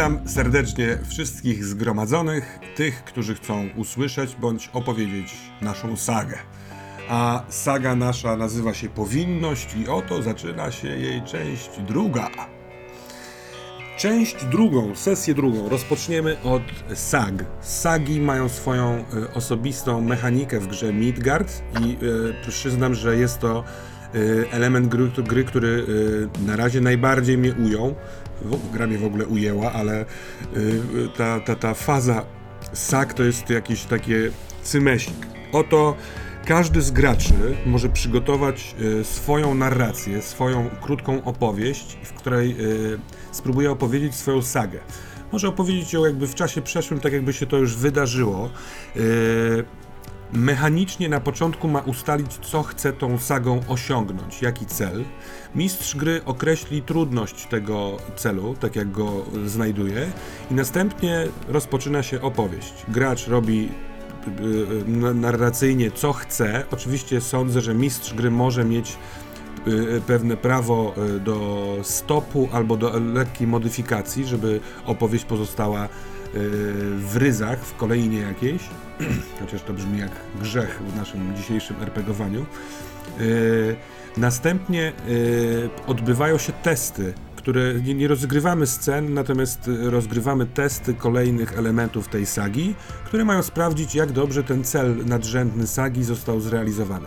Witam serdecznie wszystkich zgromadzonych, tych, którzy chcą usłyszeć bądź opowiedzieć naszą sagę. A saga nasza nazywa się Powinność i oto zaczyna się jej część druga. Część drugą, sesję drugą rozpoczniemy od sag. Sagi mają swoją y, osobistą mechanikę w grze Midgard i y, przyznam, że jest to element gry, gry który na razie najbardziej mnie ujął. Gra mnie w ogóle ujęła, ale ta, ta, ta faza sag to jest jakiś takie cymesik. Oto każdy z graczy może przygotować swoją narrację, swoją krótką opowieść, w której spróbuje opowiedzieć swoją sagę. Może opowiedzieć ją jakby w czasie przeszłym, tak jakby się to już wydarzyło. Mechanicznie na początku ma ustalić, co chce tą sagą osiągnąć, jaki cel. Mistrz gry określi trudność tego celu, tak jak go znajduje, i następnie rozpoczyna się opowieść. Gracz robi yy, narracyjnie co chce. Oczywiście sądzę, że mistrz gry może mieć Y, pewne prawo y, do stopu albo do lekkiej modyfikacji, żeby opowieść pozostała y, w ryzach, w kolejnie jakiejś, chociaż to brzmi jak grzech w naszym dzisiejszym RPGowaniu. Następnie odbywają się testy, które nie, nie rozgrywamy scen, natomiast rozgrywamy testy kolejnych elementów tej sagi, które mają sprawdzić, jak dobrze ten cel nadrzędny sagi został zrealizowany.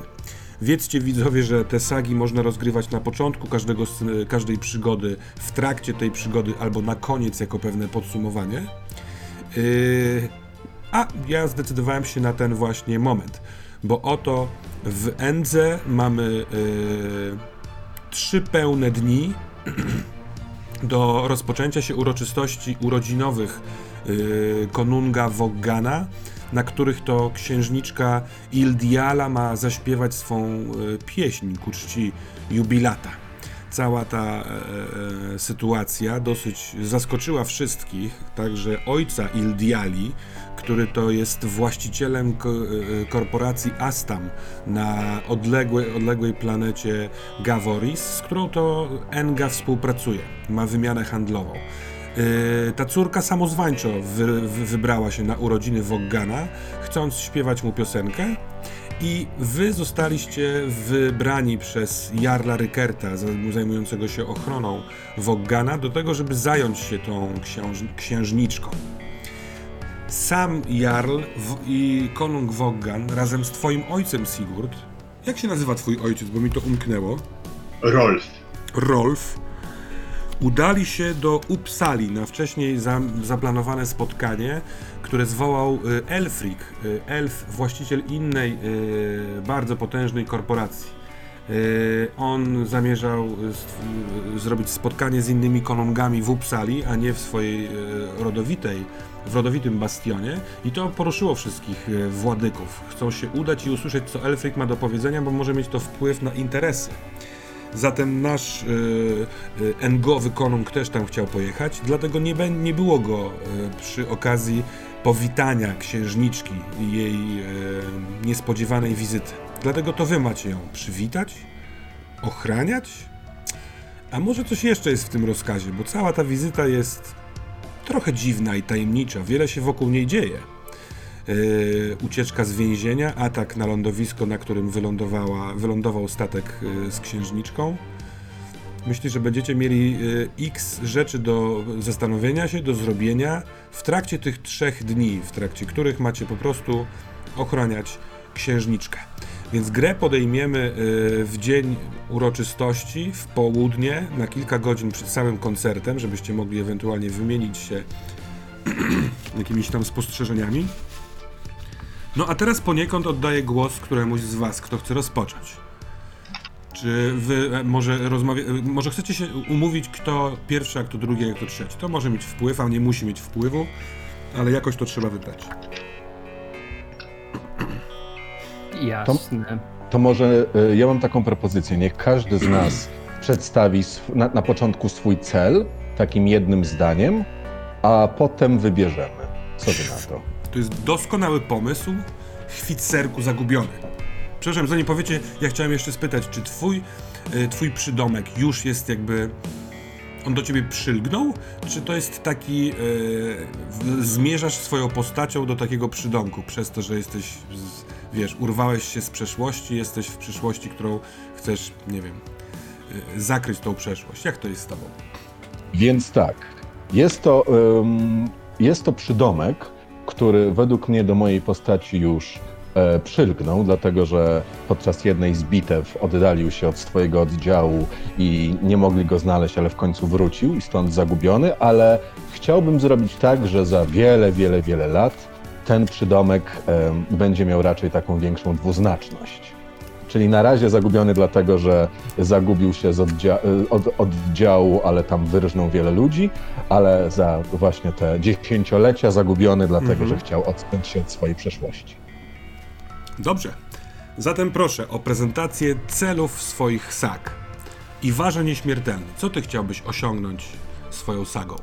Wiedzcie widzowie, że te sagi można rozgrywać na początku każdego, każdej przygody, w trakcie tej przygody albo na koniec jako pewne podsumowanie. Yy, a ja zdecydowałem się na ten właśnie moment, bo oto w Endze mamy yy, trzy pełne dni do rozpoczęcia się uroczystości urodzinowych yy, konunga Woggana na których to księżniczka Ildiala ma zaśpiewać swą e, pieśń ku czci jubilata. Cała ta e, e, sytuacja dosyć zaskoczyła wszystkich, także ojca Ildiali, który to jest właścicielem ko e, korporacji Astam na odległej, odległej planecie Gavoris, z którą to Enga współpracuje, ma wymianę handlową. Yy, ta córka samozwańczo wy, wy, wybrała się na urodziny Woggana, chcąc śpiewać mu piosenkę. I wy zostaliście wybrani przez Jarla Rykerta, zajmującego się ochroną Woggana, do tego, żeby zająć się tą książ księżniczką. Sam Jarl i konung Woggan razem z twoim ojcem Sigurd. Jak się nazywa twój ojciec, bo mi to umknęło? Rolf. Rolf udali się do Uppsali na wcześniej za, zaplanowane spotkanie, które zwołał y, Elfrik, y, elf, właściciel innej y, bardzo potężnej korporacji. On zamierzał zrobić spotkanie z innymi konungami w Uppsali, a nie w swojej rodowitej, w rodowitym bastionie i to poruszyło wszystkich władyków. Chcą się udać i usłyszeć, co Elfrik ma do powiedzenia, bo może mieć to wpływ na interesy. Zatem nasz engowy konung też tam chciał pojechać, dlatego nie, nie było go przy okazji powitania księżniczki i jej niespodziewanej wizyty. Dlatego to wy macie ją przywitać, ochraniać. A może coś jeszcze jest w tym rozkazie, bo cała ta wizyta jest trochę dziwna i tajemnicza. Wiele się wokół niej dzieje. Yy, ucieczka z więzienia, atak na lądowisko, na którym wylądowała, wylądował statek yy, z księżniczką. Myślę, że będziecie mieli yy, x rzeczy do zastanowienia się, do zrobienia w trakcie tych trzech dni, w trakcie których macie po prostu ochraniać księżniczkę. Więc grę podejmiemy w dzień uroczystości, w południe, na kilka godzin przed samym koncertem, żebyście mogli ewentualnie wymienić się jakimiś tam spostrzeżeniami. No a teraz poniekąd oddaję głos któremuś z was, kto chce rozpocząć. Czy wy e, może rozmawia, e, może chcecie się umówić, kto pierwszy, a kto drugi, a kto trzeci? To może mieć wpływ, a nie musi mieć wpływu, ale jakoś to trzeba wybrać. Jasne. To, to może y, ja mam taką propozycję. Niech każdy z nas przedstawi na, na początku swój cel takim jednym zdaniem, a potem wybierzemy. Co wy na to? To jest doskonały pomysł, chwit serku zagubiony. Przepraszam, zanim powiecie, ja chciałem jeszcze spytać, czy twój, y, twój przydomek już jest jakby on do ciebie przylgnął, czy to jest taki, e, w- zmierzasz swoją postacią do takiego przydomku, przez to, że jesteś, z, wiesz, urwałeś się z przeszłości, jesteś w przyszłości, którą chcesz, nie wiem, e, zakryć tą przeszłość. Jak to jest z tobą? Więc tak, jest to, ym, jest to przydomek, który według mnie do mojej postaci już e, przylgnął, dlatego że podczas jednej z bitew oddalił się od swojego oddziału i nie mogli go znaleźć, ale w końcu wrócił i stąd zagubiony, ale chciałbym zrobić tak, że za wiele, wiele, wiele lat ten przydomek będzie miał raczej taką większą dwuznaczność. Czyli na razie zagubiony dlatego, że zagubił się z oddzia- od oddziału, ale tam wyrżnął wiele ludzi, ale za właśnie te dziesięciolecia zagubiony dlatego, Mhm. że chciał odciąć się od swojej przeszłości. Dobrze. Zatem proszę o prezentację celów swoich sag. Iwarze Nieśmiertelny, co ty chciałbyś osiągnąć swoją sagą?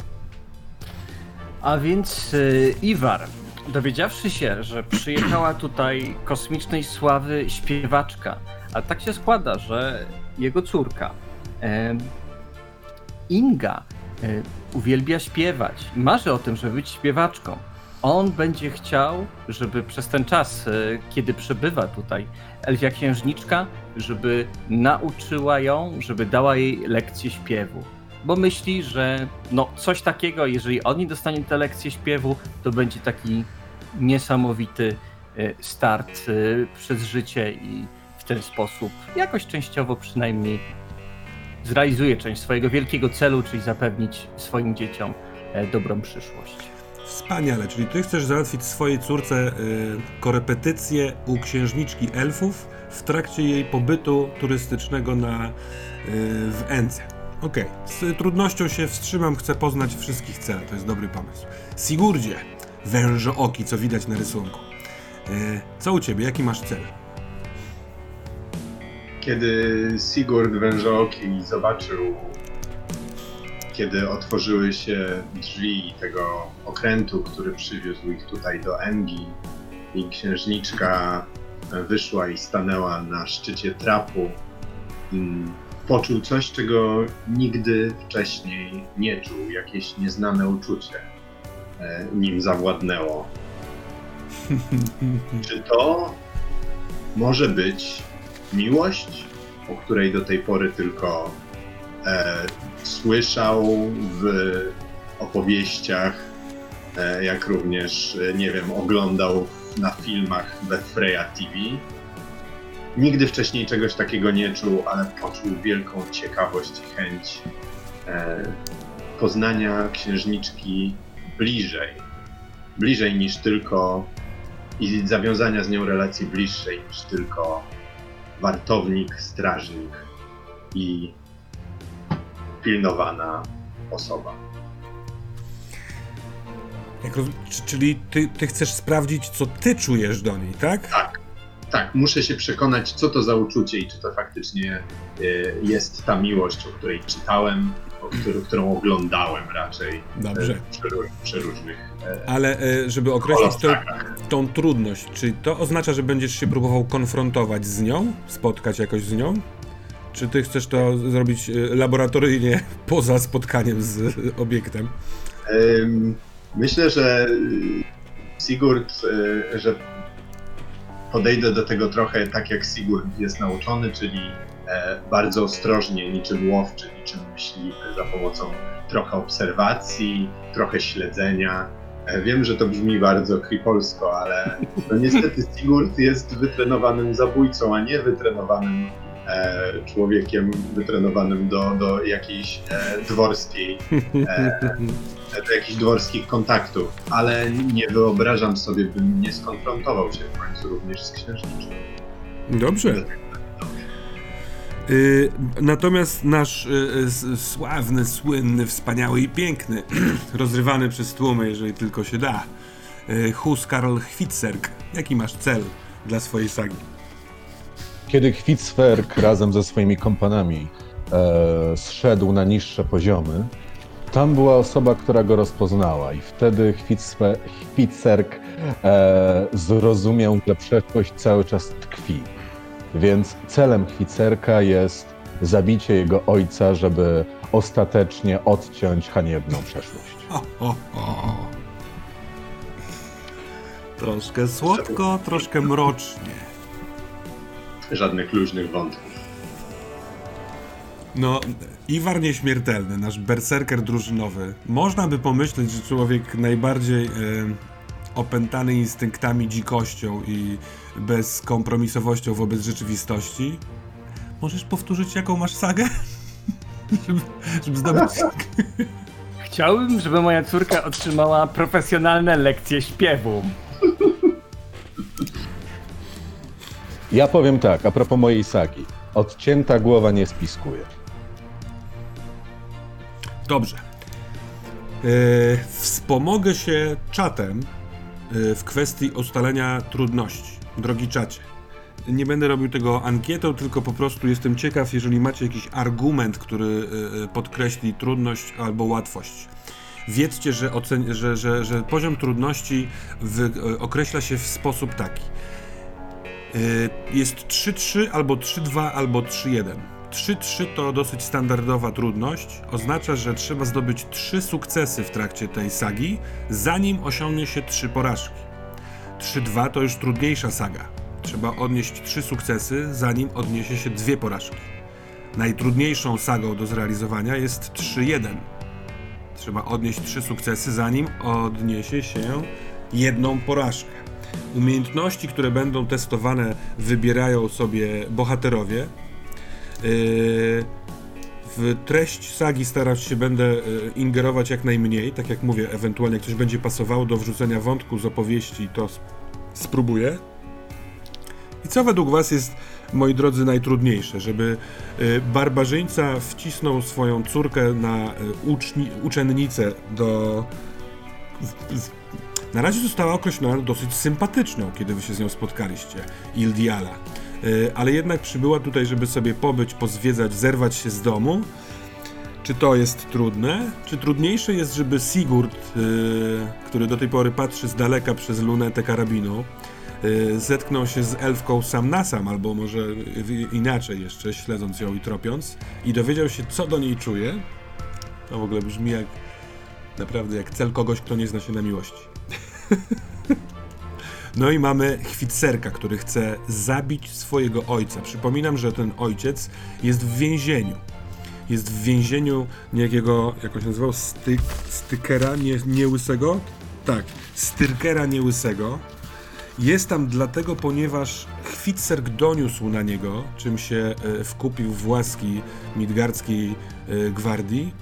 A więc y, Iwar, dowiedziawszy się, że przyjechała tutaj kosmicznej sławy śpiewaczka, a tak się składa, że jego córka em, Inga e, uwielbia śpiewać marzy o tym, żeby być śpiewaczką. On będzie chciał, żeby przez ten czas, e, kiedy przebywa tutaj Elfia Księżniczka, żeby nauczyła ją, żeby dała jej lekcję śpiewu bo myśli, że no coś takiego, jeżeli oni dostanie tę lekcję śpiewu, to będzie taki niesamowity e, start e, przez życie i w ten sposób jakoś częściowo przynajmniej zrealizuje część swojego wielkiego celu, czyli zapewnić swoim dzieciom e, dobrą przyszłość. Wspaniale, czyli ty chcesz załatwić swojej córce y, korepetycje u księżniczki elfów w trakcie jej pobytu turystycznego na, y, w Ence. Okej, z trudnością się wstrzymam, chcę poznać wszystkich cel, to jest dobry pomysł. Sigurdzie, wężooki, co widać na rysunku. Y, co u ciebie, jaki masz cel? Kiedy Sigurd Wężooki zobaczył, kiedy otworzyły się drzwi tego okrętu, który przywiózł ich tutaj do Engi i księżniczka wyszła i stanęła na szczycie trapu, mm, poczuł coś, czego nigdy wcześniej nie czuł, jakieś nieznane uczucie e, nim zawładnęło. Czy to może być miłość, o której do tej pory tylko e, słyszał w opowieściach, e, jak również, e, nie wiem, oglądał na filmach we Freya TV. Nigdy wcześniej czegoś takiego nie czuł, ale poczuł wielką ciekawość i chęć e, poznania księżniczki bliżej. Bliżej niż tylko i zawiązania z nią relacji bliższej niż tylko wartownik, strażnik i pilnowana osoba. Jak Czyli ty, ty chcesz sprawdzić, co ty czujesz do niej, tak? Tak, muszę się przekonać, co to za uczucie i czy to faktycznie y, jest ta miłość, o której czytałem, o którą, którą oglądałem raczej Dobrze. e, przy, ró- przy różnych e, Ale e, żeby określić tą, kolosakach. tą trudność, czy to oznacza, że będziesz się próbował konfrontować z nią, spotkać jakoś z nią? Czy ty chcesz to zrobić e, laboratoryjnie poza spotkaniem z e, obiektem? Myślę, że Sigurd, że podejdę do tego trochę tak, jak Sigurd jest nauczony, czyli e, bardzo ostrożnie, niczym łowczy, niczym myśliwy, za pomocą trochę obserwacji, trochę śledzenia. E, Wiem, że to brzmi bardzo kripolsko, ale no niestety Sigurd jest wytrenowanym zabójcą, a nie wytrenowanym e, człowiekiem, wytrenowanym do, do jakiejś dworskiej do jakichś dworskich kontaktów, ale nie wyobrażam sobie, bym nie skonfrontował się w końcu również z księżniczką. Dobrze. Y, natomiast nasz y, s- sławny, słynny, wspaniały i piękny, rozrywany przez tłumy, jeżeli tylko się da, y, Hus Hwitserk, jaki masz cel dla swojej sagi? Kiedy Kwicferk razem ze swoimi kompanami e, zszedł na niższe poziomy, tam była osoba, która go rozpoznała i wtedy Kwicferk e, zrozumiał, że przeszłość cały czas tkwi. Więc celem Kwicerka jest zabicie jego ojca, żeby ostatecznie odciąć haniebną przeszłość. Troszkę słodko, troszkę mrocznie. Żadnych luźnych wątków. No, Iwar Nieśmiertelny, nasz berserker drużynowy. Można by pomyśleć, że człowiek najbardziej e, opętany instynktami, dzikością i bezkompromisowością wobec rzeczywistości. Możesz powtórzyć, jaką masz sagę? żeby, żeby zdobyć... Chciałbym, żeby moja córka otrzymała profesjonalne lekcje śpiewu. Ja powiem tak, a propos mojej sagi. Odcięta głowa nie spiskuje. Dobrze. E, wspomogę się czatem e, w kwestii ustalenia trudności. Drogi czacie. Nie będę robił tego ankietą, tylko po prostu jestem ciekaw, jeżeli macie jakiś argument, który e, podkreśli trudność albo łatwość. Wiedzcie, że, ocen- że, że, że poziom trudności wy- określa się w sposób taki. Jest 3-3 albo 3-2 albo 3-1. 3-3 to dosyć standardowa trudność. Oznacza, że trzeba zdobyć 3 sukcesy w trakcie tej sagi, zanim osiągnie się 3 porażki. 3-2 to już trudniejsza saga. Trzeba odnieść 3 sukcesy, zanim odniesie się 2 porażki. Najtrudniejszą sagą do zrealizowania jest 3-1. Trzeba odnieść 3 sukcesy, zanim odniesie się jedną porażkę. Umiejętności, które będą testowane, wybierają sobie bohaterowie. Yy, W treść sagi starać się będę yy, ingerować jak najmniej. Tak jak mówię, ewentualnie jak coś będzie pasowało do wrzucenia wątku z opowieści, to sp- spróbuję. I co według Was jest, moi drodzy, najtrudniejsze? Żeby yy, barbarzyńca wcisnął swoją córkę na uczni, uczennicę do. Na razie została określona dosyć sympatyczną, kiedy wy się z nią spotkaliście, Ildiala. Yy, ale jednak przybyła tutaj, żeby sobie pobyć, pozwiedzać, zerwać się z domu. Czy to jest trudne? Czy trudniejsze jest, żeby Sigurd, yy, który do tej pory patrzy z daleka przez lunetę karabinu, yy, zetknął się z elfką sam na sam, albo może inaczej jeszcze, śledząc ją i tropiąc, i dowiedział się, co do niej czuje? To w ogóle brzmi jak naprawdę jak cel kogoś, kto nie zna się na miłości. No i mamy Chwitserka, który chce zabić swojego ojca. Przypominam, że ten ojciec jest w więzieniu. Jest w więzieniu niejakiego, jak on się nazywał, Sty, Stykera nie, niełysego? Tak, Styrkera niełysego. Jest tam dlatego, ponieważ Chwitserk doniósł na niego, czym się e, wkupił w łaski midgardzkiej e, gwardii,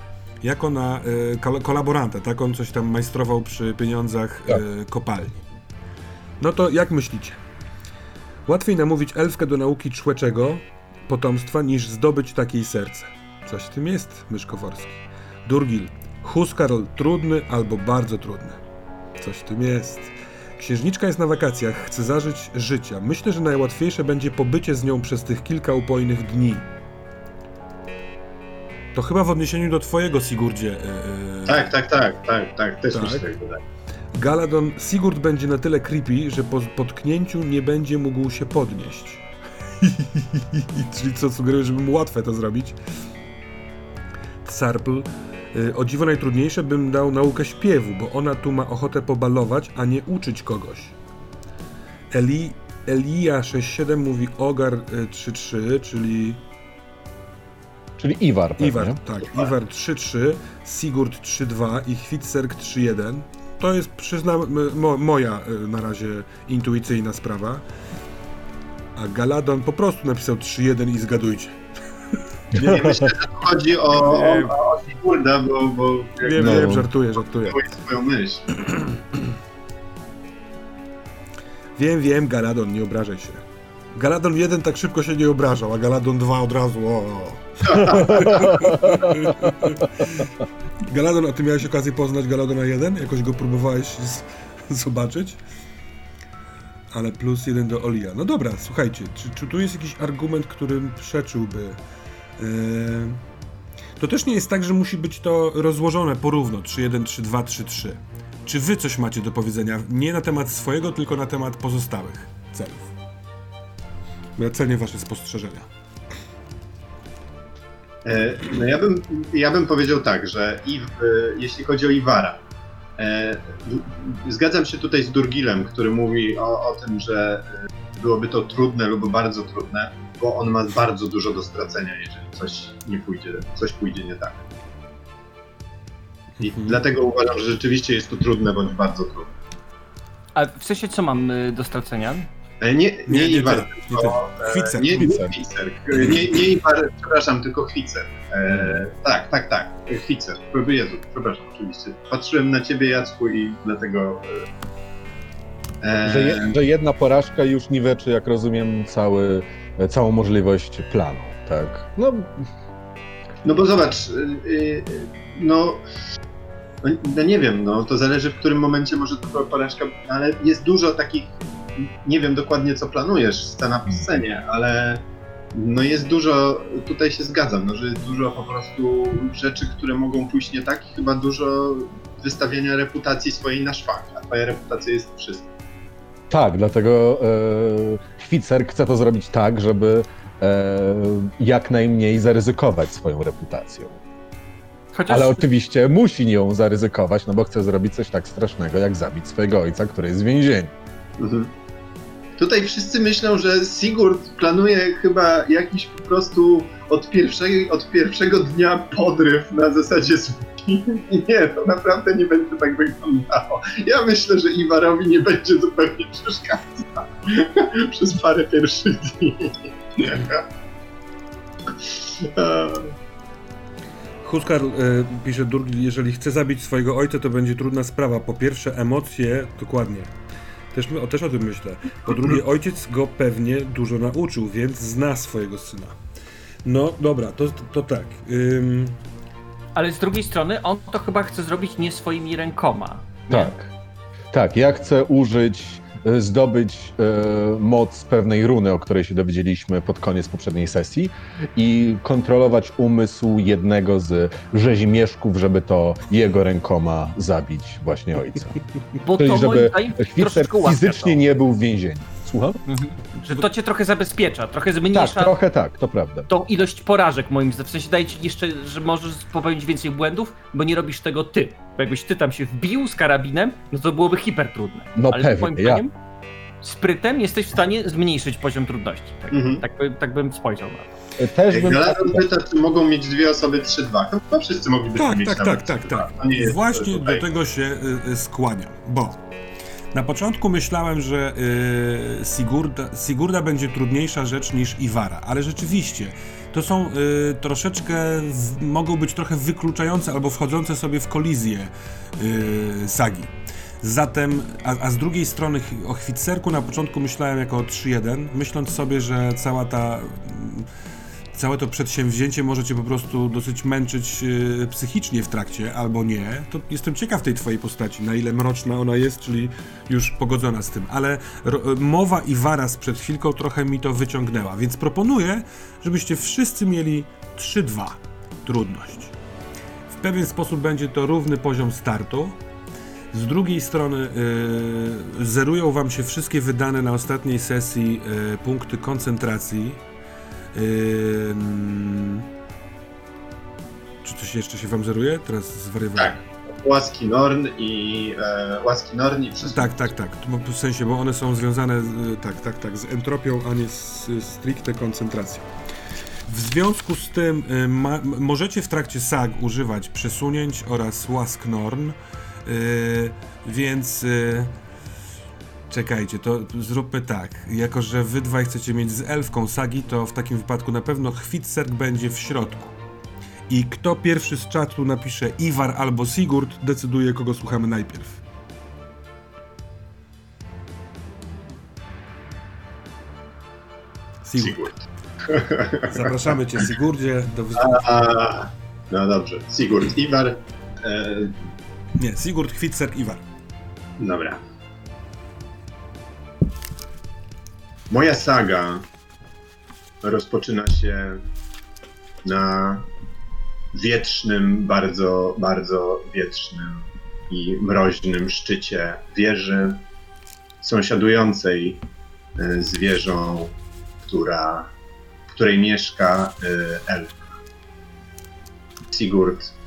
jako na e, kol- kolaboranta, tak? On coś tam majstrował przy pieniądzach Tak. kopalni. No to jak myślicie? Łatwiej namówić elfkę do nauki człeczego potomstwa, niż zdobyć takiej serce. Coś w tym jest, Myszkoworski. Durgil, Huskarl trudny albo bardzo trudny. Coś w tym jest. Księżniczka jest na wakacjach, chce zażyć życia. Myślę, że najłatwiejsze będzie pobycie z nią przez tych kilka upojnych dni. To chyba w odniesieniu do twojego, Sigurdzie. e, Tak, tak, tak, tak, tak, też Tak. mi się tak. Galadon, Sigurd będzie na tyle creepy, że po potknięciu nie będzie mógł się podnieść. Czyli co sugeruje, żeby mu łatwe to zrobić. Sarpl. y, O dziwo najtrudniejsze bym dał naukę śpiewu, bo ona tu ma ochotę pobalować, a nie uczyć kogoś. Eli, Elia 6.7 mówi Ogar y, 3.3, czyli Czyli Iwar pewnie. Iwar, tak. Iwar 3-3, Sigurd 3-2 i Hvitserk 3-1. To jest, przyznam, mo, moja y, na razie intuicyjna sprawa. A Galadon po prostu napisał 3-1 i zgadujcie. Nie myślę, że chodzi o, o, o Sigurda, bo, bo Wiem, No. wiem, żartuję, żartuję. swoją myśl. Wiem, wiem, Galadon, nie obrażaj się. Galadon 1 tak szybko się nie obrażał, a Galadon 2 od razu. O. Galadon, a ty miałeś okazję poznać Galadona 1? Jakoś go próbowałeś z- zobaczyć? Ale plus jeden do Olia. No dobra, słuchajcie, czy, czy tu jest jakiś argument, którym przeczyłby? Yy... To też nie jest tak, że musi być to rozłożone porówno 3-1, 3-2, 3-3. Czy wy coś macie do powiedzenia? Nie na temat swojego, tylko na temat pozostałych celów. Ja cenię wasze spostrzeżenia. E, No ja bym, ja bym powiedział tak, że Iw, e, jeśli chodzi o Iwara, e, zgadzam się tutaj z Durgilem, który mówi o, o tym, że byłoby to trudne lub bardzo trudne, bo on ma bardzo dużo do stracenia, jeżeli coś nie pójdzie, coś pójdzie nie tak. I Mhm. dlatego uważam, że rzeczywiście jest to trudne bądź bardzo trudne. A w sensie co mam y, do stracenia? E, Nie, nie, Nie, nie tylko, e, Chwicer. Nie, nie. Chwicer. Nie, nie Iwar, przepraszam, tylko Chwicer. E, tak, tak, tak. Chwicer. Jezu, przepraszam, oczywiście. Patrzyłem na ciebie, Jacku, i dlatego... E, Że, je, że jedna porażka już niweczy, jak rozumiem, cały, całą możliwość planu, tak? No, No bo zobacz, no, no, nie wiem, no to zależy w którym momencie może to była porażka, ale jest dużo takich, nie wiem dokładnie co planujesz, scena po scenie, ale no jest dużo, tutaj się zgadzam, no, że jest dużo po prostu rzeczy, które mogą pójść nie tak i chyba dużo wystawiania reputacji swojej na szwank, a twoja reputacja jest wszystko. Tak, dlatego e, chce to zrobić tak, żeby e, jak najmniej zaryzykować swoją reputacją. Chociaż Ale oczywiście musi nią zaryzykować, no bo chce zrobić coś tak strasznego, jak zabić swojego ojca, który jest w więzieniu. Mhm. Tutaj wszyscy myślą, że Sigurd planuje chyba jakiś po prostu od pierwszego, od pierwszego dnia podryw na zasadzie. Nie, to naprawdę nie będzie tak wyglądało. Ja myślę, że Iwarowi nie będzie zupełnie przeszkadzał przez parę pierwszych dni. E, Huskar y, pisze Durgil, jeżeli chce zabić swojego ojca, to będzie trudna sprawa. Po pierwsze, emocje, dokładnie. Też, my- o, też o tym myślę. Po drugie, ojciec go pewnie dużo nauczył, więc zna swojego syna. No dobra, to, to tak. Ym, Ale z drugiej strony on to chyba chce zrobić nie swoimi rękoma. nie? Tak. Tak, ja chcę użyć, zdobyć e, moc pewnej runy, o której się dowiedzieliśmy pod koniec poprzedniej sesji i kontrolować umysł jednego z rzezimieszków, żeby to jego rękoma zabić właśnie ojca. Bo Czyli to moim żeby zdaniem Chwicer troszeczkę ułatwia fizycznie to. nie był w więzieniu. Słucham? Mhm. Że to cię trochę zabezpiecza, trochę Tak, zmniejsza trochę tak, to prawda. tą ilość porażek moim zdaniem. W sensie daje ci jeszcze, że możesz popełnić więcej błędów, bo nie robisz tego ty. Bo jakbyś ty tam się wbił z karabinem, no to byłoby hiper trudne. No Ale pewnie, moim ja. zdaniem sprytem jesteś w stanie zmniejszyć poziom trudności. Tak, Mhm. tak, by, tak bym spojrzał na to. Też bym... Galadon pyta, czy mogą mieć dwie osoby 3-2. Chyba wszyscy moglibyśmy Tak, mieć tak, tak, tak, 3-2. tak. To jest Właśnie do tego się y, y, skłaniam, bo na początku myślałem, że y, Sigurda, Sigurda będzie trudniejsza rzecz niż Iwara, ale rzeczywiście to są y, troszeczkę, w, mogą być trochę wykluczające albo wchodzące sobie w kolizję y, sagi. Zatem, a, a z drugiej strony o Chwitserku na początku myślałem jako o 3-1, myśląc sobie, że cała ta całe to przedsięwzięcie może cię po prostu dosyć męczyć e, psychicznie w trakcie, albo nie, to jestem ciekaw tej twojej postaci, na ile mroczna ona jest, czyli już pogodzona z tym, ale e, mowa Iwara sprzed chwilką trochę mi to wyciągnęła, więc proponuję, żebyście wszyscy mieli 3-2 trudność. W pewien sposób będzie to równy poziom startu. Z drugiej strony yy, zerują wam się wszystkie wydane na ostatniej sesji yy, punkty koncentracji. Ym, Czy coś jeszcze się wam zeruje? Teraz zwariowałem. Tak. Łaski Norn i e, łaski Norn i Tak, tak, tak. W sensie, bo one są związane z, tak, tak, tak, z entropią, a nie z, z stricte koncentracją. W związku z tym y, ma, możecie w trakcie sag używać przesunięć oraz łask Norn, y, więc y, czekajcie, to zróbmy tak. Jako, że wy dwaj chcecie mieć z elfką sagi, to w takim wypadku na pewno Chwitserk będzie w środku. I kto pierwszy z czatu napisze Iwar albo Sigurd, decyduje, kogo słuchamy najpierw. Sigurd. Zapraszamy cię, Sigurdzie, do wystąpienia. A, no dobrze. Sigurd Iwar. E, Nie, Sigurd, Kwitzer, Iwar. dobra. Moja saga rozpoczyna się na wietrznym, bardzo, bardzo wietrznym i mroźnym szczycie wieży sąsiadującej e, z wieżą, która, w której mieszka e, elf. Sigurd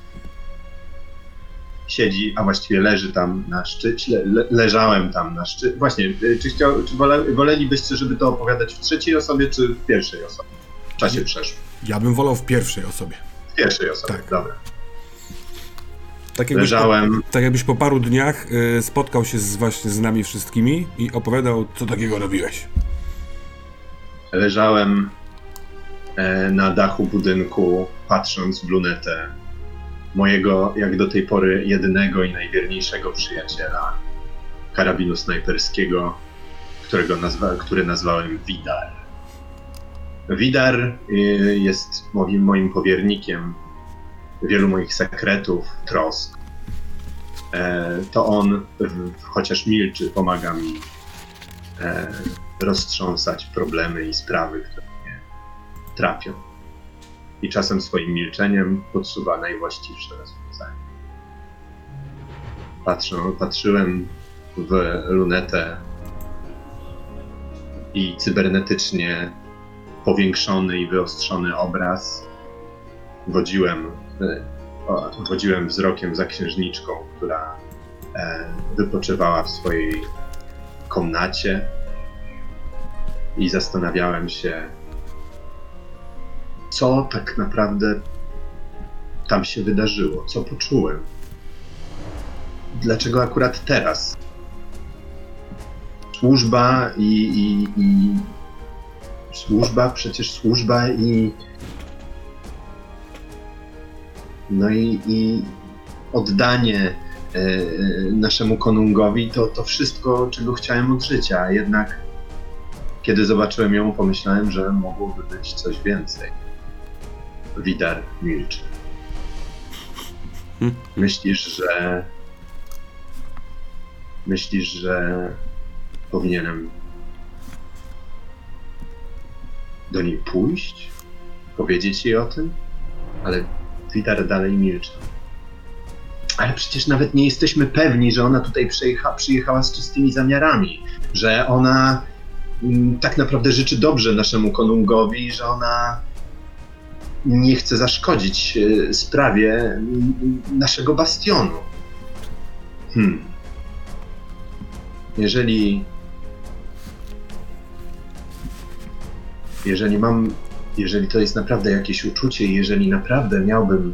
siedzi, a właściwie leży tam na szczycie, le, leżałem tam na szczycie. Właśnie, y, czy, chciał, czy wole, wolelibyście, żeby to opowiadać w trzeciej osobie, czy w pierwszej osobie? W czasie przeszłym. Ja bym wolał w pierwszej osobie. W pierwszej osobie, Tak. dobra. Tak jakbyś, po, Leżałem, tak jakbyś po paru dniach y, spotkał się z, właśnie z nami wszystkimi i opowiadał, co takiego robiłeś. leżałem e, na dachu budynku, patrząc w lunetę mojego, jak do tej pory, jedynego i najwierniejszego przyjaciela, karabinu snajperskiego, którego nazwa, który nazwałem Widar. Widar y, jest moim, moim powiernikiem wielu moich sekretów, trosk. E, to on, chociaż milczy, pomaga mi e, roztrząsać problemy i sprawy, które mnie trapią. I czasem swoim milczeniem podsuwa najwłaściwsze rozwiązanie. Patrzę, patrzyłem w lunetę i cybernetycznie powiększony i wyostrzony obraz wodziłem, e, wodziłem wzrokiem za księżniczką, która e, wypoczywała w swojej komnacie i zastanawiałem się, co tak naprawdę tam się wydarzyło, co poczułem. Dlaczego akurat teraz? Służba i, i, i służba, przecież służba i no i, i oddanie e, naszemu konungowi to, to wszystko, czego chciałem od życia, jednak kiedy zobaczyłem ją, pomyślałem, że mogłoby być coś więcej. Widar milczy. Myślisz, że. Myślisz, że powinienem do niej pójść? Powiedzieć jej o tym? Ale Widar dalej milczy. Ale przecież nawet nie jesteśmy pewni, że ona tutaj przyjecha, przyjechała z czystymi zamiarami, że ona mm, tak naprawdę życzy dobrze naszemu konungowi, że ona nie chce zaszkodzić e, sprawie naszego bastionu. Hmm. Jeżeli. Jeżeli mam. Jeżeli to jest naprawdę jakieś uczucie, jeżeli naprawdę miałbym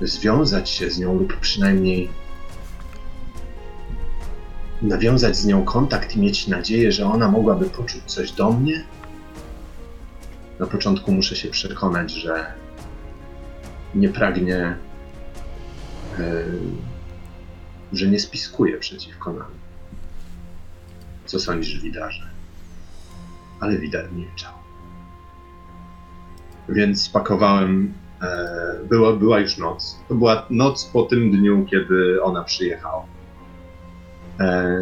związać się z nią, lub przynajmniej nawiązać z nią kontakt i mieć nadzieję, że ona mogłaby poczuć coś do mnie, na początku muszę się przekonać, że nie pragnie, e, że nie spiskuje przeciwko nam. Co sądzisz, Widarze? Ale Widar milczał. Więc spakowałem. E, była, była już noc. To była noc po tym dniu, kiedy ona przyjechała. E,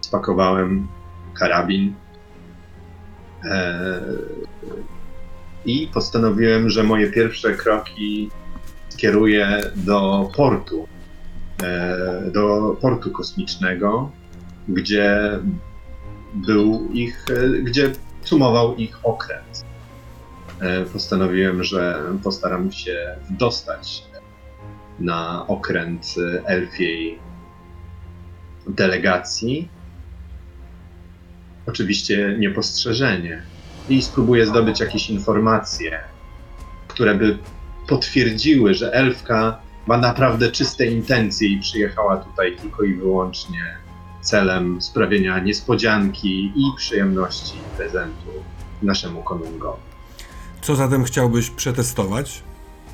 spakowałem karabin. I postanowiłem, że moje pierwsze kroki skieruję do portu. E, do portu kosmicznego, gdzie był ich, e, gdzie sumował ich okręt. E, Postanowiłem, że postaram się dostać na okręt elfiej delegacji. Oczywiście niepostrzeżenie. I spróbuję zdobyć jakieś informacje, które by potwierdziły, że elfka ma naprawdę czyste intencje i przyjechała tutaj tylko i wyłącznie celem sprawienia niespodzianki i przyjemności prezentu naszemu konungowi. Co zatem chciałbyś przetestować?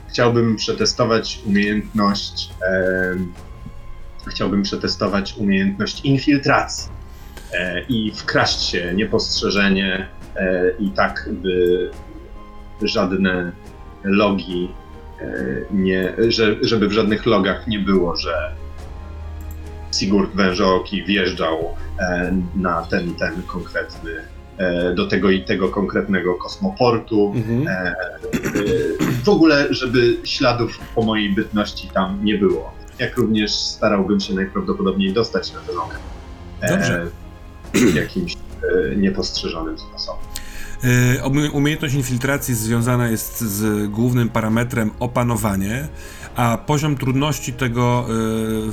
Chciałbym przetestować umiejętność. em, chciałbym przetestować umiejętność infiltracji e, i wkraść się niepostrzeżenie e, i tak, by żadne logi e, nie, że, żeby w żadnych logach nie było, że Sigurd Wężooki wjeżdżał e, na ten i ten konkretny, e, do tego i tego konkretnego kosmoportu. Mhm. E, w ogóle, żeby śladów po mojej bytności tam nie było. Jak również starałbym się najprawdopodobniej dostać na ten okręt. Dobrze. E, jakimś e, niepostrzeżonym sposobem. Umie- Umiejętność infiltracji związana jest z głównym parametrem opanowanie, a poziom trudności tego,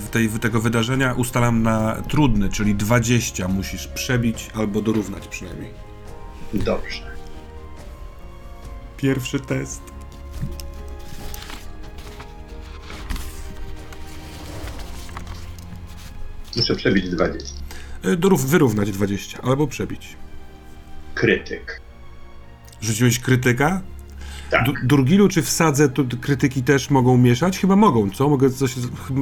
y, tej, tego wydarzenia ustalam na trudny, czyli 20 musisz przebić albo dorównać przynajmniej. Dobrze. Pierwszy test. Muszę przebić 20. Y, Dorów, wyrównać 20 albo przebić. Krytyk. Rzuciłeś krytyka? Tak. Du- Durgilu czy w sadze tu krytyki też mogą mieszać? Chyba mogą, co? Mogę coś...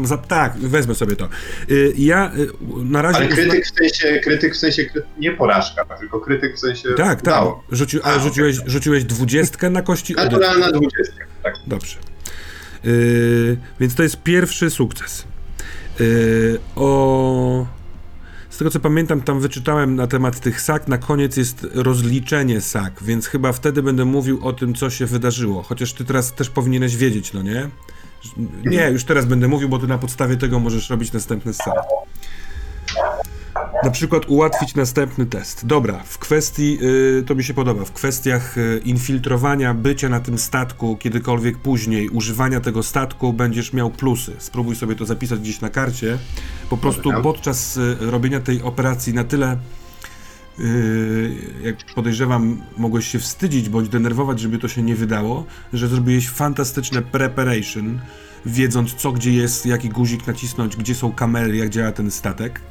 za- Tak, wezmę sobie to. Y, Ja y, na razie... Ale krytyk w sensie, krytyk w sensie kry... nie porażka, tylko krytyk w sensie Tak, tak. ale A, rzuciłeś, rzuciłeś dwudziestkę na kości. Naturalna 20. Tak. Dobrze. Yy, więc to jest pierwszy sukces. Yy, o... Tego co pamiętam, tam wyczytałem na temat tych sak, na koniec jest rozliczenie sak, więc chyba wtedy będę mówił o tym, co się wydarzyło. Chociaż ty teraz też powinieneś wiedzieć, no nie? Nie, już teraz będę mówił, bo ty na podstawie tego możesz robić następne sceny. Na przykład ułatwić następny test. Dobra, w kwestii, y, to mi się podoba, w kwestiach y, infiltrowania, bycia na tym statku kiedykolwiek później, używania tego statku, będziesz miał plusy. Spróbuj sobie to zapisać gdzieś na karcie. Po prostu podczas y, robienia tej operacji na tyle, y, jak podejrzewam, mogłeś się wstydzić bądź denerwować, żeby to się nie wydało, że zrobiłeś fantastyczne preparation, wiedząc co gdzie jest, jaki guzik nacisnąć, gdzie są kamery, jak działa ten statek.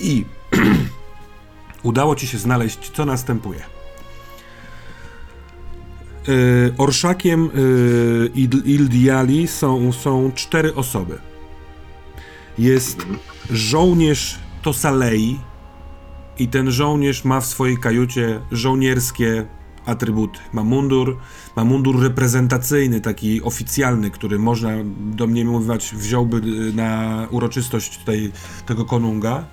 I udało ci się znaleźć, co następuje. Yy, orszakiem yy, Ildiali są, są cztery osoby. Jest żołnierz Tosalei i ten żołnierz ma w swojej kajucie żołnierskie atrybuty. Ma mundur, ma mundur reprezentacyjny, taki oficjalny, który można domniemywać wziąłby y, na uroczystość tutaj tego konunga.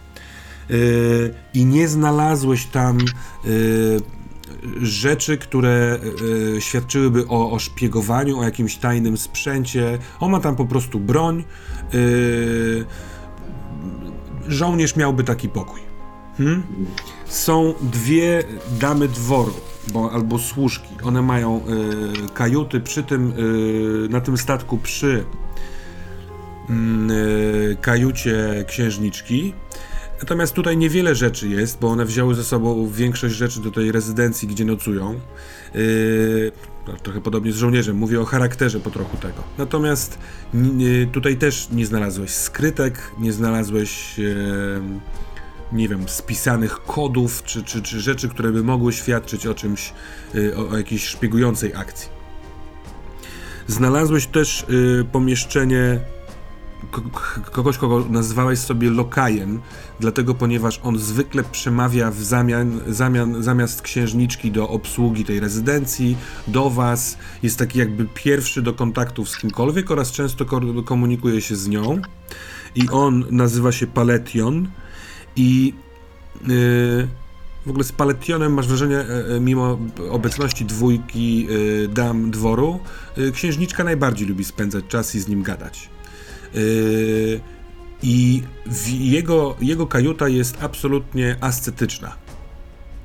Yy, I nie znalazłeś tam yy, rzeczy, które yy, świadczyłyby o, o szpiegowaniu, o jakimś tajnym sprzęcie. On ma tam po prostu broń. Żołnierz miałby taki pokój. Hmm? Są dwie damy dworu, bo, albo służki. One mają y, kajuty przy tym, y, na tym statku przy mm, y, kajucie księżniczki. Natomiast tutaj niewiele rzeczy jest, bo one wzięły ze sobą większość rzeczy do tej rezydencji, gdzie nocują. Yy, no, trochę podobnie z żołnierzem, mówię o charakterze po trochu tego. Natomiast n- y, tutaj też nie znalazłeś skrytek, nie znalazłeś, e, nie wiem, spisanych kodów, czy, czy, czy rzeczy, które by mogły świadczyć o czymś, y, o, o jakiejś szpiegującej akcji. Znalazłeś też y, pomieszczenie kogoś, kogo nazwałeś sobie lokajem, dlatego ponieważ on zwykle przemawia w zamian, zamian, zamiast księżniczki do obsługi tej rezydencji, do was, jest taki jakby pierwszy do kontaktów z kimkolwiek oraz często ko- komunikuje się z nią i on nazywa się Paletion i yy, w ogóle z Paletionem masz wrażenie, e, e, mimo obecności dwójki e, dam dworu, e, księżniczka najbardziej lubi spędzać czas i z nim gadać. Yy, I jego, jego kajuta jest absolutnie ascetyczna.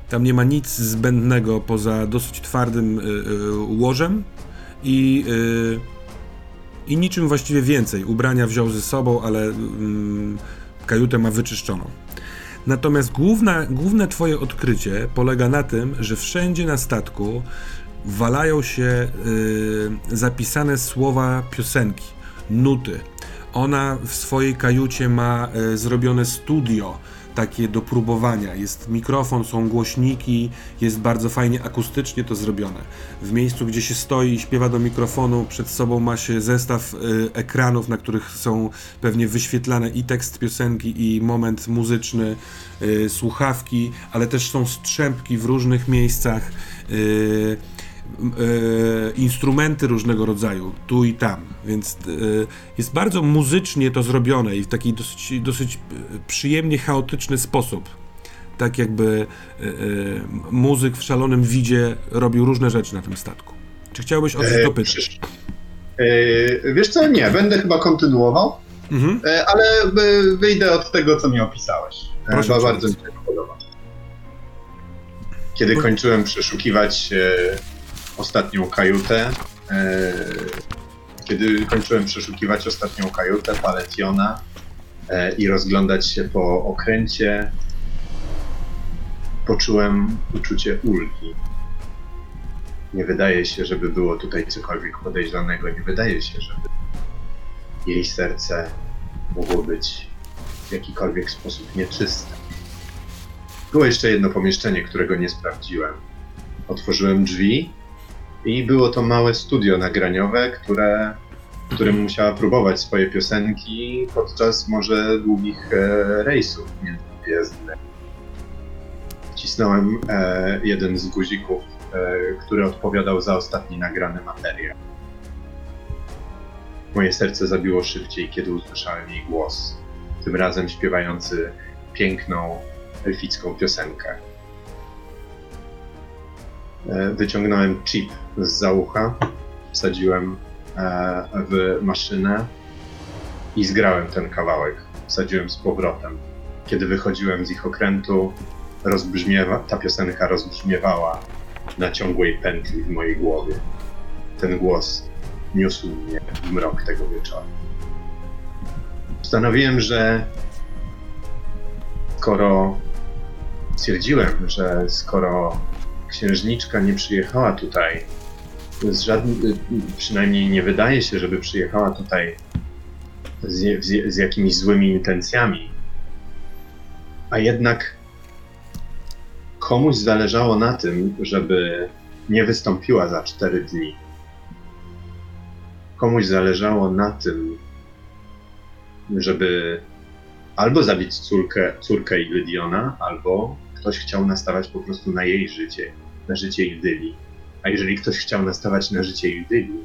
Tam nie ma nic zbędnego poza dosyć twardym yy, yy, łożem i, yy, i niczym właściwie więcej. Ubrania wziął ze sobą, ale mm, kajutę ma wyczyszczoną. Natomiast główna, główne twoje odkrycie polega na tym, że wszędzie na statku walają się yy, zapisane słowa piosenki, nuty. Ona w swojej kajucie ma e, zrobione studio, takie do próbowania. Jest mikrofon, są głośniki, jest bardzo fajnie akustycznie to zrobione. W miejscu, gdzie się stoi i śpiewa do mikrofonu, przed sobą ma się zestaw e, ekranów, na których są pewnie wyświetlane i tekst piosenki, i moment muzyczny, e, słuchawki, ale też są strzępki w różnych miejscach. e, instrumenty różnego rodzaju, tu i tam, więc e, jest bardzo muzycznie to zrobione i w taki dosyć, dosyć e, przyjemnie chaotyczny sposób. Tak jakby e, e, muzyk w szalonym widzie robił różne rzeczy na tym statku. Czy chciałbyś o coś E, dopytać? E, wiesz co, nie, będę chyba kontynuował, Mhm. e, ale e, wyjdę od tego, co mi opisałeś. E, Proszę bardzo mi się podoba. Kiedy kończyłem przeszukiwać e, ostatnią kajutę, e, kiedy kończyłem przeszukiwać ostatnią kajutę Paletiona e, i rozglądać się po okręcie, poczułem uczucie ulgi. Nie wydaje się, żeby było tutaj cokolwiek podejrzanego. Nie wydaje się, żeby jej serce mogło być w jakikolwiek sposób nieczyste. Było jeszcze jedno pomieszczenie, którego nie sprawdziłem. Otworzyłem drzwi i było to małe studio nagraniowe, które, którym musiała próbować swoje piosenki podczas może długich e, rejsów międzygwiezdnych. Wcisnąłem e, jeden z guzików, e, który odpowiadał za ostatni nagrany materiał. Moje serce zabiło szybciej, kiedy usłyszałem jej głos. Tym razem śpiewający piękną, elficką piosenkę. E, Wyciągnąłem chip z za ucha, wsadziłem e, w maszynę i zgrałem ten kawałek. Wsadziłem z powrotem. Kiedy wychodziłem z ich okrętu, rozbrzmiewa, ta piosenka rozbrzmiewała na ciągłej pętli w mojej głowie. Ten głos niósł mnie w mrok tego wieczoru. Postanowiłem, że skoro stwierdziłem, że skoro księżniczka nie przyjechała tutaj, z żadnym, przynajmniej nie wydaje się, żeby przyjechała tutaj z, z, z jakimiś złymi intencjami, a jednak komuś zależało na tym, żeby nie wystąpiła za cztery dni. Komuś zależało na tym, żeby albo zabić córkę, córkę Illydiona, albo ktoś chciał nastawać po prostu na jej życie, na życie Ildyli. A jeżeli ktoś chciał nastawać na życie Ildyli,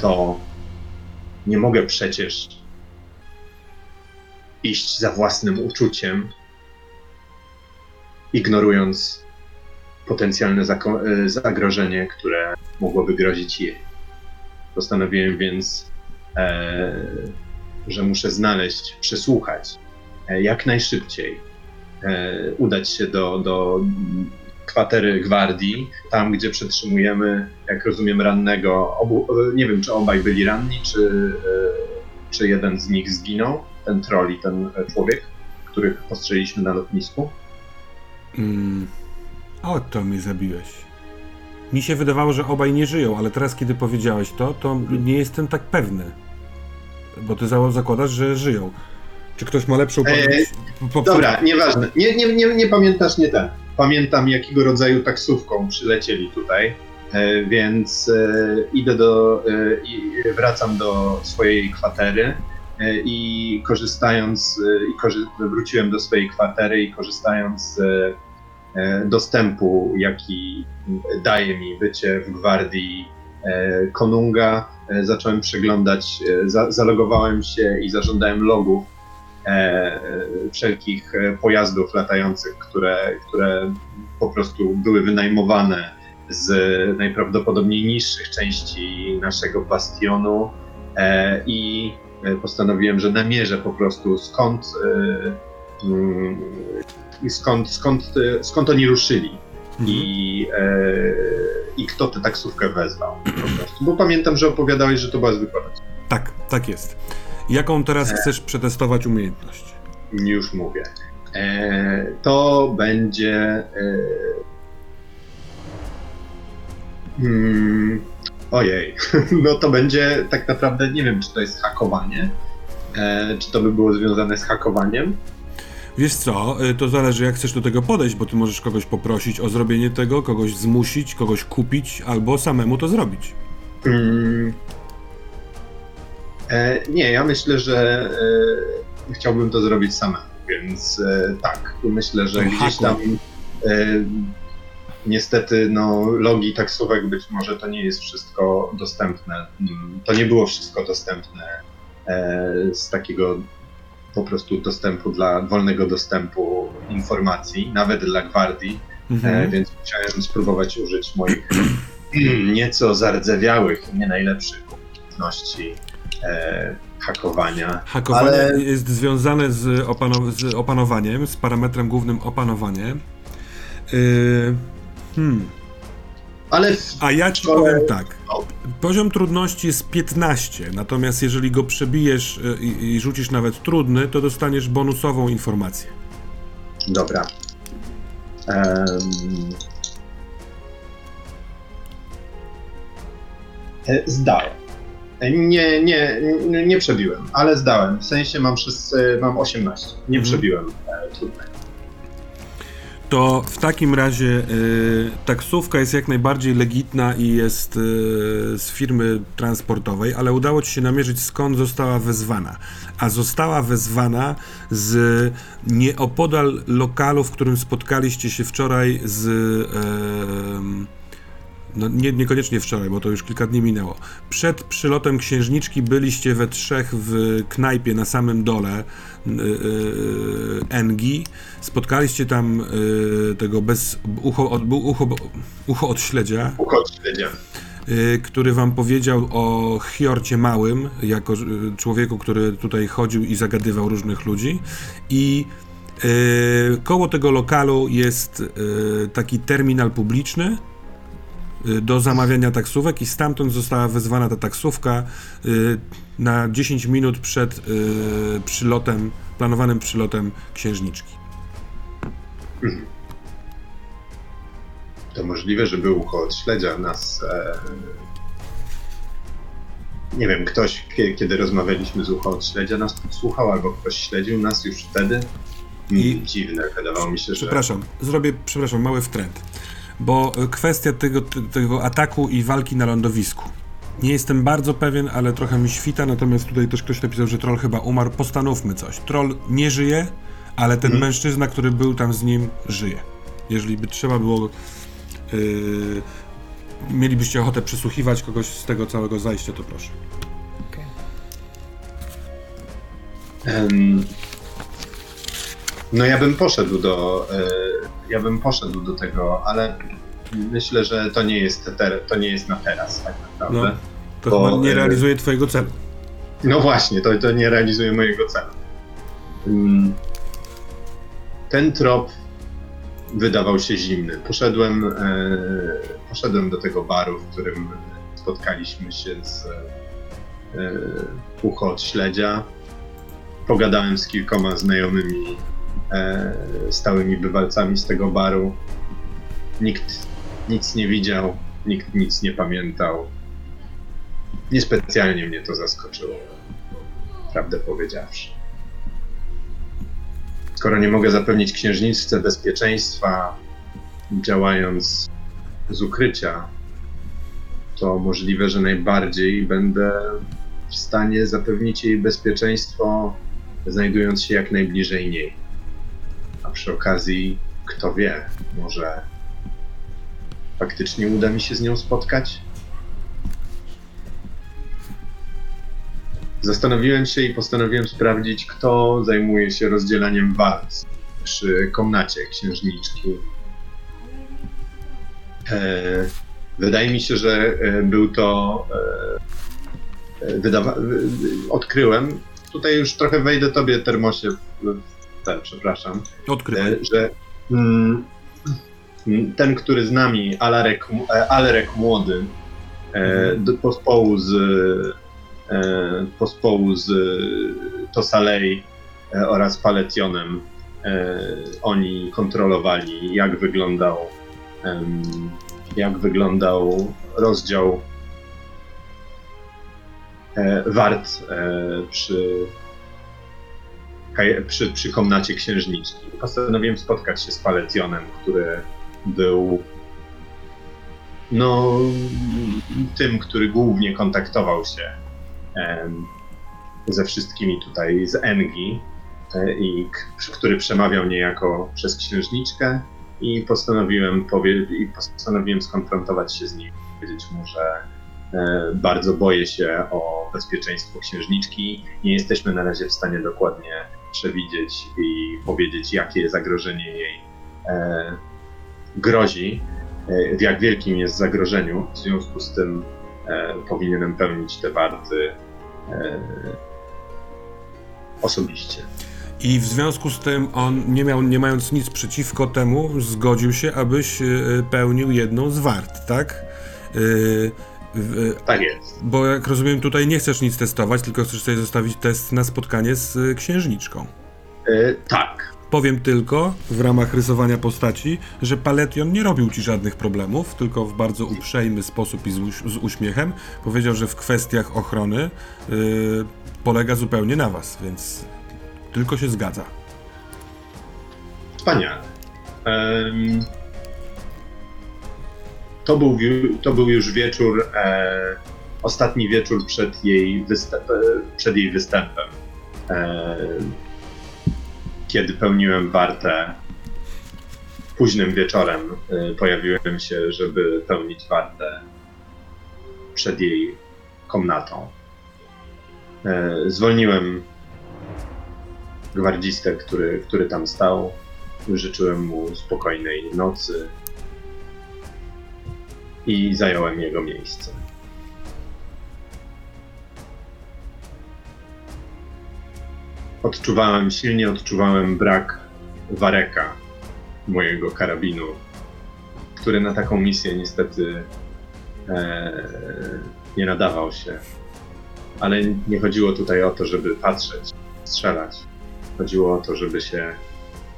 to nie mogę przecież iść za własnym uczuciem, ignorując potencjalne e, zagrożenie, które mogłoby grozić jej. Postanowiłem więc, e, że muszę znaleźć, przesłuchać e, jak najszybciej, e, udać się do, do kwatery gwardii, tam gdzie przetrzymujemy, jak rozumiem, rannego. Obu, e, nie wiem, czy obaj byli ranni, czy, e, czy jeden z nich zginął, ten troll i ten e, człowiek, których postrzeliliśmy na lotnisku. Mm. O, to mnie zabiłeś. Mi się wydawało, że obaj nie żyją, ale teraz, kiedy powiedziałeś to, to nie jestem tak pewny. Bo ty za- zakładasz, że żyją. Czy ktoś ma lepszą Eee, pamięć? Po- Dobra, nieważne. Nie, nie, nie, nie pamiętasz, nie ten. Pamiętam, jakiego rodzaju taksówką przylecieli tutaj, e, więc e, idę do. E, wracam do swojej kwatery i korzystając. I korzy- wróciłem do swojej kwatery i korzystając z dostępu, jaki daje mi bycie w gwardii Konunga, zacząłem przeglądać. Za, zalogowałem się i zażądałem logów wszelkich e, pojazdów latających, które, które po prostu były wynajmowane z najprawdopodobniej niższych części naszego bastionu e, i e, postanowiłem, że namierzę po prostu skąd, e, mm, skąd, skąd, e, skąd oni ruszyli Mhm. i, e, i kto tę taksówkę wezwał po prostu. Bo pamiętam, że opowiadałeś, że to była zwykła taksówka. Tak, tak jest. Jaką teraz chcesz przetestować umiejętność? Już mówię. E, to będzie. E, mm, ojej, no to będzie tak naprawdę, nie wiem, czy to jest hakowanie. E, czy to by było związane z hakowaniem? Wiesz co, y, to zależy jak chcesz do tego podejść, bo ty możesz kogoś poprosić o zrobienie tego, kogoś zmusić, kogoś kupić, albo samemu to zrobić. Mm, e, nie, ja myślę, że e, chciałbym to zrobić samemu, więc e, tak, myślę, że gdzieś tam e, niestety no, logi taksówek być może to nie jest wszystko dostępne. Mm, To nie było wszystko dostępne e, z takiego po prostu dostępu dla wolnego dostępu informacji, nawet dla gwardii. E, Mhm. więc chciałem spróbować użyć moich nieco zardzewiałych, nie najlepszych umiejętności e, hakowania. Hakowanie ale- jest związane z, opano- z opanowaniem, z parametrem głównym opanowanie. Yy, hmm. Ale w, A ja ci powiem tak. O. Poziom trudności jest 15, natomiast jeżeli go przebijesz y, i, i rzucisz nawet trudny, to dostaniesz bonusową informację. dobra. Zdałem. E, Nie, nie, nie, przebiłem, ale zdałem. W sensie mam, e, mam 18. Nie Mhm. przebiłem e, trudnego. To w takim razie y, taksówka jest jak najbardziej legitna i jest y, z firmy transportowej, ale udało ci się namierzyć skąd została wezwana. A została wezwana z nieopodal lokalu, w którym spotkaliście się wczoraj z. em, no nie, niekoniecznie wczoraj, bo to już kilka dni minęło. Przed przylotem księżniczki byliście we trzech w knajpie na samym dole yy, yy, Engi. Spotkaliście tam yy, tego bez ucho od, ucho, ucho od śledzia, Uchodź, śledzia. yy, który wam powiedział o Hiorcie Małym, jako yy, człowieku, który tutaj chodził i zagadywał różnych ludzi. I koło tego lokalu jest taki terminal publiczny, y, do zamawiania taksówek i stamtąd została wezwana ta taksówka y, na 10 minut przed y, przylotem, planowanym przylotem księżniczki. To możliwe, że był ucho od śledzia nas. E... Nie wiem, ktoś, kie- kiedy rozmawialiśmy z ucho od śledzia, nas słuchał, albo ktoś śledził nas już wtedy. I... Dziwne, wydawało mi się, że. Przepraszam, zrobię, przepraszam, mały wtręt, bo y, kwestia tego, tego ataku i walki na lądowisku. Nie jestem bardzo pewien, ale trochę mi świta, natomiast tutaj też ktoś napisał, że troll chyba umarł. Postanówmy coś. Troll nie żyje, ale ten Mhm. mężczyzna, który był tam z nim, żyje. Jeżeli by trzeba było. Yy, mielibyście ochotę przesłuchiwać kogoś z tego całego zajścia, to proszę. Em, No ja bym poszedł do. e, Ja bym poszedł do tego, ale myślę, że to nie jest, ter... to nie jest na teraz, tak naprawdę. No, to Bo, chyba nie yy, realizuje twojego celu. No właśnie, to, to nie realizuje mojego celu. Mm. Ten trop wydawał się zimny. Poszedłem, e, poszedłem do tego baru, w którym spotkaliśmy się z e, ucho od śledzia. Pogadałem z kilkoma znajomymi e, stałymi bywalcami z tego baru. Nikt nic nie widział, nikt nic nie pamiętał. Niespecjalnie mnie to zaskoczyło, prawdę powiedziawszy. Skoro nie mogę zapewnić księżniczce bezpieczeństwa, działając z ukrycia, to możliwe, że najbardziej będę w stanie zapewnić jej bezpieczeństwo, znajdując się jak najbliżej niej. A przy okazji, kto wie, może faktycznie uda mi się z nią spotkać? Zastanowiłem się i postanowiłem sprawdzić, kto zajmuje się rozdzielaniem wart przy komnacie księżniczki. E, wydaje mi się, że e, był to. E, e, wydawa- odkryłem. Tutaj już trochę wejdę tobie, Termosie, w ten, przepraszam Odkrywaj. e, że mm, ten, który z nami, Alarek, e, Alarek Młody, e, do- pospołu z, e, pospołu z Tosalej e, oraz Paletionem, e, oni kontrolowali, jak wyglądał, em, jak wyglądał rozdział e, wart e, przy przy, przy komnacie księżniczki. Postanowiłem spotkać się z Paletionem, który był no, tym, który głównie kontaktował się em, ze wszystkimi tutaj z Engi e, i który przemawiał niejako przez księżniczkę i postanowiłem, powie- i postanowiłem skonfrontować się z nim, powiedzieć mu, że e, bardzo boję się o bezpieczeństwo księżniczki. Nie jesteśmy na razie w stanie dokładnie przewidzieć i powiedzieć, jakie zagrożenie jej e, grozi, e, w jak wielkim jest zagrożeniu. W związku z tym e, powinienem pełnić te warty e, osobiście. I w związku z tym on, nie, miał, nie mając nic przeciwko temu, zgodził się, abyś y, pełnił jedną z wart, tak? Tak jest. bo jak rozumiem, tutaj nie chcesz nic testować, tylko chcesz sobie zostawić test na spotkanie z y, księżniczką. E, tak. Powiem tylko, w ramach rysowania postaci, że Paletion nie robił ci żadnych problemów, tylko w bardzo uprzejmy sposób i z, uś- z uśmiechem powiedział, że w kwestiach ochrony y, polega zupełnie na was, więc tylko się zgadza. Wspaniale. Em, to, był, to był już wieczór, e, ostatni wieczór przed jej, występ, e, przed jej występem. E, kiedy pełniłem wartę późnym wieczorem, e, pojawiłem się, żeby pełnić wartę przed jej komnatą. E, zwolniłem gwardzistę, który, który tam stał. Życzyłem mu spokojnej nocy i zająłem jego miejsce. Odczuwałem, silnie odczuwałem brak wareka mojego karabinu, który na taką misję niestety e, nie nadawał się. Ale nie chodziło tutaj o to, żeby patrzeć, strzelać. Chodziło o to, żeby się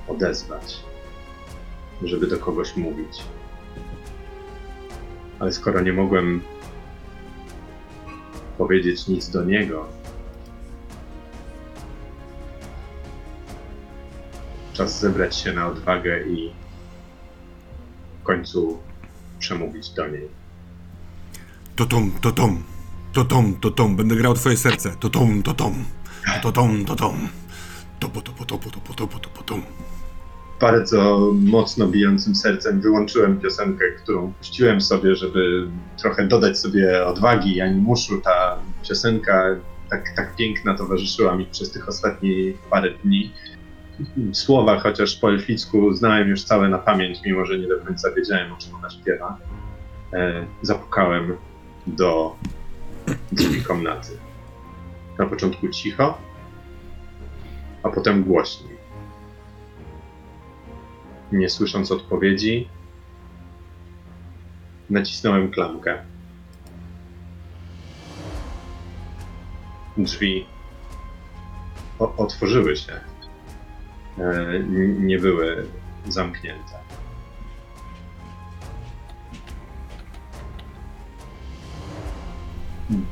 odezwać, żeby do kogoś mówić. Ale skoro nie mogłem powiedzieć nic do niego, czas zebrać się na odwagę i w końcu przemówić do niej. To tom, to tom, to tom, to tom, będę grał twoje serce. To tom, to tom, to tom, to tom. Topo, topo, topo, topo, topo, topo, tom. Bardzo mocno bijącym sercem wyłączyłem piosenkę, którą puściłem sobie, żeby trochę dodać sobie odwagi, animuszu. Ta piosenka tak, tak piękna towarzyszyła mi przez tych ostatnich parę dni. Słowa, chociaż po elficku znałem już całe na pamięć, mimo że nie do końca wiedziałem, o czym ona śpiewa. E, zapukałem do drzwi komnaty. Na początku cicho, a potem głośniej nie słysząc odpowiedzi, nacisnąłem klamkę. Drzwi o- otworzyły się. E, nie były zamknięte.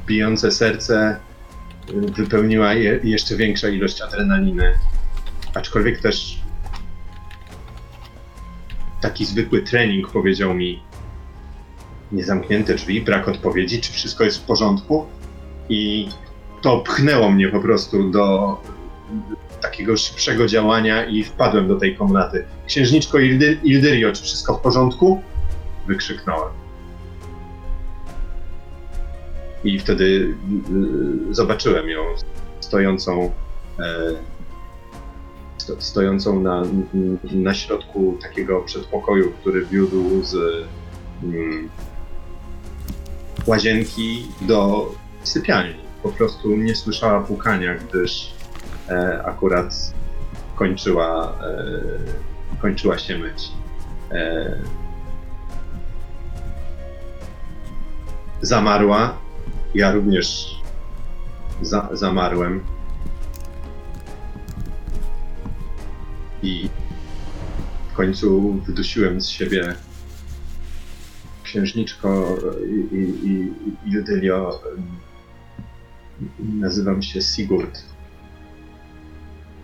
Bijące serce y, wypełniła je jeszcze większa ilość adrenaliny, aczkolwiek też taki zwykły trening powiedział mi niezamknięte drzwi, brak odpowiedzi, czy wszystko jest w porządku i to pchnęło mnie po prostu do takiego szybszego działania i wpadłem do tej komnaty. Księżniczko Ildy, Ildyrio, czy wszystko w porządku? Wykrzyknąłem. I wtedy y, zobaczyłem ją stojącą e, stojącą na, na środku takiego przedpokoju, który wiódł z mm, łazienki do sypialni. Po prostu nie słyszała pukania, gdyż e, akurat kończyła, e, kończyła się myć. E, zamarła. Ja również za, zamarłem. I w końcu wydusiłem z siebie księżniczko i, i, i, Judylio. Nazywam się Sigurd.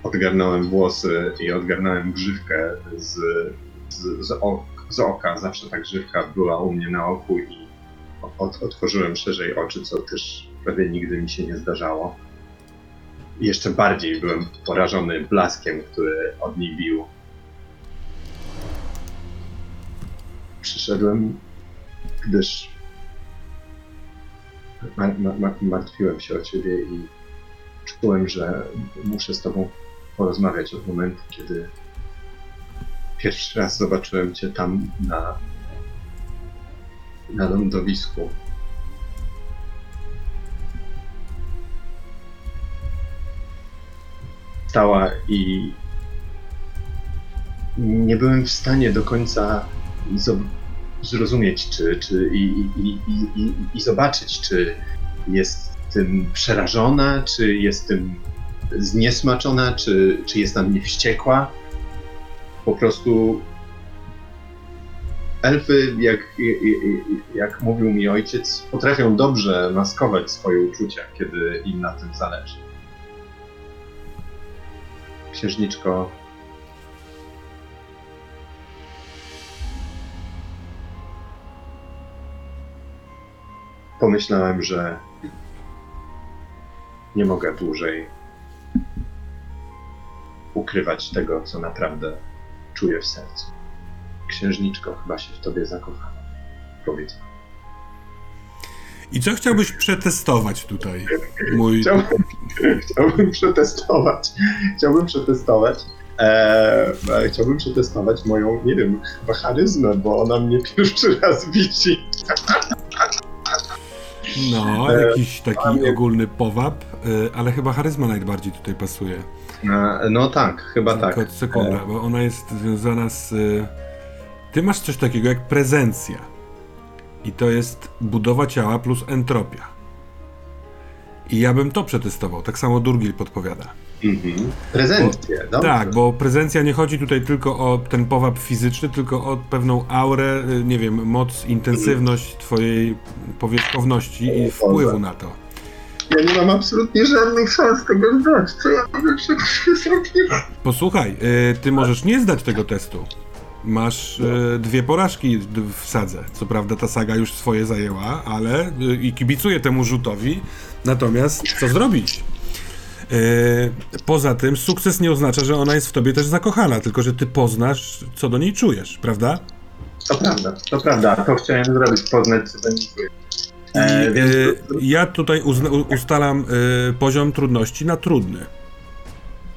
Odgarnąłem włosy i odgarnąłem grzywkę z, z, z, ok, z oka. Zawsze ta grzywka była u mnie na oku i od, otworzyłem szerzej oczy, co też prawie nigdy mi się nie zdarzało. Jeszcze bardziej byłem porażony blaskiem, który od niej bił. Przyszedłem, gdyż mar- ma- ma- martwiłem się o ciebie i czułem, że muszę z tobą porozmawiać od momentu, kiedy pierwszy raz zobaczyłem cię tam na, na lądowisku. Stała i nie byłem w stanie do końca zrozumieć, czy, czy i, i, i, i, i zobaczyć, czy jest tym przerażona, czy jest tym zniesmaczona, czy, czy jest na mnie wściekła. Po prostu elfy, jak, jak mówił mi ojciec, potrafią dobrze maskować swoje uczucia, kiedy im na tym zależy. Księżniczko, pomyślałem, że nie mogę dłużej ukrywać tego, co naprawdę czuję w sercu. Księżniczko, chyba się w tobie zakochałam. Powiedz. I co chciałbyś przetestować tutaj, mój... Chciałbym, chciałbym przetestować. Chciałbym przetestować. E, chciałbym przetestować moją, nie wiem, chyba charyzmę, bo ona mnie pierwszy raz widzi. No, E, jakiś taki ogólny powab, ale chyba charyzma najbardziej tutaj pasuje. E, no tak, chyba tak. Tylko sekunda, bo ona jest związana z... Ty masz coś takiego jak prezencja. I to jest budowa ciała plus entropia. I ja bym to przetestował, tak samo Durgil podpowiada. Mhm. Prezencję, dobrze. Tak, bo prezencja nie chodzi tutaj tylko o ten powab fizyczny, tylko o pewną aurę, y, nie wiem, moc, intensywność twojej powierzchowności i wpływu na to. Ja nie mam absolutnie żadnych szans tego zdać. Co ja mogę zrobić? Posłuchaj, y, ty możesz nie zdać tego testu. Masz y, dwie porażki w sadze. Co prawda ta saga już swoje zajęła, ale y, i kibicuję temu rzutowi. Natomiast co zrobić? Y, poza tym sukces nie oznacza, że ona jest w tobie też zakochana, tylko że ty poznasz, co do niej czujesz, prawda? To prawda, to prawda. To chciałem zrobić, poznać, co to nie czuję. I E, więc- ja tutaj uzna, ustalam y, poziom trudności na trudny.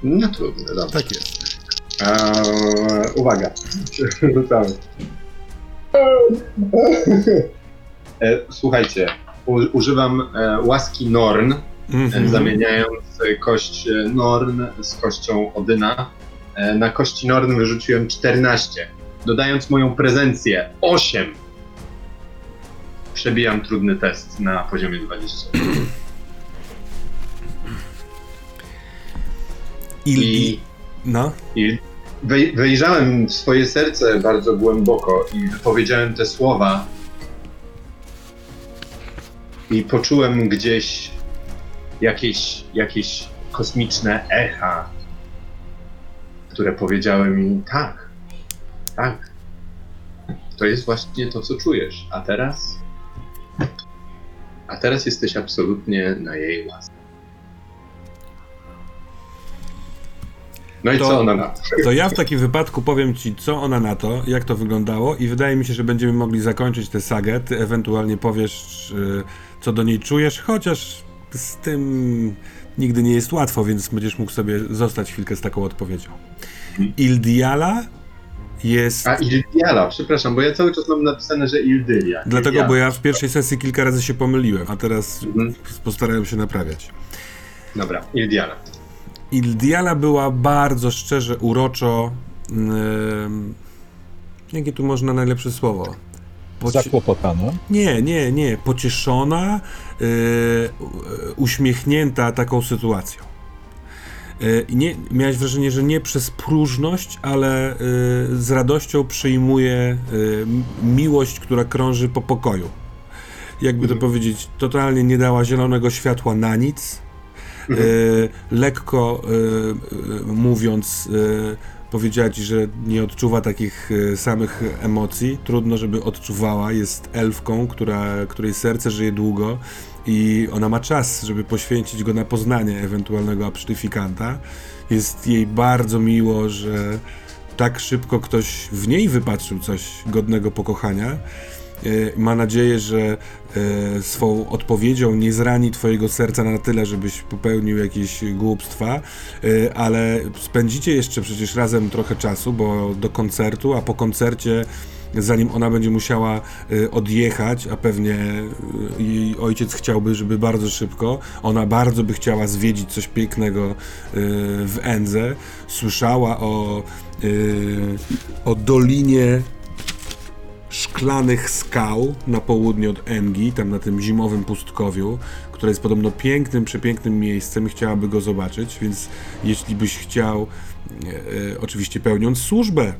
No trudno, dobrze. Tak jest. Eee, uwaga. Rzucamy. E, słuchajcie, u, używam e, łaski Norn, Mhm. zamieniając e, kość e, Norn z kością Odyna. E, na kości Norn wyrzuciłem 14, dodając moją prezencję 8. Przebijam trudny test na poziomie 20. I, I no. I wej- wejrzałem w swoje serce bardzo głęboko i wypowiedziałem te słowa. I poczułem gdzieś jakieś, jakieś kosmiczne echa, które powiedziały mi tak, tak. To jest właśnie to, co czujesz. A teraz? A teraz jesteś absolutnie na jej łasce. No i To- co ona na to? To ja w takim wypadku powiem ci, co ona na to, jak to wyglądało i wydaje mi się, że będziemy mogli zakończyć tę sagę. Ty ewentualnie powiesz, y, co do niej czujesz, chociaż z tym nigdy nie jest łatwo, więc będziesz mógł sobie zostać chwilkę z taką odpowiedzią. Mhm. Ildiala jest... A Ildiala, przepraszam, bo ja cały czas mam napisane, że Ildylia. Dlatego, Ildiala. bo ja w pierwszej sesji kilka razy się pomyliłem, a teraz Mhm. postarałem się naprawiać. Dobra, Ildiala. Ildiala była bardzo szczerze, uroczo. Ym, jakie tu można najlepsze słowo? Poci- Zakłopotana. nie, nie, nie. Pocieszona, yy, uśmiechnięta taką sytuacją. Yy, nie, miałeś wrażenie, że nie przez próżność, ale yy, z radością przyjmuje yy, miłość, która krąży po pokoju. Jakby to Mhm. powiedzieć, totalnie nie dała zielonego światła na nic. Mhm. Yy, lekko yy, yy, mówiąc, powiedziała ci, że nie odczuwa takich samych emocji. Trudno, żeby odczuwała. Jest elfką, która, której serce żyje długo i ona ma czas, żeby poświęcić go na poznanie ewentualnego absztyfikanta. Jest jej bardzo miło, że tak szybko ktoś w niej wypatrzył coś godnego pokochania. E, Ma nadzieję, że e, swą odpowiedzią nie zrani twojego serca na tyle, żebyś popełnił jakieś głupstwa, e, ale spędzicie jeszcze przecież razem trochę czasu, bo do koncertu, a po koncercie zanim ona będzie musiała odjechać, a pewnie jej ojciec chciałby, żeby bardzo szybko, ona bardzo by chciała zwiedzić coś pięknego w Endze, słyszała o, o dolinie szklanych skał na południe od Engi, tam na tym zimowym pustkowiu, które jest podobno pięknym, przepięknym miejscem i chciałaby go zobaczyć, więc jeśli byś chciał, e, e, oczywiście pełniąc służbę, e,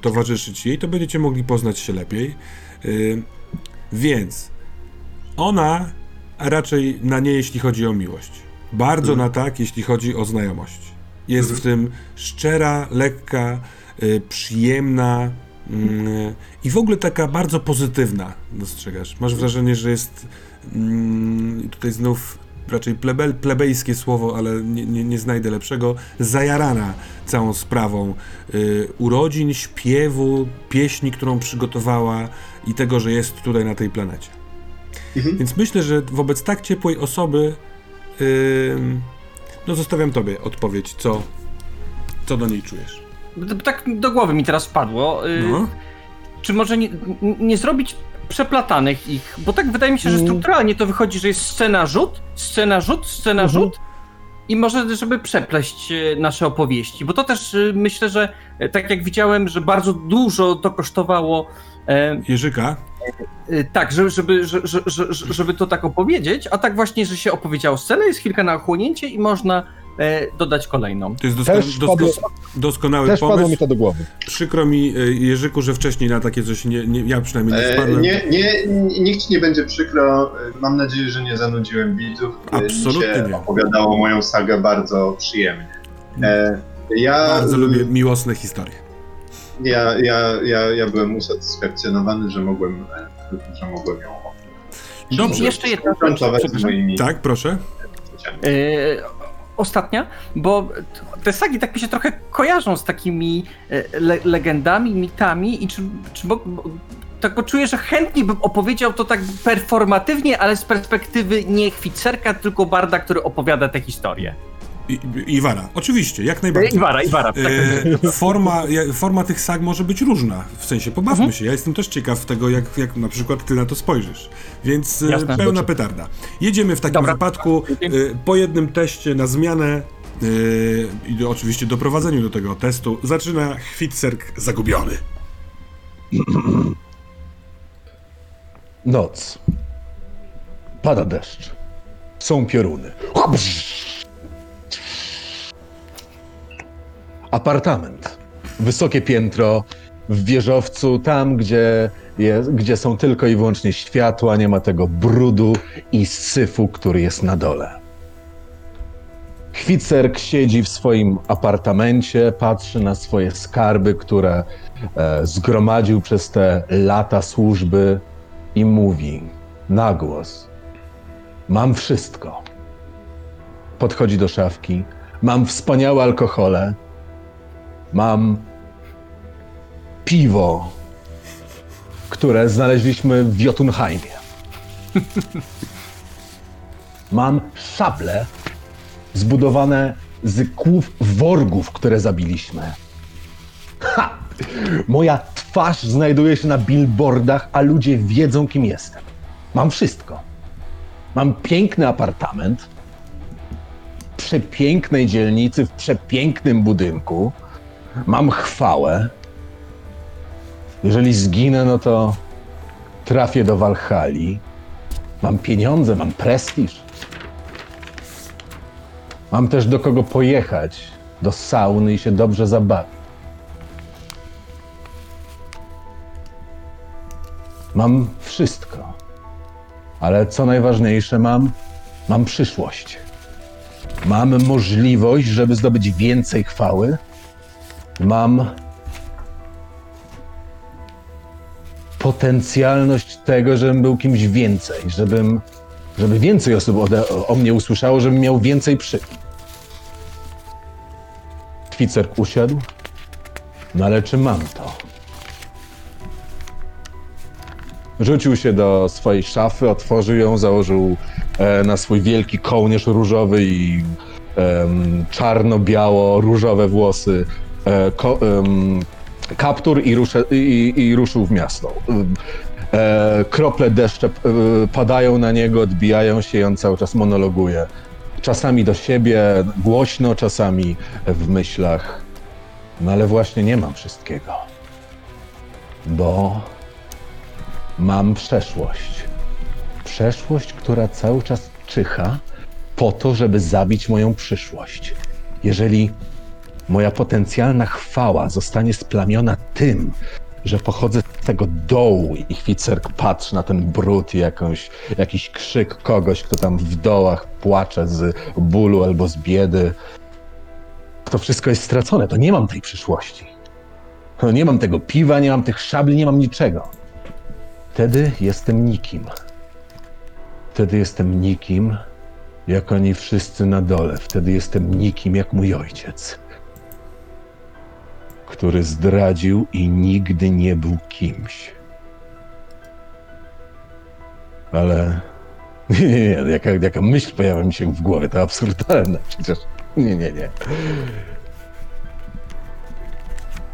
towarzyszyć jej, to będziecie mogli poznać się lepiej. E, więc ona, a raczej na nie, jeśli chodzi o miłość. Bardzo na tak, jeśli chodzi o znajomość. Jest w tym szczera, lekka, y, przyjemna mm, i w ogóle taka bardzo pozytywna, dostrzegasz. Masz wrażenie, że jest mm, tutaj znów raczej plebe, plebejskie słowo, ale nie, nie, nie znajdę lepszego, zajarana całą sprawą y, urodzin, śpiewu, pieśni, którą przygotowała i tego, że jest tutaj na tej planecie. Mhm. Więc myślę, że wobec tak ciepłej osoby, no zostawiam tobie odpowiedź, co, co do niej czujesz. Tak do głowy mi teraz padło. y, No. Czy może nie, nie zrobić przeplatanych ich? Bo tak wydaje mi się, że Mm. strukturalnie to wychodzi, że jest scena rzut, scena rzut, scena Mhm. rzut. I może, żeby przepleść e, nasze opowieści, bo to też e, myślę, że e, tak jak widziałem, że bardzo dużo to kosztowało e, Jerzyka, e, tak, żeby, żeby, że- że- że- że- żeby to tak opowiedzieć, a tak właśnie, że się opowiedziało scenę, jest chwilka na ochłonięcie i można dodać kolejną. to jest dosko- Też dosko- padło, doskonały też padło pomysł. mi to do głowy. Przykro mi, y, Jerzyku, że wcześniej na takie coś nie, nie ja przynajmniej nie E, wpadłem. nie, nie, nikt ci nie będzie przykro. E, Mam nadzieję, że nie zanudziłem widzów. E, Absolutnie mi się opowiadało moją sagę bardzo przyjemnie. E, ja, Bardzo lubię miłosne historie. Ja, ja, ja, ja byłem usatysfakcjonowany, że mogłem, e, że mogłem ją Dobrze. Jeszcze jedna rzecz, Tak, proszę. Ostatnia, bo te sagi tak mi się trochę kojarzą z takimi e, le legendami, mitami i czy, czy bo, bo, tak bo czuję, że chętnie bym opowiedział to tak performatywnie, ale z perspektywy nie chwicerka, tylko barda, który opowiada tę historię. I, Iwara, oczywiście, jak E, najbardziej. Iwara, Iwara. Tak, E, forma, forma tych sag może być różna, w sensie pobawmy Mhm. się. Ja jestem też ciekaw tego, jak, jak na przykład ty na to spojrzysz. Więc e, Jasne. pełna petarda. Jedziemy w takim Dobra. wypadku e, po jednym teście na zmianę e, i do, oczywiście doprowadzeniu do tego testu zaczyna Chwitserk zagubiony. Noc. Pada deszcz. Są pioruny. Apartament. Wysokie piętro w wieżowcu, tam gdzie, jest, gdzie są tylko i wyłącznie światła, nie ma tego brudu i syfu, który jest na dole. Chwicerk siedzi w swoim apartamencie, patrzy na swoje skarby, które e, zgromadził przez te lata służby i mówi na głos: Mam wszystko. Podchodzi do szafki. Mam wspaniałe alkohole. Mam piwo, które znaleźliśmy w Jotunheimie. Mam szable zbudowane z kłów worgów, które zabiliśmy. Ha! Moja twarz znajduje się na billboardach, a ludzie wiedzą, kim jestem. Mam wszystko. Mam piękny apartament, w przepięknej dzielnicy, w przepięknym budynku. Mam chwałę. Jeżeli zginę, no to trafię do Walhali. Mam pieniądze, mam prestiż. Mam też do kogo pojechać do sauny i się dobrze zabawić. Mam wszystko. Ale co najważniejsze, mam, mam przyszłość. Mam możliwość, żeby zdobyć więcej chwały. Mam potencjalność tego, żebym był kimś więcej, żebym, żeby więcej osób ode, o mnie usłyszało, żebym miał więcej przygód. Kwicerk usiadł. No ale czy mam to? Rzucił się do swojej szafy, otworzył ją, założył e, na swój wielki kołnierz różowy i em, czarno-biało-różowe włosy. E, ko, kaptur i, ruszę, i, i ruszył w miasto. E, krople deszcze e, padają na niego, odbijają się i on cały czas monologuje. Czasami do siebie, głośno, czasami w myślach. No ale właśnie nie mam wszystkiego. Bo mam przeszłość. Przeszłość, która cały czas czyha po to, żeby zabić moją przyszłość. Jeżeli moja potencjalna chwała zostanie splamiona tym, że pochodzę z tego dołu i Chwicerk patrzy na ten brud i jakąś, jakiś krzyk kogoś, kto tam w dołach płacze z bólu albo z biedy. To wszystko jest stracone, to nie mam tej przyszłości. No, nie mam tego piwa, nie mam tych szabli, nie mam niczego. Wtedy jestem nikim. Wtedy jestem nikim, jak oni wszyscy na dole. Wtedy jestem nikim, jak mój ojciec który zdradził i nigdy nie był kimś. Ale nie, nie, nie, jaka, jaka myśl pojawia mi się w głowie, to absurdalne przecież. Nie, nie, nie.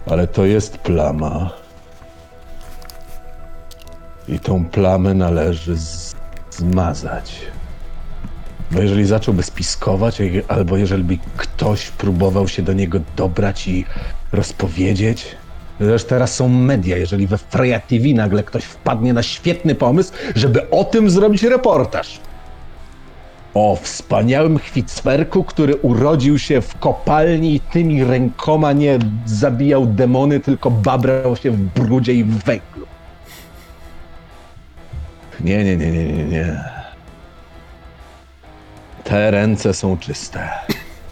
Ale to jest plama. I tą plamę należy zmazać. Bo jeżeli zacząłby spiskować, albo jeżeli by ktoś próbował się do niego dobrać i rozpowiedzieć. Zresztą teraz są media. Jeżeli we Freya TV nagle ktoś wpadnie na świetny pomysł, żeby o tym zrobić reportaż. O wspaniałym chwicwerku, który urodził się w kopalni i tymi rękoma nie zabijał demony, tylko babrał się w brudzie i w węglu. Nie, nie, nie, nie, nie, nie. Te ręce są czyste.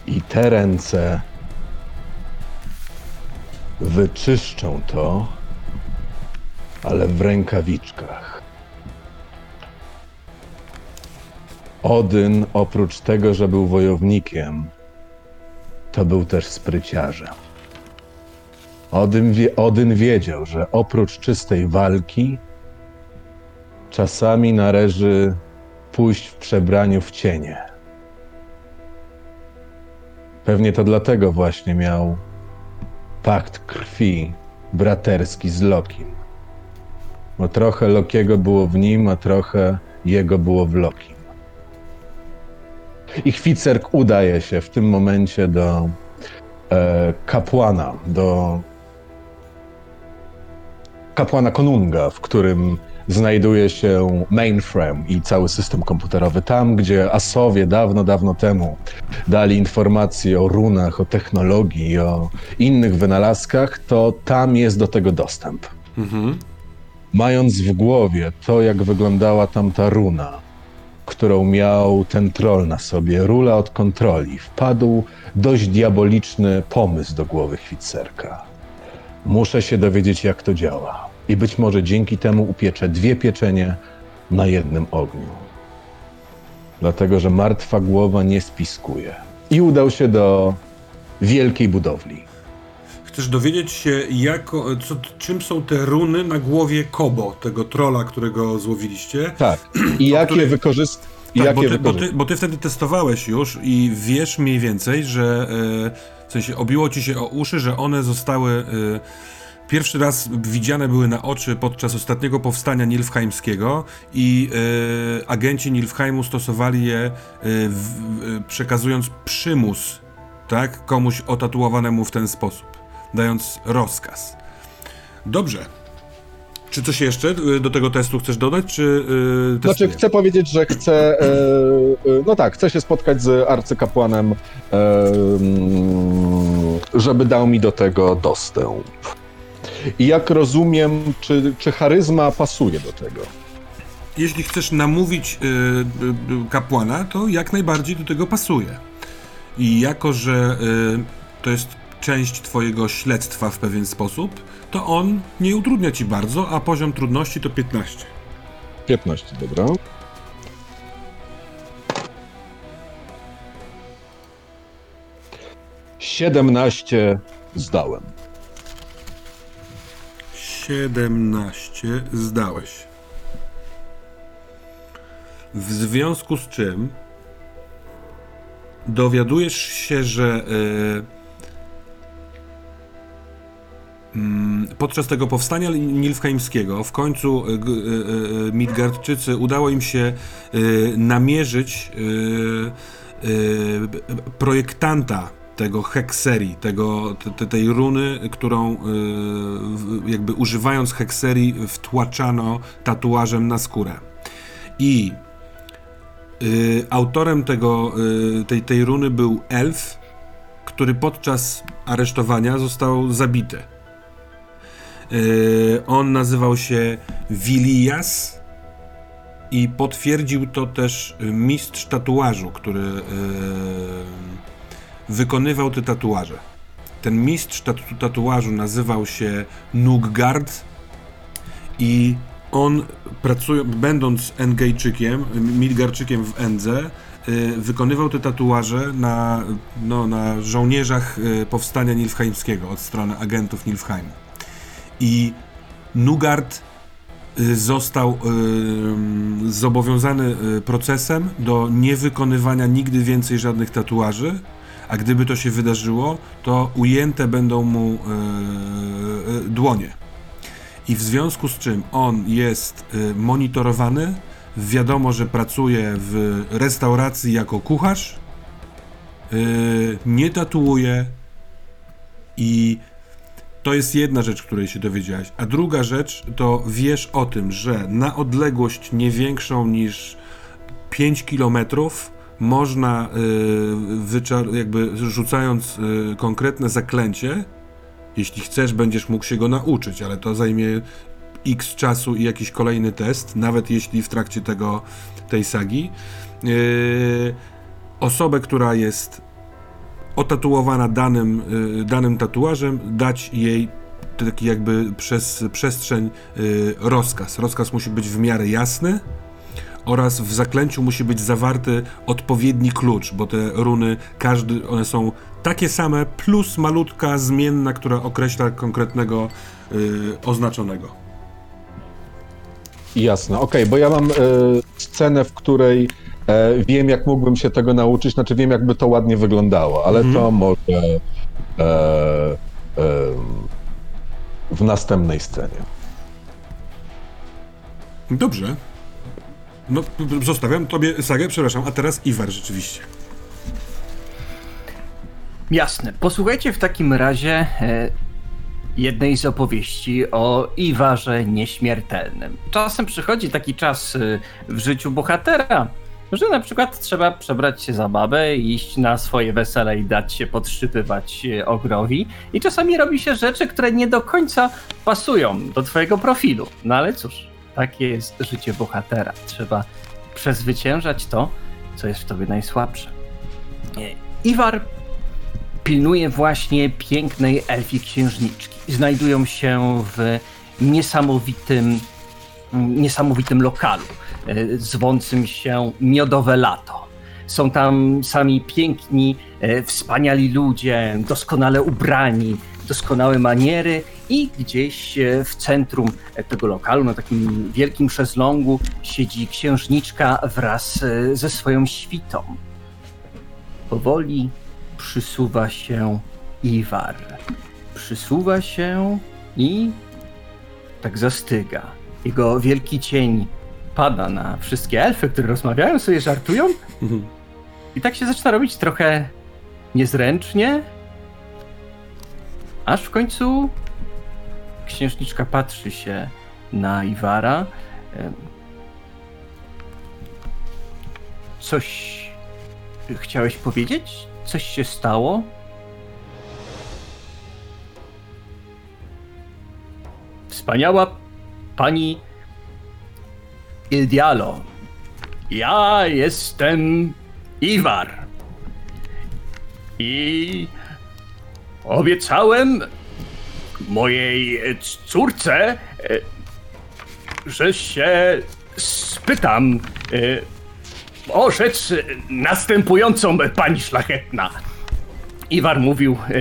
I te ręce wyczyszczą to, ale w rękawiczkach. Odyn, oprócz tego, że był wojownikiem, to był też spryciarzem. Odyn, wie, Odyn wiedział, że oprócz czystej walki, czasami należy pójść w przebraniu w cienie. Pewnie to dlatego właśnie miał pakt krwi braterski z Lokim. Bo trochę Lokiego było w nim, a trochę jego było w Lokim. I Chwicerk udaje się w tym momencie do e, kapłana, do kapłana Konunga, w którym znajduje się mainframe i cały system komputerowy. Tam, gdzie Asowie dawno, dawno temu dali informacje o runach, o technologii, o innych wynalazkach, to tam jest do tego dostęp. Mhm. Mając w głowie to, jak wyglądała tamta runa, którą miał ten troll na sobie, rula od kontroli, wpadł dość diaboliczny pomysł do głowy Chwicerka. Muszę się dowiedzieć, jak to działa. I być może dzięki temu upieczę dwie pieczenie na jednym ogniu. Dlatego, że martwa głowa nie spiskuje. I udał się do wielkiej budowli. Chcesz dowiedzieć się, jako, co, czym są te runy na głowie Kobo, tego trola, którego złowiliście? Tak. I jak której- je wykorzystać? Tak, jak bo ty, bo, ty, bo ty wtedy testowałeś już i wiesz mniej więcej, że e, w sensie obiło ci się o uszy, że one zostały e, pierwszy raz widziane były na oczy podczas ostatniego powstania Nilfheimskiego i e, agenci Nilfheimu stosowali je e, w, przekazując przymus tak, komuś otatuowanemu w ten sposób, dając rozkaz. Dobrze. Czy coś jeszcze e, do tego testu chcesz dodać, czy e, Znaczy, chcę powiedzieć, że chcę. E, no tak, chcę się spotkać z arcykapłanem, mm, żeby dał mi do tego dostęp. I jak rozumiem, czy, czy charyzma pasuje do tego? Jeśli chcesz namówić y, y, y, kapłana, to jak najbardziej do tego pasuje. I jako, że y, to jest część twojego śledztwa w pewien sposób, to on nie utrudnia ci bardzo, a poziom trudności to 15. 15, dobra. Siedemnaście zdałem. 17 zdałeś. W związku z czym dowiadujesz się, że mm, podczas tego powstania nilfheimskiego w końcu y, g- y, y, Midgardczycy udało im się namierzyć projektanta tego hekserii, tego, te- te, tej runy, którą y, jakby używając hekserii wtłaczano tatuażem na skórę. I y, autorem tego, y, tej, tej runy był elf, który podczas aresztowania został zabity. On nazywał się Vilias i potwierdził to też mistrz tatuażu, który wykonywał te tatuaże. Ten mistrz tatu- tatuażu nazywał się Nuggard i on pracując, będąc Engejczykiem, Midgarczykiem w Endze, y, wykonywał te tatuaże na, no, na żołnierzach y, powstania Nilfheimskiego od strony agentów Nilfheimu. I Nugard y, został zobowiązany procesem do niewykonywania nigdy więcej żadnych tatuaży, a gdyby to się wydarzyło, to ujęte będą mu y, y, dłonie. I w związku z czym on jest y, monitorowany, wiadomo, że pracuje w restauracji jako kucharz, nie tatuuje i to jest jedna rzecz, której się dowiedziałeś. A druga rzecz to wiesz o tym, że na odległość nie większą niż 5 kilometrów można y, wyczar- jakby rzucając y, konkretne zaklęcie, jeśli chcesz, będziesz mógł się go nauczyć, ale to zajmie x czasu i jakiś kolejny test, nawet jeśli w trakcie tego, tej sagi. Yy, osobę, która jest otatuowana danym, yy, danym tatuażem, dać jej taki jakby przez przestrzeń yy, rozkaz. Rozkaz musi być w miarę jasny oraz w zaklęciu musi być zawarty odpowiedni klucz, bo te runy, każdy, one są takie same, plus malutka zmienna, która określa konkretnego yy, oznaczonego. Jasne, okej, bo ja mam e, scenę, w której e, wiem, jak mógłbym się tego nauczyć, znaczy wiem, jakby to ładnie wyglądało, ale Mhm. to może e, e, w następnej scenie. Dobrze. No, zostawiam tobie sagę, przepraszam, a teraz Iwar rzeczywiście. Jasne. Posłuchajcie w takim razie e, jednej z opowieści o Iwarze Nieśmiertelnym. Czasem przychodzi taki czas e, w życiu bohatera, że na przykład trzeba przebrać się za babę, iść na swoje wesele i dać się podszypywać e, ogrowi. I czasami robi się rzeczy, które nie do końca pasują do twojego profilu. No ale cóż, takie jest życie bohatera. Trzeba przezwyciężać to, co jest w tobie najsłabsze. Iwar pilnuje właśnie pięknej elfii księżniczki. Znajdują się w niesamowitym, niesamowitym lokalu, e, zwącym się Miodowe Lato. Są tam sami piękni, e, wspaniali ludzie, doskonale ubrani, doskonałe maniery i gdzieś e, w centrum e, tego lokalu, na takim wielkim szezlongu, siedzi księżniczka wraz e, ze swoją świtą. Powoli przysuwa się Iwar. Przysuwa się i tak zastyga. Jego wielki cień pada na wszystkie elfy, które rozmawiają, sobie żartują. I tak się zaczyna robić trochę niezręcznie. Aż w końcu księżniczka patrzy się na Iwara. Em, Coś chciałeś powiedzieć? Coś się stało? Wspaniała pani Ildialo. Ja jestem Iwar. I obiecałem mojej córce, e, że się spytam e, o rzecz następującą, pani szlachetna. Iwar mówił, e,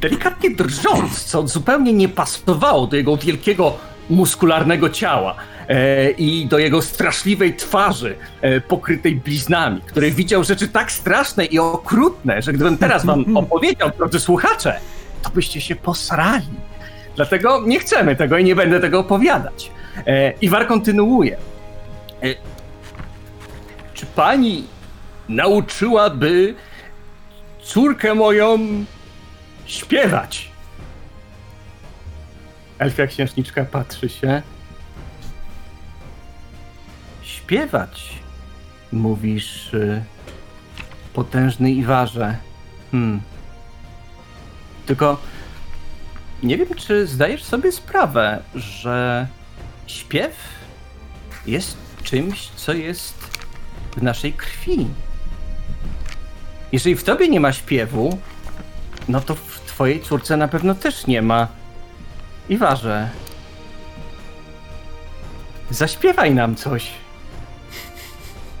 delikatnie drżąc, co zupełnie nie pasowało do jego wielkiego, muskularnego ciała e, i do jego straszliwej twarzy e, pokrytej bliznami, której widział rzeczy tak straszne i okrutne, że gdybym teraz wam opowiedział, drodzy słuchacze, to byście się posrali. Dlatego nie chcemy tego i nie będę tego opowiadać. E, Iwar kontynuuje. E, czy pani nauczyłaby córkę moją śpiewać? Elfia księżniczka patrzy się. Śpiewać, mówisz, y, potężny Iwarze. Hmm. Tylko nie wiem, czy zdajesz sobie sprawę, że śpiew jest czymś, co jest w naszej krwi. Jeżeli w tobie nie ma śpiewu, no to w twojej córce na pewno też nie ma. Iwarze, zaśpiewaj nam coś.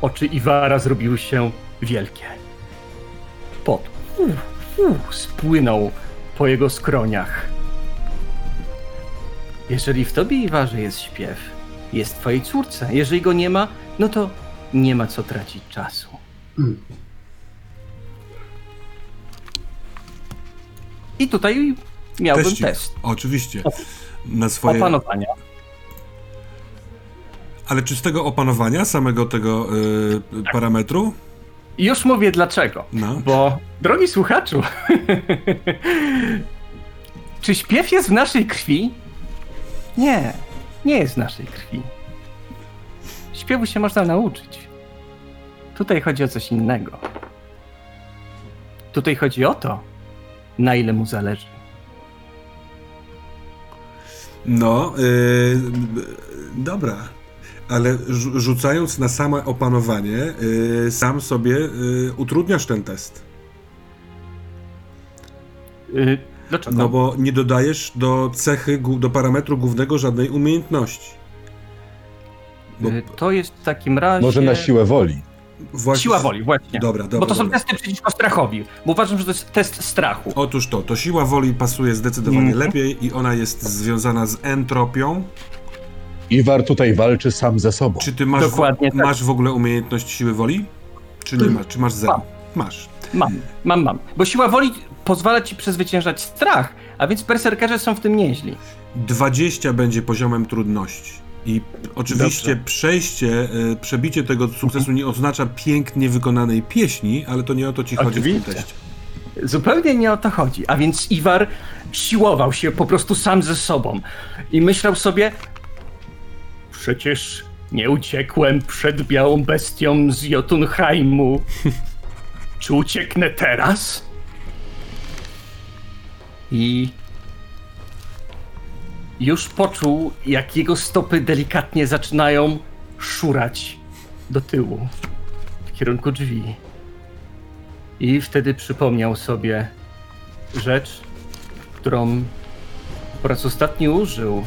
Oczy Iwara zrobiły się wielkie. Pot uf, spłynął po jego skroniach. Jeżeli w tobie, Iwarze, jest śpiew, jest w twojej córce. Jeżeli go nie ma, no to nie ma co tracić czasu. I tutaj miałbym Teścik. test Oczywiście. Na swoje... opanowania. Ale czy z tego opanowania, samego tego y, parametru? Już mówię dlaczego. No. Bo, drogi słuchaczu, czy śpiew jest w naszej krwi? Nie, nie jest w naszej krwi. Śpiewu się można nauczyć. Tutaj chodzi o coś innego. Tutaj chodzi o to, na ile mu zależy. No, y, dobra. Ale rzu- rzucając na same opanowanie, y, sam sobie y, utrudniasz ten test. Yy, dlaczego? No bo nie dodajesz do cechy, do parametru głównego żadnej umiejętności. Bo Yy, to jest w takim razie... Może na siłę woli. właśnie... Siła woli, właśnie. Dobra, dobra. Bo to są dobra. testy przeciwko strachowi. Bo uważam, że to jest test strachu. Otóż to, to siła woli pasuje zdecydowanie Mhm. lepiej i ona jest związana z entropią. Iwar tutaj walczy sam ze sobą. Czy ty masz, Dokładnie tak. masz w ogóle umiejętność siły woli? Czy nie masz? Czy masz zero? Mam. Masz. Mam, mam, mam. Bo siła woli pozwala ci przezwyciężać strach, a więc berserkerze są w tym nieźli. 20 będzie poziomem trudności. I oczywiście Dobrze. przejście, y, przebicie tego sukcesu nie oznacza pięknie wykonanej pieśni, ale to nie o to ci chodzi w Oczywiście. tym teście. Zupełnie nie o to chodzi. A więc Iwar siłował się po prostu sam ze sobą i myślał sobie: Przecież nie uciekłem przed białą bestią z Jotunheimu. Czy ucieknę teraz? I już poczuł, jak jego stopy delikatnie zaczynają szurać do tyłu w kierunku drzwi. I wtedy przypomniał sobie rzecz, którą po raz ostatni użył,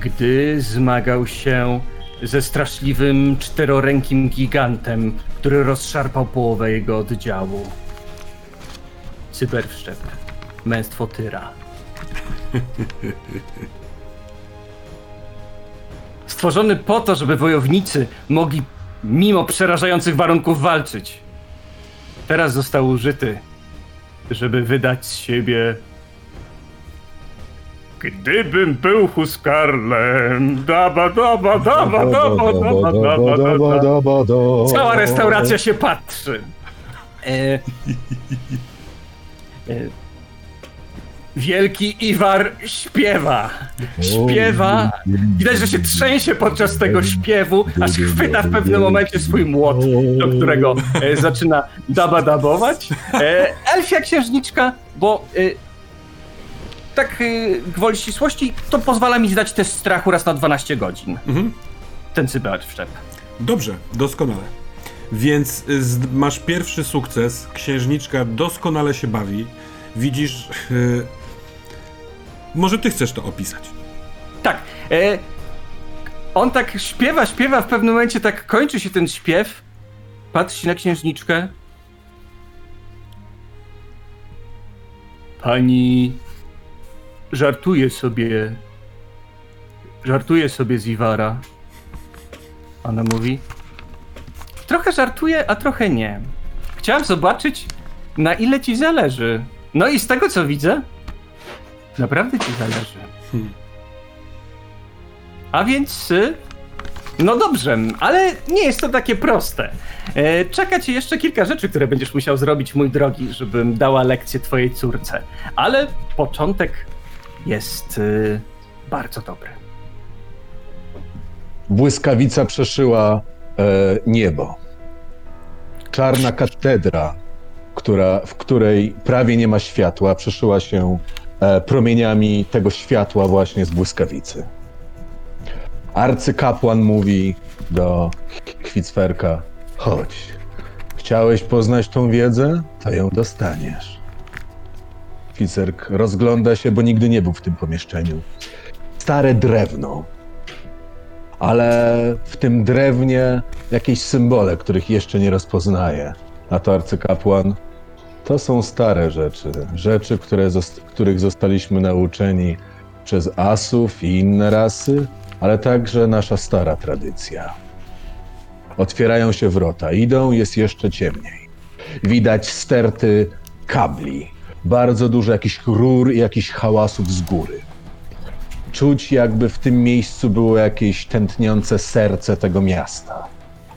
gdy zmagał się ze straszliwym czterorękim gigantem, który rozszarpał połowę jego oddziału. Cyberwszczep. Męstwo Tyra. Stworzony po to, żeby wojownicy mogli mimo przerażających warunków walczyć. Teraz został użyty, żeby wydać z siebie. Gdybym był Huskarlem, daba, daba, daba, daba, daba, daba, daba. Cała restauracja się patrzy. E, e, wielki Iwar śpiewa. Śpiewa. Widać, że się trzęsie podczas tego śpiewu, aż chwyta w pewnym momencie swój młot, do którego e, zaczyna daba-dabować. E, elfia księżniczka, bo e, tak e, gwoli ścisłości, to pozwala mi zdać test strachu raz na 12 godzin. Mhm. Ten cyber wszczep. Dobrze, doskonale. Więc y, z, masz pierwszy sukces, księżniczka doskonale się bawi. Widzisz. y, może ty chcesz to opisać. Tak. E, on tak śpiewa, śpiewa, w pewnym momencie tak kończy się ten śpiew. Patrzy na księżniczkę. Pani żartuje sobie. Żartuje sobie z Iwara. Ona mówi. Trochę żartuje, a trochę nie. Chciałam zobaczyć, na ile ci zależy No i z tego co widzę, naprawdę ci zależy. Hmm. A więc. y, No dobrze, ale nie jest to takie proste. E, Czeka cię jeszcze kilka rzeczy, które będziesz musiał zrobić, mój drogi, żebym dała lekcję twojej córce. Ale początek jest y, bardzo dobry. Błyskawica przeszyła e, niebo. Czarna katedra, która, w której prawie nie ma światła, przeszyła się e, promieniami tego światła właśnie z błyskawicy. Arcykapłan mówi do Kwicferka: Chodź, chciałeś poznać tą wiedzę, to ją dostaniesz. Kwicerk rozgląda się, bo nigdy nie był w tym pomieszczeniu. Stare drewno, ale w tym drewnie jakieś symbole, których jeszcze nie rozpoznaje. A to arcykapłan to są stare rzeczy. Rzeczy, które których zostaliśmy nauczeni przez asów i inne rasy, ale także nasza stara tradycja. Otwierają się wrota, idą, jest jeszcze ciemniej. Widać sterty kabli, bardzo dużo jakichś rur i jakichś hałasów z góry czuć, jakby w tym miejscu było jakieś tętniące serce tego miasta,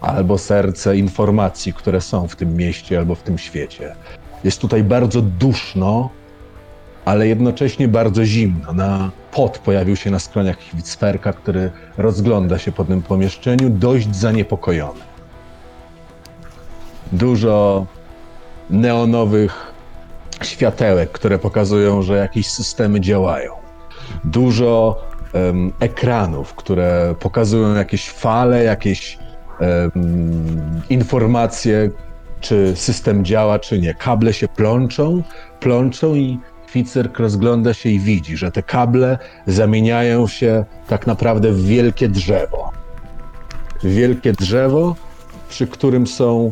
albo serce informacji, które są w tym mieście albo w tym świecie. Jest tutaj bardzo duszno, ale jednocześnie bardzo zimno. Na pot pojawił się na skroniach Kwicferka, który rozgląda się po tym pomieszczeniu, dość zaniepokojony. Dużo neonowych światełek, które pokazują, że jakieś systemy działają dużo em, ekranów, które pokazują jakieś fale, jakieś em, informacje, czy system działa, czy nie. Kable się plączą, plączą i Ficerk rozgląda się i widzi, że te kable zamieniają się tak naprawdę w wielkie drzewo. Wielkie drzewo, przy którym są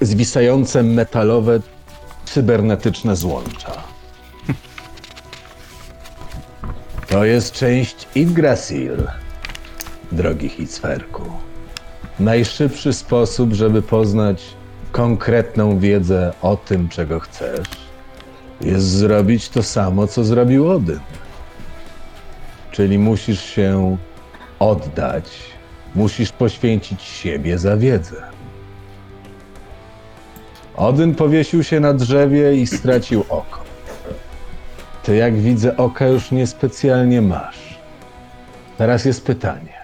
zwisające metalowe, cybernetyczne złącza. To jest część Yggdrasil, drogi Hicferku. Najszybszy sposób, żeby poznać konkretną wiedzę o tym, czego chcesz, jest zrobić to samo, co zrobił Odyn. Czyli musisz się oddać, musisz poświęcić siebie za wiedzę. Odyn powiesił się na drzewie i stracił oko. Ty, jak widzę, oka już niespecjalnie masz. Teraz jest pytanie.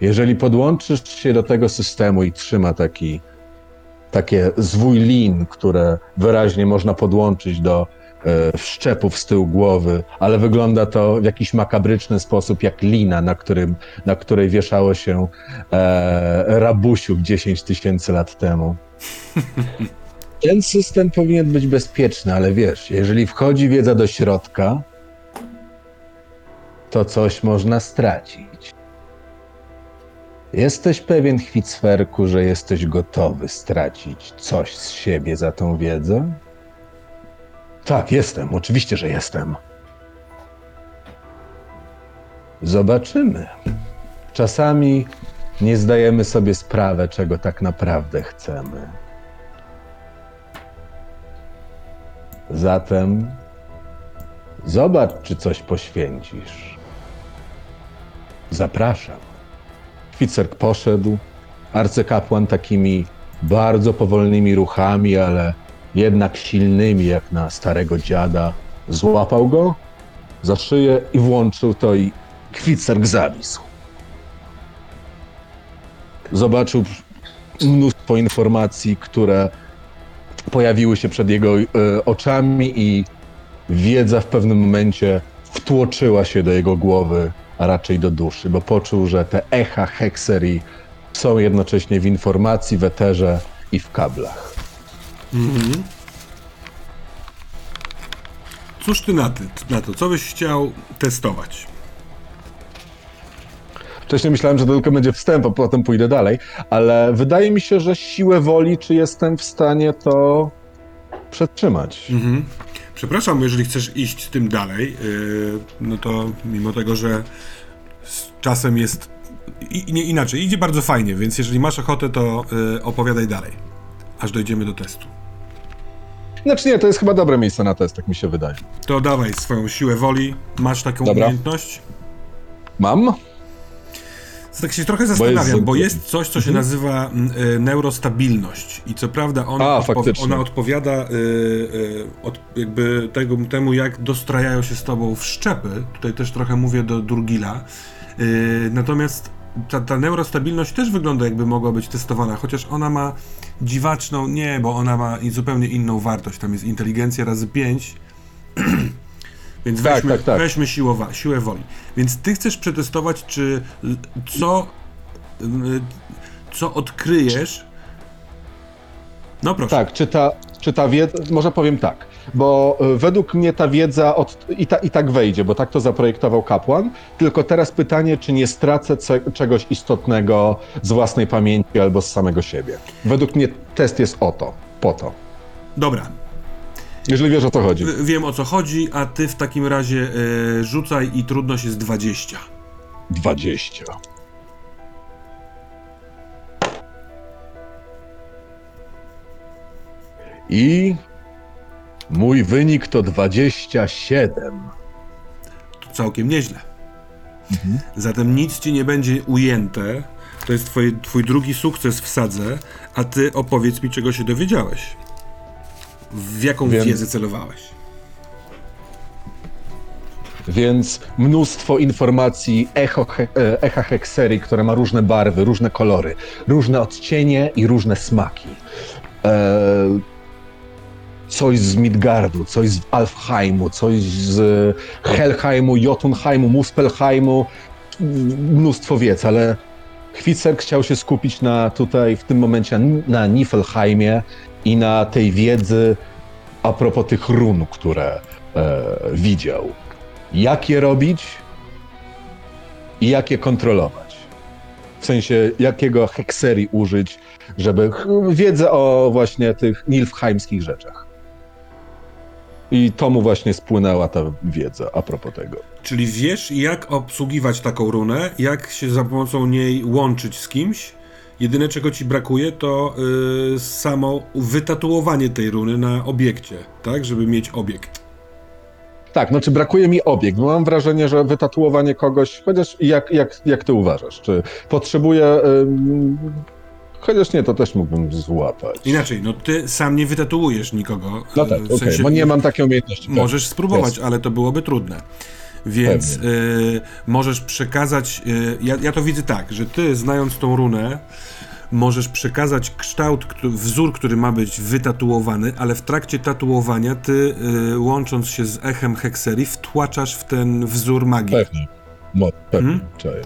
Jeżeli podłączysz się do tego systemu i trzyma taki, takie zwój lin, które wyraźnie można podłączyć do wszczepów z tyłu głowy, ale wygląda to w jakiś makabryczny sposób jak lina, na, którym, na której wieszało się e, rabusiuk 10 tysięcy lat temu. Ten system powinien być bezpieczny, ale wiesz, jeżeli wchodzi wiedza do środka, to coś można stracić. Jesteś pewien, Chwicferku, że jesteś gotowy stracić coś z siebie za tą wiedzę? Tak, jestem, oczywiście, że jestem. Zobaczymy. Czasami nie zdajemy sobie sprawy, czego tak naprawdę chcemy. Zatem zobacz, czy coś poświęcisz. Zapraszam. Ficerk poszedł. Arcykapłan takimi bardzo powolnymi ruchami, ale jednak silnymi, jak na starego dziada, złapał go za szyję i włączył to i Kwicerk zawisł. Zobaczył mnóstwo informacji, które pojawiły się przed jego e, oczami i wiedza w pewnym momencie wtłoczyła się do jego głowy, a raczej do duszy, bo poczuł, że te echa hekserii są jednocześnie w informacji, w eterze i w kablach. Cóż ty na, ty, na to? Co byś chciał testować? Wcześniej myślałem, że to tylko będzie wstęp, a potem pójdę dalej, ale wydaje mi się, że siłę woli, czy jestem w stanie to przetrzymać. Mhm. Przepraszam, jeżeli chcesz iść z tym dalej, yy, no to mimo tego, że z czasem jest i, nie inaczej, idzie bardzo fajnie, więc jeżeli masz ochotę, to yy, opowiadaj dalej, aż dojdziemy do testu. Znaczy nie, to jest chyba dobre miejsce na test, tak mi się wydaje. To dawaj swoją siłę woli. Masz taką Dobra. umiejętność? Mam? Tak się trochę zastanawiam, jest- bo jest coś, co się Mhm. nazywa mm, e, neurostabilność i co prawda ona, A, odpo- ona odpowiada e, e, od, jakby tego, temu, jak dostrajają się z tobą w szczepy. Tutaj też trochę mówię do Durgila. E, natomiast ta, ta neurostabilność też wygląda jakby mogła być testowana, chociaż ona ma dziwaczną, nie, bo ona ma zupełnie inną wartość. Tam jest inteligencja razy 5. Więc Tak, weźmy, tak, tak. weźmy siłowa, siłę woli. Więc ty chcesz przetestować, czy co, y, co odkryjesz. No proszę. Tak, czy ta, czy ta wiedza, może powiem tak, bo y, według mnie ta wiedza od, i, ta, i tak wejdzie, bo tak to zaprojektował kapłan, tylko teraz pytanie, czy nie stracę czegoś istotnego z własnej pamięci albo z samego siebie. Według mnie test jest o to, po to. Dobra, Jeżeli wiesz o co chodzi. wiem o co chodzi, a ty w takim razie y, rzucaj i trudność jest 20. 20. I mój wynik to 27. To całkiem nieźle. Zatem nic ci nie będzie ujęte. To jest twoje, twój drugi sukces w sadze, a ty opowiedz mi, czego się dowiedziałeś. W jaką Wiem. wiedzę celowałeś? Więc mnóstwo informacji echo, he, e, echa hekserii, które ma różne barwy, różne kolory, różne odcienie i różne smaki. E, coś z Midgardu, coś z Alfheimu, coś z Helheimu, Jotunheimu, Muspelheimu. Mnóstwo wiedz, ale Hvitserk chciał się skupić na tutaj w tym momencie na Niflheimie i na tej wiedzy a propos tych run, które e, widział jak je robić i jak je kontrolować. W sensie, jakiego hekserii użyć, żeby wiedzę o właśnie tych nilfheimskich rzeczach. I to mu właśnie spłynęła ta wiedza a propos tego. Czyli wiesz, jak obsługiwać taką runę, jak się za pomocą niej łączyć z kimś. Jedyne, czego ci brakuje, to yy, samo wytatuowanie tej runy na obiekcie, tak? Żeby mieć obiekt. Tak, no czy brakuje mi obiekt, mam wrażenie, że wytatuowanie kogoś, chociaż jak, jak, jak ty uważasz, czy potrzebuję... Ym, chociaż nie, to też mógłbym złapać. Inaczej, no ty sam nie wytatuujesz nikogo. No yy, tak, w sensie- bo nie mam takiej umiejętności. Możesz spróbować, Jasne. ale to byłoby trudne. Więc y, możesz przekazać. Y, ja, ja to widzę tak, że ty, znając tą runę, możesz przekazać kształt, wzór, który ma być wytatuowany, ale w trakcie tatuowania ty, y, łącząc się z echem hekserii, wtłaczasz w ten wzór magii. Pewnie. Mo, pewnie, czaję.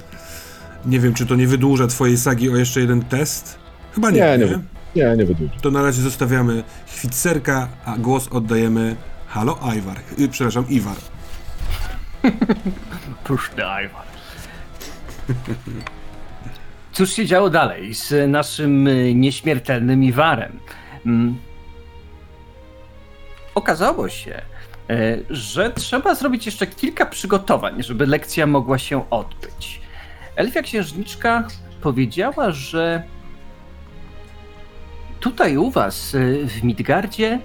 Nie wiem, czy to nie wydłuża twojej sagi o jeszcze jeden test? Chyba nie. Nie, nie nie? Nie, nie wydłużę. To na razie zostawiamy Chwitserka, a głos oddajemy. Halo, Iwar. Y, przepraszam, Iwar. Puszny Iwan. Cóż się działo dalej z naszym y, nieśmiertelnym Iwarem? Mm. Okazało się, e, że trzeba zrobić jeszcze kilka przygotowań, żeby lekcja mogła się odbyć. Elfia księżniczka powiedziała, że tutaj u was y, w Midgardzie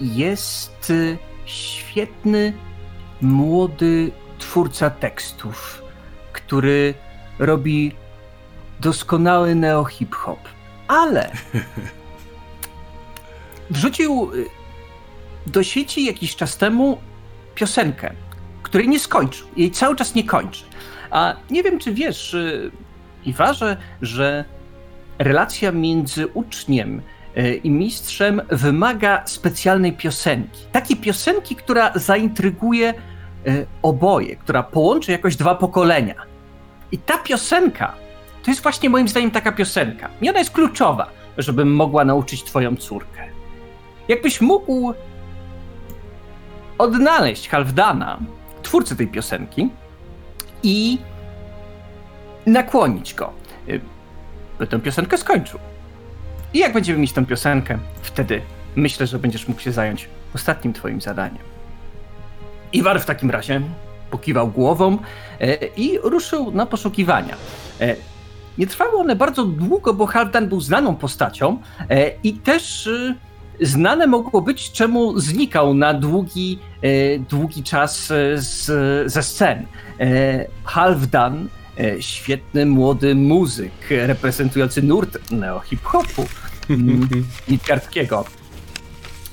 jest y, świetny młody twórca tekstów, który robi doskonały neo-hip-hop, ale wrzucił y, do sieci jakiś czas temu piosenkę, której nie skończył, jej cały czas nie kończy. A nie wiem, czy wiesz, Iwarze, że relacja między uczniem y, i mistrzem wymaga specjalnej piosenki. Takiej piosenki, która zaintryguje y, oboje, która połączy jakoś dwa pokolenia. I ta piosenka to jest właśnie moim zdaniem taka piosenka. I ona jest kluczowa, żebym mogła nauczyć twoją córkę. Jakbyś mógł odnaleźć Halfdana, twórcę tej piosenki, i nakłonić go, by tę piosenkę skończył. I jak będziemy mieć tę piosenkę, wtedy myślę, że będziesz mógł się zająć ostatnim twoim zadaniem. Iwar w takim razie pokiwał głową e, i ruszył na poszukiwania. E, nie trwały one bardzo długo, bo Halfdan był znaną postacią e, i też znane mogło być, czemu znikał na długi, długi czas z, ze scen. Halfdan, świetny młody muzyk e, reprezentujący nurt neo-hip-hopu mm, Midgardskiego.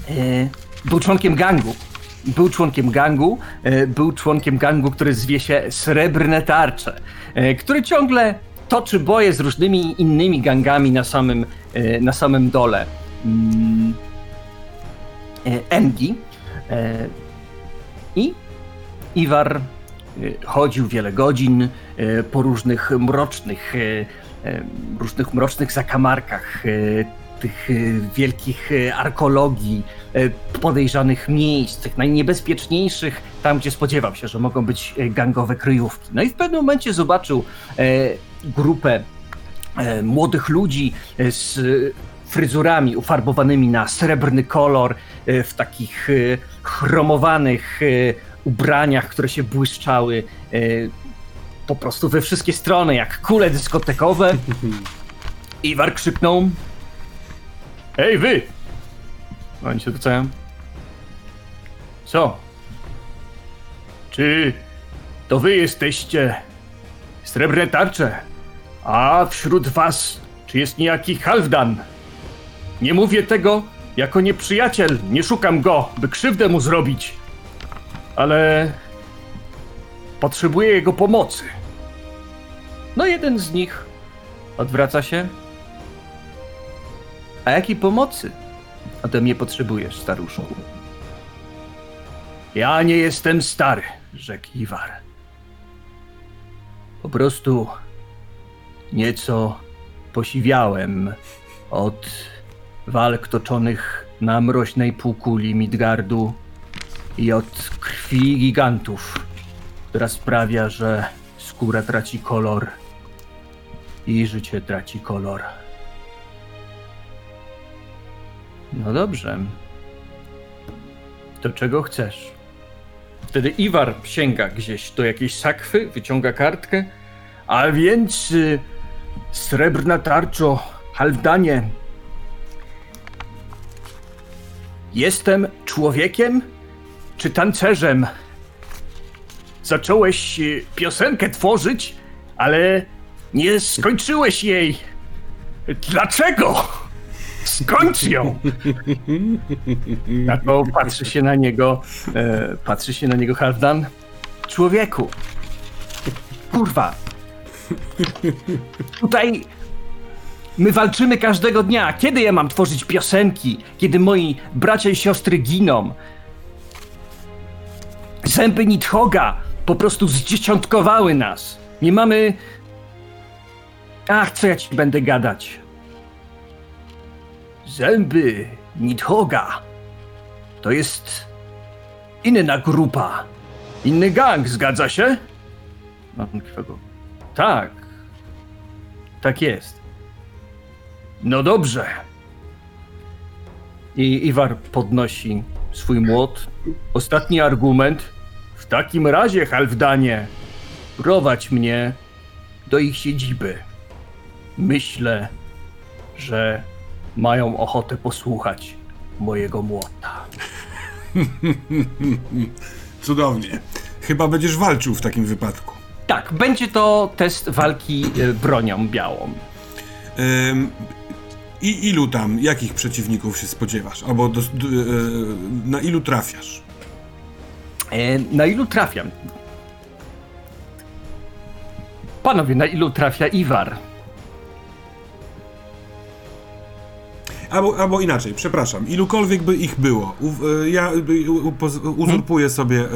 E, był członkiem gangu. Był członkiem gangu, e, był członkiem gangu, który zwie się Srebrne Tarcze, e, który ciągle toczy boje z różnymi innymi gangami na samym, e, na samym dole. Mm, e, Engi. E, I Iwar e, chodził wiele godzin e, po różnych mrocznych, e, e, różnych mrocznych zakamarkach e, tych e, wielkich e, arkologii, e, podejrzanych miejsc, tych najniebezpieczniejszych, tam gdzie spodziewał się, że mogą być e, gangowe kryjówki. No i w pewnym momencie zobaczył e, grupę e, młodych ludzi e, z fryzurami ufarbowanymi na srebrny kolor, e, w takich e, chromowanych e, ubraniach, które się błyszczały e, po prostu we wszystkie strony, jak kule dyskotekowe. Iwar krzyknął: Ej, wy! Oni się wracają. Co? Czy to wy jesteście srebrne tarcze? A wśród was, czy jest niejaki Halfdan? Nie mówię tego jako nieprzyjaciel, nie szukam go, by krzywdę mu zrobić. Ale potrzebuję jego pomocy. No jeden z nich odwraca się. A jakiej pomocy ode mnie potrzebujesz, staruszku? Ja nie jestem stary, rzekł Iwar. Po prostu nieco posiwiałem od walk toczonych na mroźnej półkuli Midgardu i od krwi gigantów, która sprawia, że skóra traci kolor i życie traci kolor. No dobrze. To czego chcesz? Wtedy Iwar sięga gdzieś do jakiejś sakwy, wyciąga kartkę. A więc y, srebrna tarczo, Halfdanie. Jestem człowiekiem czy tancerzem? Zacząłeś y, piosenkę tworzyć, ale nie skończyłeś jej. Dlaczego? Skończ ją! Na to patrzy się na niego, e, patrzy się na niego Halfdan. Człowieku, kurwa, tutaj my walczymy każdego dnia. Kiedy ja mam tworzyć piosenki? Kiedy moi bracia i siostry giną? Zęby Nidhoga po prostu zdziesiątkowały nas. Nie mamy... Ach, co ja ci będę gadać? Zęby Nidhoga to jest inna grupa. Inny gang, zgadza się? Tak. Tak jest. No dobrze. I Iwar podnosi swój młot. Ostatni argument. Takim razie, Halfdanie, prowadź mnie do ich siedziby. Myślę, że mają ochotę posłuchać mojego młota. Cudownie. Chyba będziesz walczył w takim wypadku. Tak, będzie to test walki e, bronią białą. Ym, I ilu tam, jakich przeciwników się spodziewasz? Albo do, do, e, na ilu trafiasz? E, na ilu trafiam? Panowie, na ilu trafia Iwar? Albo, albo inaczej, przepraszam, ilukolwiek by ich było. U, e, ja e, u, poz- uzurpuję sobie e,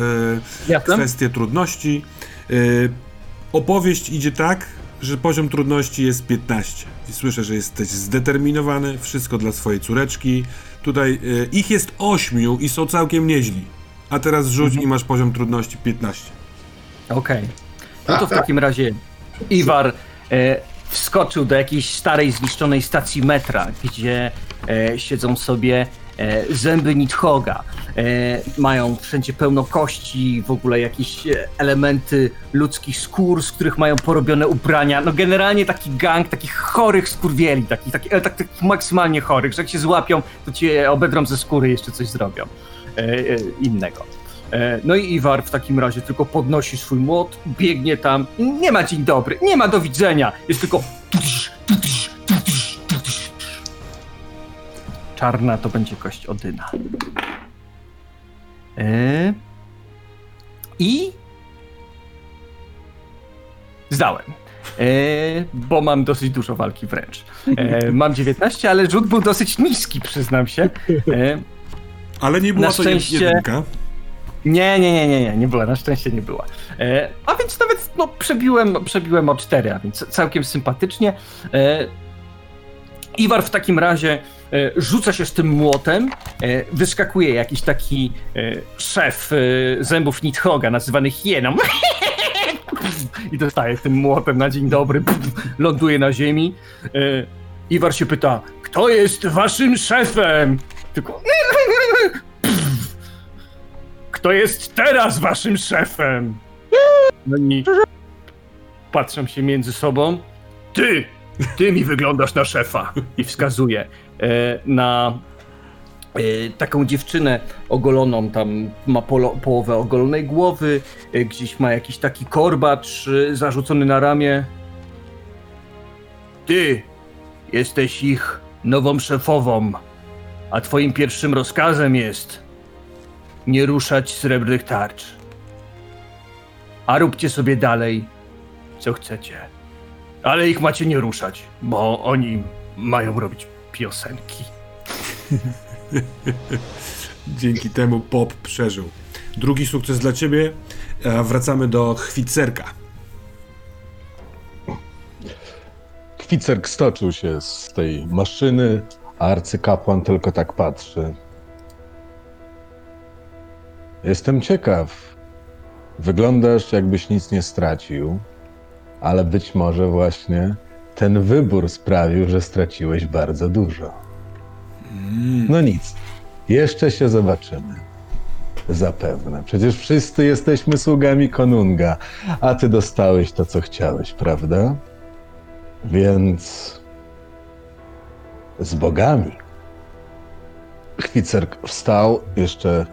Jasne. kwestię trudności. E, opowieść idzie tak, że poziom trudności jest 15. I Słyszę, że jesteś zdeterminowany, wszystko dla swojej córeczki. Tutaj e, ich jest 8 i są całkiem nieźli. A teraz rzuć i masz poziom trudności 15. Okej. No to w takim razie Iwar e, wskoczył do jakiejś starej, zniszczonej stacji metra, gdzie e, siedzą sobie e, zęby Nidhoga. E, mają wszędzie pełno kości, w ogóle jakieś e, elementy ludzkich skór, z których mają porobione ubrania. No generalnie taki gang takich chorych skurwieli, takich, takich, tak, takich maksymalnie chorych, że jak się złapią, to cię obedrą ze skóry i jeszcze coś zrobią e, e, innego. E, No i Iwar w takim razie tylko podnosi swój młot, biegnie tam. Nie ma dzień dobry, nie ma do widzenia. Jest tylko. Czarna to będzie kość Odyna. E, I. Zdałem. E, bo mam dosyć dużo walki wręcz. E, mam 19, ale rzut był dosyć niski, przyznam się. E, Ale nie była Na to szczęście- jedynka. nie, nie, nie, nie, nie, nie była, na szczęście nie była. E, a więc nawet no, przebiłem, przebiłem o 4, a więc całkiem sympatycznie. E, Iwar w takim razie e, rzuca się z tym młotem, e, wyskakuje jakiś taki e, szef e, zębów Nidhoga, nazywany hieną. I dostaje tym młotem na dzień dobry, ląduje na ziemi. E, Iwar się pyta, kto jest waszym szefem? Tylko kto jest teraz waszym szefem? No i patrzą się między sobą. Ty! Ty mi wyglądasz na szefa! I wskazuje e, na e, taką dziewczynę ogoloną, tam ma polo, połowę ogolonej głowy, e, gdzieś ma jakiś taki korbacz e, zarzucony na ramię. Ty jesteś ich nową szefową, a twoim pierwszym rozkazem jest nie ruszać srebrnych tarcz. A róbcie sobie dalej, co chcecie. Ale ich macie nie ruszać, bo oni mają robić piosenki. Dzięki temu Pop przeżył. Drugi sukces dla ciebie. A wracamy do Chwicerka. Kwicerk stoczył się z tej maszyny, arcykapłan tylko tak patrzy. Jestem ciekaw. Wyglądasz, jakbyś nic nie stracił, ale być może właśnie ten wybór sprawił, że straciłeś bardzo dużo. No nic, jeszcze się zobaczymy. Zapewne. Przecież wszyscy jesteśmy sługami Konunga, a ty dostałeś to, co chciałeś, prawda? Więc z bogami. Chwicerk wstał, jeszcze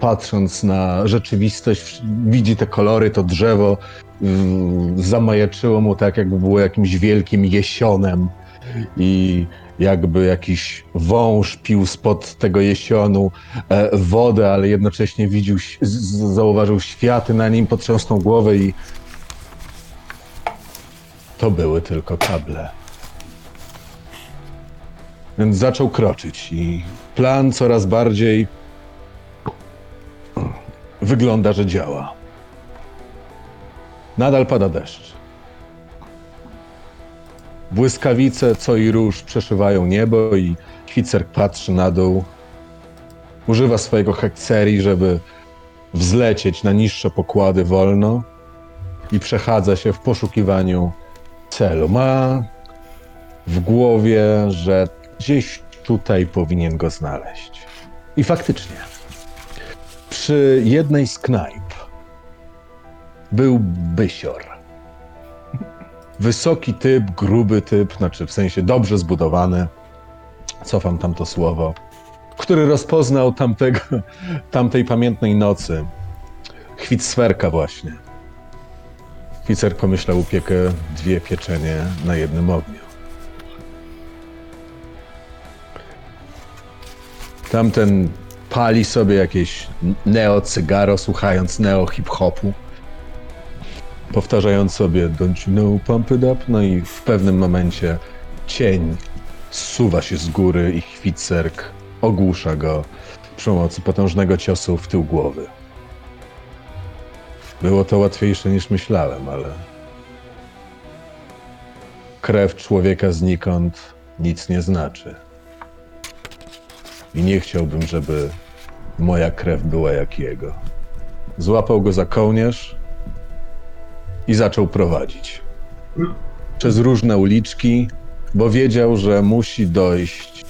patrząc na rzeczywistość, widzi te kolory, to drzewo zamajaczyło mu tak, jakby było jakimś wielkim jesionem i jakby jakiś wąż pił spod tego jesionu e, wodę, ale jednocześnie z- zauważył światy na nim, potrząsnął głowę i to były tylko kable. Więc zaczął kroczyć i plan coraz bardziej wygląda, że działa. Nadal pada deszcz. Błyskawice co i róż przeszywają niebo i Kwicerk patrzy na dół. Używa swojego hekcerii, żeby wzlecieć na niższe pokłady wolno i przechadza się w poszukiwaniu celu. Ma w głowie, że gdzieś tutaj powinien go znaleźć. I faktycznie, przy jednej z knajp był bysior. Wysoki typ, gruby typ, znaczy w sensie dobrze zbudowany, cofam tam to słowo, który rozpoznał tamtego, tamtej pamiętnej nocy. Chwit swerka właśnie. Oficer pomyślał, upiekę dwie pieczenie na jednym ogniu. Tamten pali sobie jakieś neo-cygaro, słuchając neo-hip-hopu. Powtarzając sobie don't you know, pump it up. No i w pewnym momencie cień zsuwa się z góry i chwicerk ogłusza go przy pomocy potężnego ciosu w tył głowy. Było to łatwiejsze niż myślałem, ale. Krew człowieka znikąd nic nie znaczy. I nie chciałbym, żeby moja krew była jak jego. Złapał go za kołnierz i zaczął prowadzić. Przez różne uliczki, bo wiedział, że musi dojść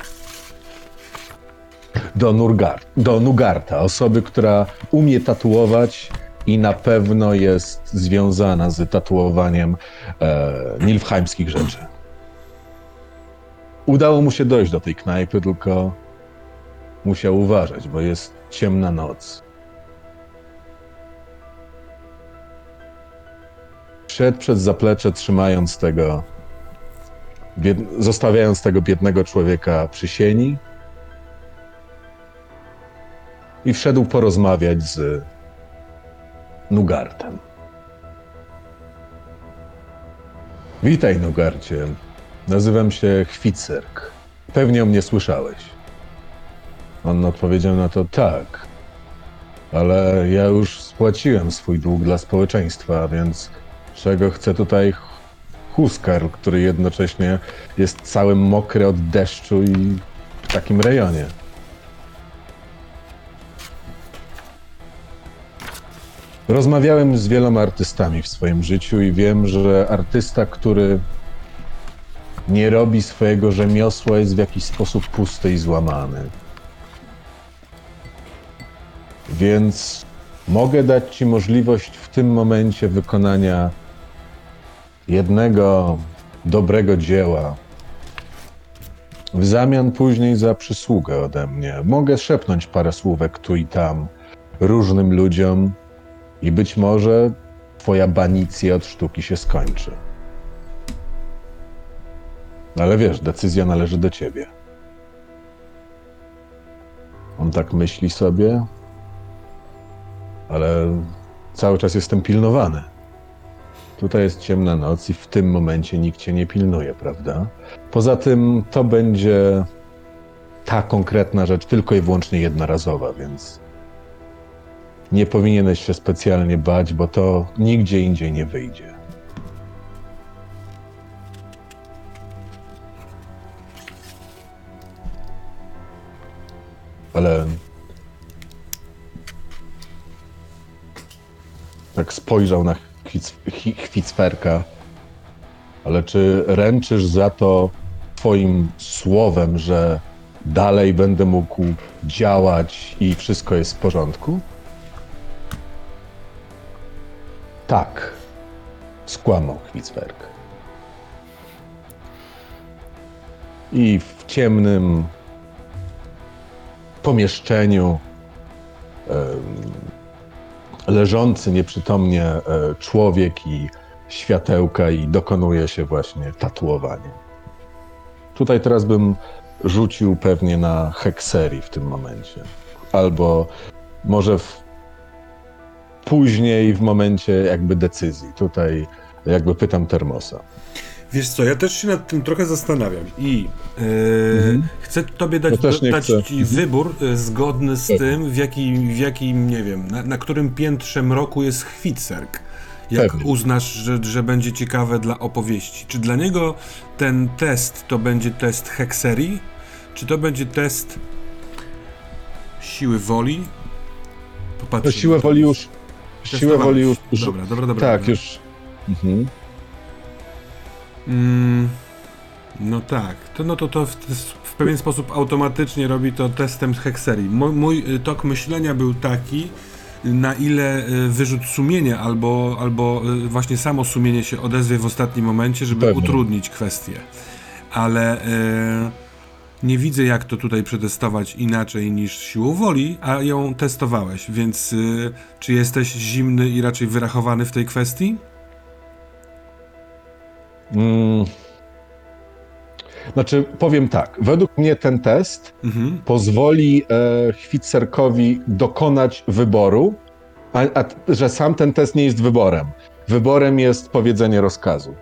do, Nurgar, do Nugarta, osoby, która umie tatuować i na pewno jest związana z tatuowaniem e, nilfheimskich rzeczy. Udało mu się dojść do tej knajpy, tylko musiał uważać, bo jest ciemna noc. Szedł przez zaplecze, trzymając tego, zostawiając tego biednego człowieka przy sieni i wszedł porozmawiać z Nugartem. Witaj, Nugarcie. Nazywam się Chwicerk. Pewnie o mnie słyszałeś. On odpowiedział na to tak, ale ja już spłaciłem swój dług dla społeczeństwa, więc czego chce tutaj Huskar, który jednocześnie jest cały mokry od deszczu i w takim rejonie. Rozmawiałem z wieloma artystami w swoim życiu i wiem, że artysta, który nie robi swojego rzemiosła, jest w jakiś sposób pusty i złamany. Więc mogę dać Ci możliwość w tym momencie wykonania jednego dobrego dzieła. W zamian później za przysługę ode mnie. Mogę szepnąć parę słówek tu i tam różnym ludziom i być może Twoja banicja od sztuki się skończy. Ale wiesz, decyzja należy do ciebie. On tak myśli sobie, ale cały czas jestem pilnowany. Tutaj jest ciemna noc i w tym momencie nikt cię nie pilnuje, prawda? Poza tym to będzie ta konkretna rzecz tylko i wyłącznie jednorazowa, więc nie powinieneś się specjalnie bać, bo to nigdzie indziej nie wyjdzie. Ale tak spojrzał na chwic, chwicferka. Ale czy ręczysz za to twoim słowem, że dalej będę mógł działać i wszystko jest w porządku? Tak, skłamał Chwicberg. I w ciemnym pomieszczeniu em, leżący nieprzytomnie e, człowiek i światełka i dokonuje się właśnie tatuowanie. Tutaj teraz bym rzucił pewnie na hekserii w tym momencie. Albo może w później w momencie jakby decyzji. Tutaj jakby pytam Termosa. Wiesz co, ja też się nad tym trochę zastanawiam i yy, chcę tobie dać, Ja dać chcę. ci wybór y, zgodny z tym, w jakim, w jakim nie wiem, na, na którym piętrze mroku jest Chwitserk. Jak Pewnie. uznasz, że, że będzie ciekawe dla opowieści? Czy dla niego ten test to będzie test hekserii? Czy to będzie test siły woli? Popatrzmy To siłę woli już. Siłę woli już. już Dobra, dobra, dobra. tak, dobra. już. Mhm. Mm, no tak, to, no to, to w, w pewien sposób automatycznie robi to testem hekserii. Mój, mój y, tok myślenia był taki, na ile y, wyrzut sumienia albo, albo y, właśnie samo sumienie się odezwie w ostatnim momencie, żeby Pewnie. utrudnić kwestię. Ale y, nie widzę jak to tutaj przetestować inaczej niż siłą woli, a ją testowałeś, więc y, czy jesteś zimny i raczej wyrachowany w tej kwestii? Mm. Znaczy, powiem tak. Według mnie ten test Mhm. pozwoli e, Chwitserkowi dokonać wyboru, a, a że sam ten test nie jest wyborem. Wyborem jest powiedzenie rozkazu.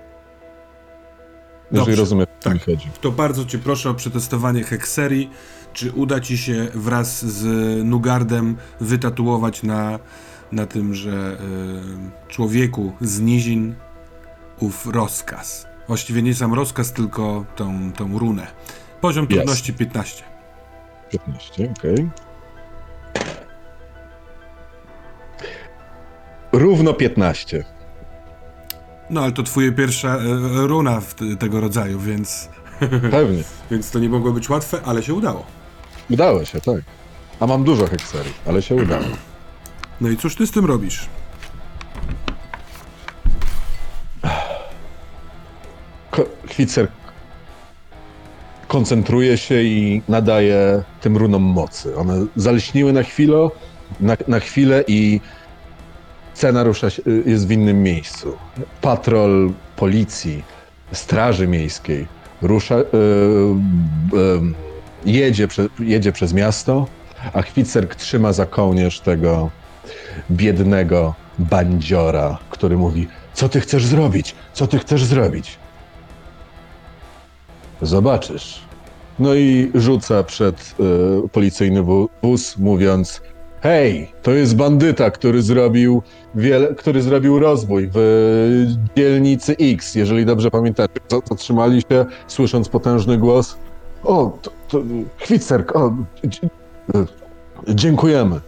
Jeżeli Dobrze, rozumiem, co mi tak. chodzi. To bardzo Cię proszę o przetestowanie hekserii. Czy uda Ci się wraz z Nugardem wytatuować na, na tym, że y, człowieku z nizin ów rozkaz? Właściwie nie sam rozkaz, tylko tą, tą runę. Poziom trudności 15. 15, okej. Równo 15. No ale to Twoja pierwsza y, runa w t- tego rodzaju, więc, Pewnie. więc to nie mogło być łatwe, ale się udało. Udało się, tak. A mam dużo hekserii, ale się udało. No i cóż ty z tym robisz? Kwicer koncentruje się i nadaje tym runom mocy. One zalśniły na chwilę, na, na chwilę i cena rusza się, jest w innym miejscu. Patrol policji, straży miejskiej rusza, yy, yy, jedzie, prze, jedzie przez miasto, a Chwicerk trzyma za kołnierz tego biednego bandziora, który mówi: Co ty chcesz zrobić? Co ty chcesz zrobić? Zobaczysz. No i rzuca przed y, policyjny wó- wóz, mówiąc: Hej, to jest bandyta, który zrobił, wiele, który zrobił rozbój w dzielnicy X. Jeżeli dobrze pamiętacie, zatrzymali się, słysząc potężny głos. O, to, to Chwicerk, o, dziękujemy.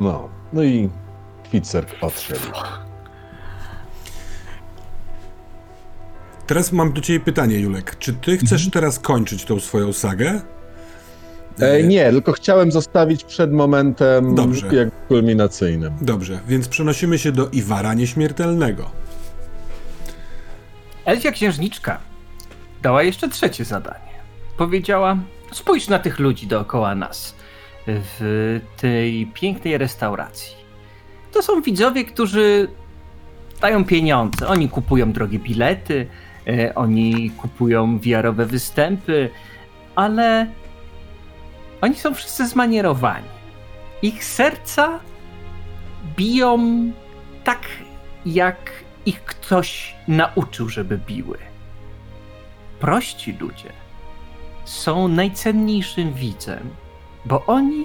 No, no i Chwicerk odszedł. Teraz mam do ciebie pytanie, Julek. Czy ty chcesz teraz kończyć tą swoją sagę? E, nie, tylko chciałem zostawić przed momentem Dobrze. jak kulminacyjnym. Dobrze, więc przenosimy się do Iwara Nieśmiertelnego. Elfia księżniczka dała jeszcze trzecie zadanie. Powiedziała: Spójrz na tych ludzi dookoła nas w tej pięknej restauracji. To są widzowie, którzy dają pieniądze. Oni kupują drogie bilety, e, oni kupują wiarowe występy, ale oni są wszyscy zmanierowani. Ich serca biją tak, jak ich ktoś nauczył, żeby biły. Prości ludzie są najcenniejszym widzem, bo oni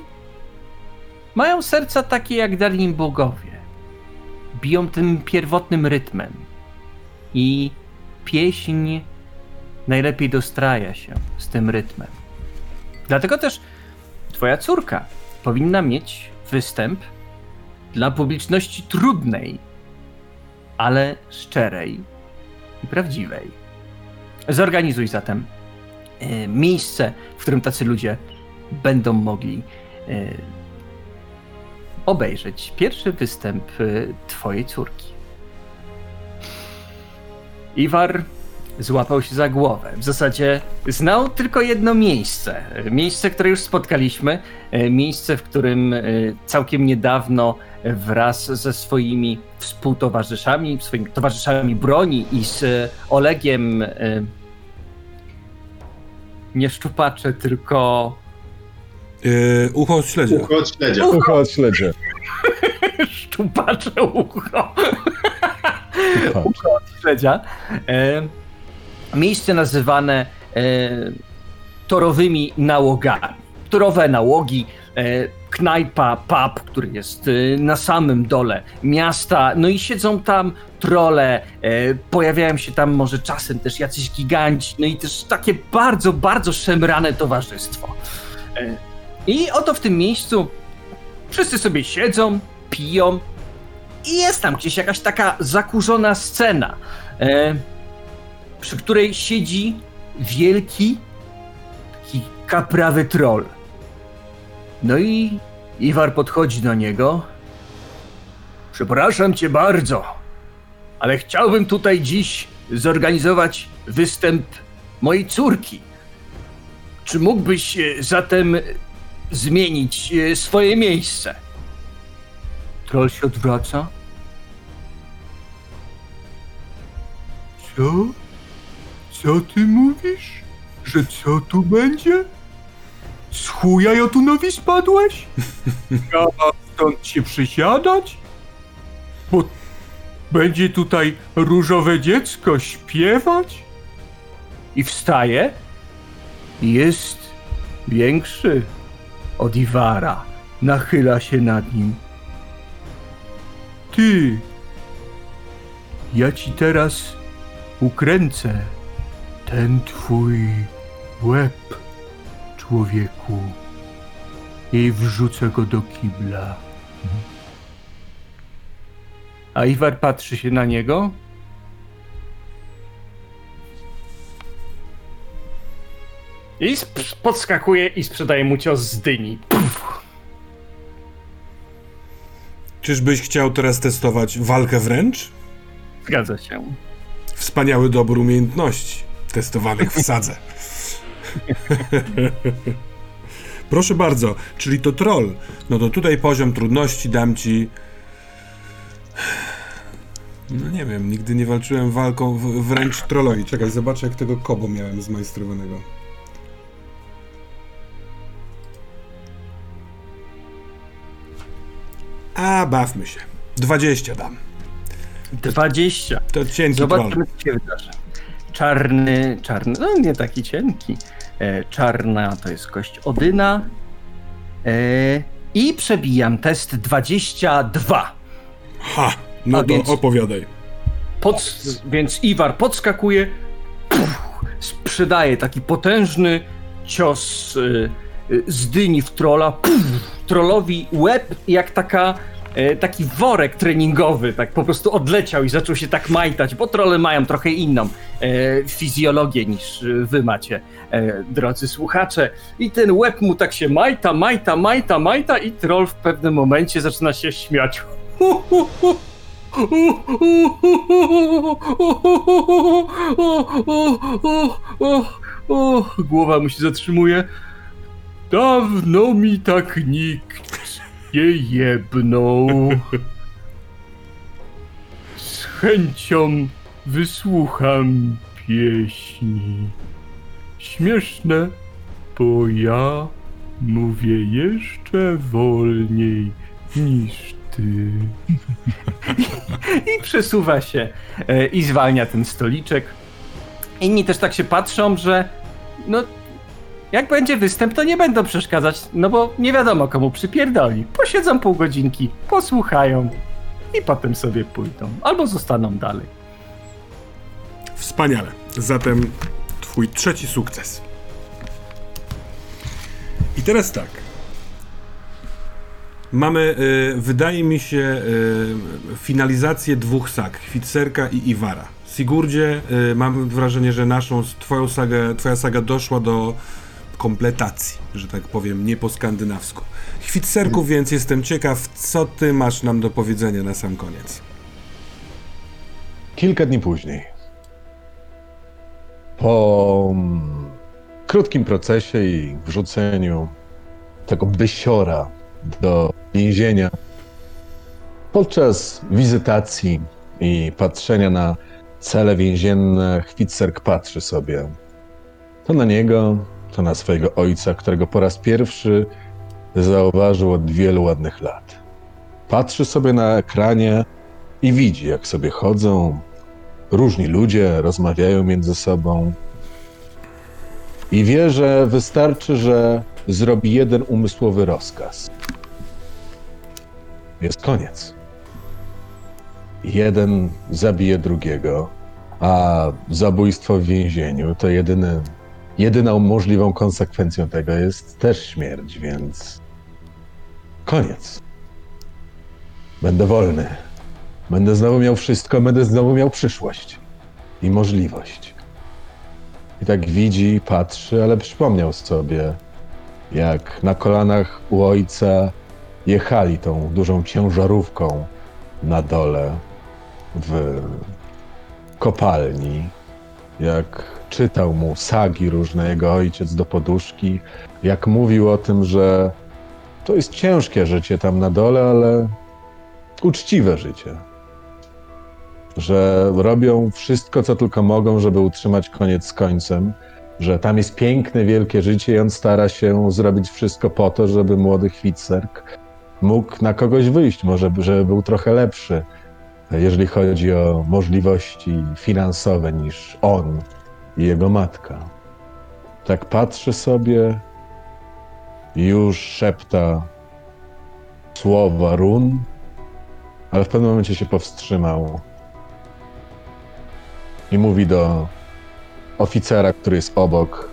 mają serca takie, jak dali im bogowie. Biją tym pierwotnym rytmem i pieśń najlepiej dostraja się z tym rytmem. Dlatego też twoja córka powinna mieć występ dla publiczności trudnej, ale szczerej i prawdziwej. Zorganizuj zatem e, miejsce, w którym tacy ludzie będą mogli e, obejrzeć pierwszy występ e, twojej córki. Iwar złapał się za głowę. W zasadzie znał tylko jedno miejsce. Miejsce, które już spotkaliśmy. e, Miejsce, w którym e, całkiem niedawno wraz ze swoimi współtowarzyszami, swoimi towarzyszami broni i z Olegiem e, nie szczupacze, tylko Yy, ucho od śledzia. Ucho od śledzia. Ucho od śledzie. szczupacze ucho. Patrz. śledzia. E, miejsce nazywane e, torowymi nałogami. Torowe nałogi, e, knajpa, pub, który jest na samym dole miasta, no i siedzą tam trole, pojawiają się tam może czasem też jacyś giganci, no i też takie bardzo, bardzo szemrane towarzystwo. I oto w tym miejscu wszyscy sobie siedzą, piją, i jest tam gdzieś jakaś taka zakurzona scena, e, przy której siedzi wielki, taki kaprawy troll. No i Iwar podchodzi do niego. Przepraszam cię bardzo, ale chciałbym tutaj dziś zorganizować występ mojej córki. Czy mógłbyś e, zatem zmienić e, swoje miejsce? Troll się odwraca. Co? Co ty mówisz? Że co tu będzie? Z chuja Jotunowi spadłeś? Ja mam stąd się przysiadać? Bo będzie tutaj różowe dziecko śpiewać? I wstaje. Jest większy od Iwara. Nachyla się nad nim. Ty, ja ci teraz ukręcę ten twój łeb, człowieku, i wrzucę go do kibla. A Iwar patrzy się na niego. I sp- podskakuje i sprzedaje mu cios z dyni. Puf. Czyżbyś chciał teraz testować walkę wręcz? Zgadza się. Wspaniały dobór umiejętności testowanych w sadze. Proszę bardzo, czyli to troll. No to tutaj poziom trudności dam ci. No nie wiem, nigdy nie walczyłem walką w, wręcz trollowi. Czekaj, zobaczę jak tego kobo miałem zmajstrowanego. A, bawmy się. 20 dam. 20. To cienki Zobaczmy, troll. co się wydarzy. Czarny, czarny, no nie taki cienki. E, czarna to jest kość Odyna. E, I przebijam test 22. Ha! No A to więc- opowiadaj. Pod, więc Iwar podskakuje, puf, sprzedaje taki potężny cios y, y, z dyni w trola. Puf, trollowi łeb jak taka, taki worek treningowy, tak po prostu odleciał i zaczął się tak majtać, bo trole mają trochę inną e, fizjologię niż wy macie, e, drodzy słuchacze. I ten łeb mu tak się majta, majta, majta, majta i troll w pewnym momencie zaczyna się śmiać. Głowa mu się zatrzymuje. Dawno mi tak nikt nie jebnął. Z chęcią wysłucham pieśni. Śmieszne, bo ja mówię jeszcze wolniej niż ty. I przesuwa się e, i zwalnia ten stoliczek. Inni też tak się patrzą, że no jak będzie występ, to nie będą przeszkadzać, no bo nie wiadomo komu przypierdoli. Posiedzą pół godzinki, posłuchają i potem sobie pójdą. Albo zostaną dalej. Wspaniale. Zatem twój trzeci sukces. I teraz tak. Mamy, y, wydaje mi się, y, finalizację dwóch sag, Kwitserka i Iwara. Sigurdzie, y, mam wrażenie, że naszą, twoją sagę, twoja saga doszła do kompletacji, że tak powiem, nie po skandynawsku. Kwitserku, więc jestem ciekaw, co ty masz nam do powiedzenia na sam koniec. Kilka dni później, po mm, krótkim procesie i wrzuceniu tego bysiora do więzienia, podczas wizytacji i patrzenia na cele więzienne, Chwitserk patrzy sobie to na niego, to na swojego ojca, którego po raz pierwszy zauważył od wielu ładnych lat. Patrzy sobie na ekranie i widzi, jak sobie chodzą różni ludzie, rozmawiają między sobą. I wie, że wystarczy, że zrobi jeden umysłowy rozkaz. Jest koniec. Jeden zabije drugiego, a zabójstwo w więzieniu to jedyny, jedyną możliwą konsekwencją tego jest też śmierć, więc koniec. Będę wolny. Będę znowu miał wszystko, będę znowu miał przyszłość i możliwość. I tak widzi, patrzy, ale przypomniał sobie, jak na kolanach u ojca jechali tą dużą ciężarówką na dole w kopalni, jak czytał mu sagi różne jego ojciec do poduszki, jak mówił o tym, że to jest ciężkie życie tam na dole, ale uczciwe życie. Że robią wszystko, co tylko mogą, żeby utrzymać koniec z końcem, że tam jest piękne, wielkie życie i on stara się zrobić wszystko po to, żeby młody Chwitserk mógł na kogoś wyjść, może żeby był trochę lepszy, jeżeli chodzi o możliwości finansowe niż on i jego matka. Tak patrzy sobie, już szepta słowa run, ale w pewnym momencie się powstrzymał i mówi do oficera, który jest obok.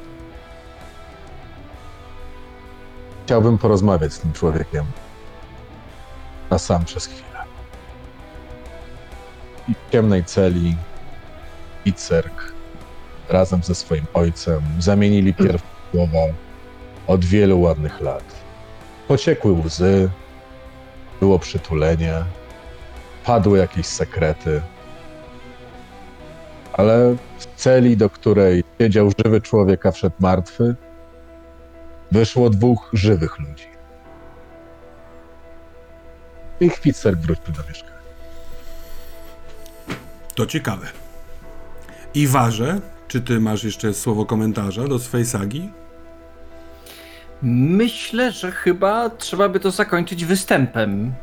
Chciałbym porozmawiać z tym człowiekiem. Na sam przez chwilę. I w ciemnej celi Itzerk razem ze swoim ojcem zamienili pierw słowa od wielu ładnych lat. Pociekły łzy, było przytulenie, padły jakieś sekrety. Ale w celi, do której siedział żywy człowiek, a wszedł martwy, wyszło dwóch żywych ludzi. I Chwitzer wrócił do mieszkania. To ciekawe. Iwarze, czy ty masz jeszcze słowo komentarza do swojej sagi? Myślę, że chyba trzeba by to zakończyć występem.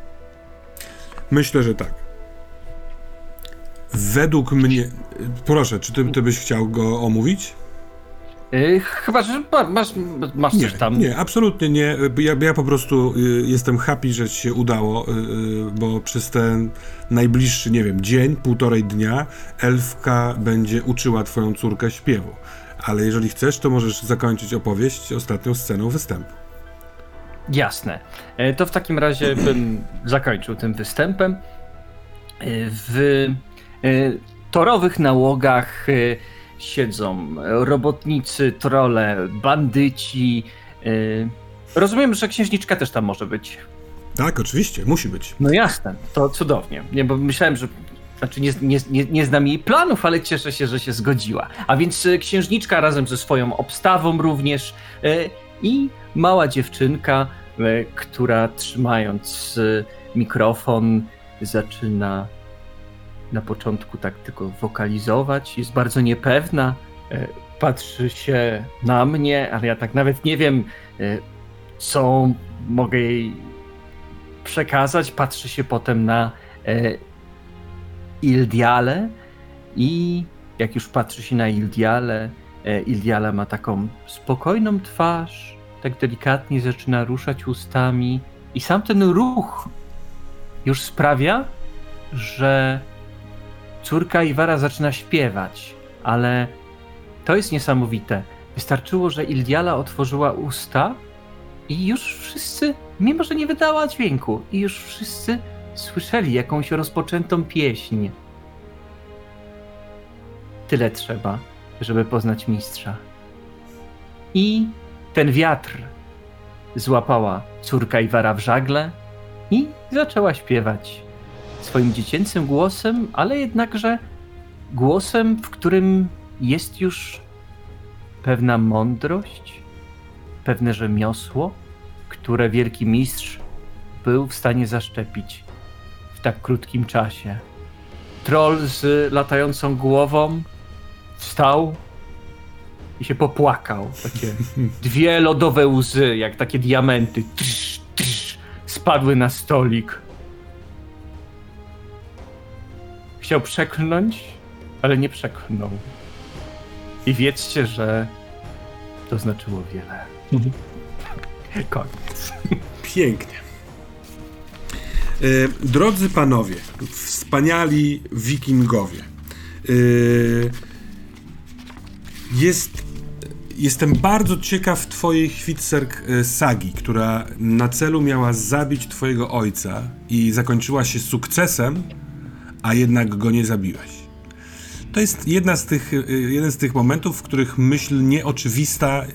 Myślę, że tak. Według mnie. Proszę, czy ty, ty byś chciał go omówić? Yy, chyba, że ma- masz, masz Nie, coś tam. nie, absolutnie nie. Ja, ja po prostu y, jestem happy, że ci się udało, y, y, bo przez ten najbliższy, nie wiem, dzień, półtorej dnia elfka będzie uczyła twoją córkę śpiewu. Ale jeżeli chcesz, to możesz zakończyć opowieść ostatnią sceną występu. Jasne. E, To w takim razie bym zakończył tym występem. E, W e, torowych nałogach siedzą robotnicy, trole, bandyci. e, Rozumiem, że księżniczka też tam może być. Tak, oczywiście, musi być. No jasne, to cudownie. Nie, bo myślałem, że. Znaczy, nie, nie, nie, nie znam jej planów, ale cieszę się, że się zgodziła. A więc e, księżniczka razem ze swoją obstawą również e, i mała dziewczynka, która trzymając mikrofon zaczyna na początku tak tylko wokalizować. Jest bardzo niepewna. e, Patrzy się na mnie, ale ja tak nawet nie wiem, e, co mogę jej przekazać. Patrzy się potem na e, Ildiale i jak już patrzy się na Ildiale, Ildiala ma taką spokojną twarz, tak delikatnie zaczyna ruszać ustami i sam ten ruch już sprawia, że córka Iwara zaczyna śpiewać, ale to jest niesamowite. Wystarczyło, że Ildiala otworzyła usta i już wszyscy, mimo że nie wydała dźwięku, i już wszyscy słyszeli jakąś rozpoczętą pieśń. Tyle trzeba, żeby poznać mistrza. I ten wiatr złapała córka Iwara w żagle i zaczęła śpiewać swoim dziecięcym głosem, ale jednakże głosem, w którym jest już pewna mądrość, pewne rzemiosło, które wielki mistrz był w stanie zaszczepić w tak krótkim czasie. Troll z latającą głową wstał i się popłakał. Takie dwie lodowe łzy, jak takie diamenty, trz, trz, spadły na stolik. Chciał przeklnąć, ale nie przeklnął. I wiedzcie, że to znaczyło wiele. Koniec. Pięknie. E, drodzy panowie, wspaniali wikingowie. E, jest, jestem bardzo ciekaw twojej Hvitserk e, sagi, która na celu miała zabić twojego ojca i zakończyła się sukcesem, a jednak go nie zabiłeś. To jest jedna z tych, e, jeden z tych momentów, w których myśl nieoczywista e,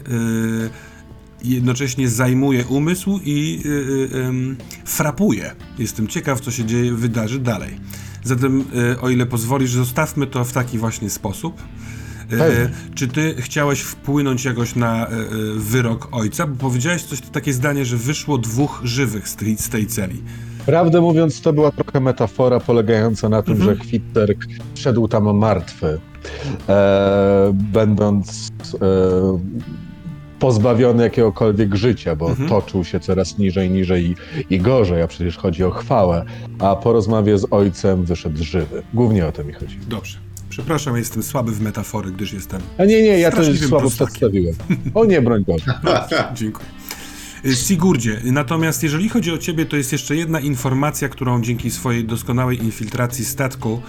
jednocześnie zajmuje umysł i y, y, ym, frapuje. Jestem ciekaw, co się dzieje, wydarzy dalej. Zatem, y, o ile pozwolisz, zostawmy to w taki właśnie sposób. Y, czy ty chciałeś wpłynąć jakoś na y, y, wyrok ojca? Bo powiedziałeś coś takie zdanie, że wyszło dwóch żywych z tej, z tej celi. Prawdę mówiąc, to była trochę metafora polegająca na tym, że Kwitterk szedł tam martwy, e, będąc e, pozbawiony jakiegokolwiek życia, bo Mhm. toczył się coraz niżej, niżej i, i gorzej, a przecież chodzi o chwałę, a po rozmowie z ojcem wyszedł żywy. Głównie o to mi chodzi. Dobrze. Przepraszam, jestem słaby w metafory, gdyż jestem A nie, nie, ja to Straszliwym słabo prostakiem. przedstawiłem. O nie, broń Boże. Dziękuję. Y, Sigurdzie, natomiast jeżeli chodzi o ciebie, to jest jeszcze jedna informacja, którą dzięki swojej doskonałej infiltracji statku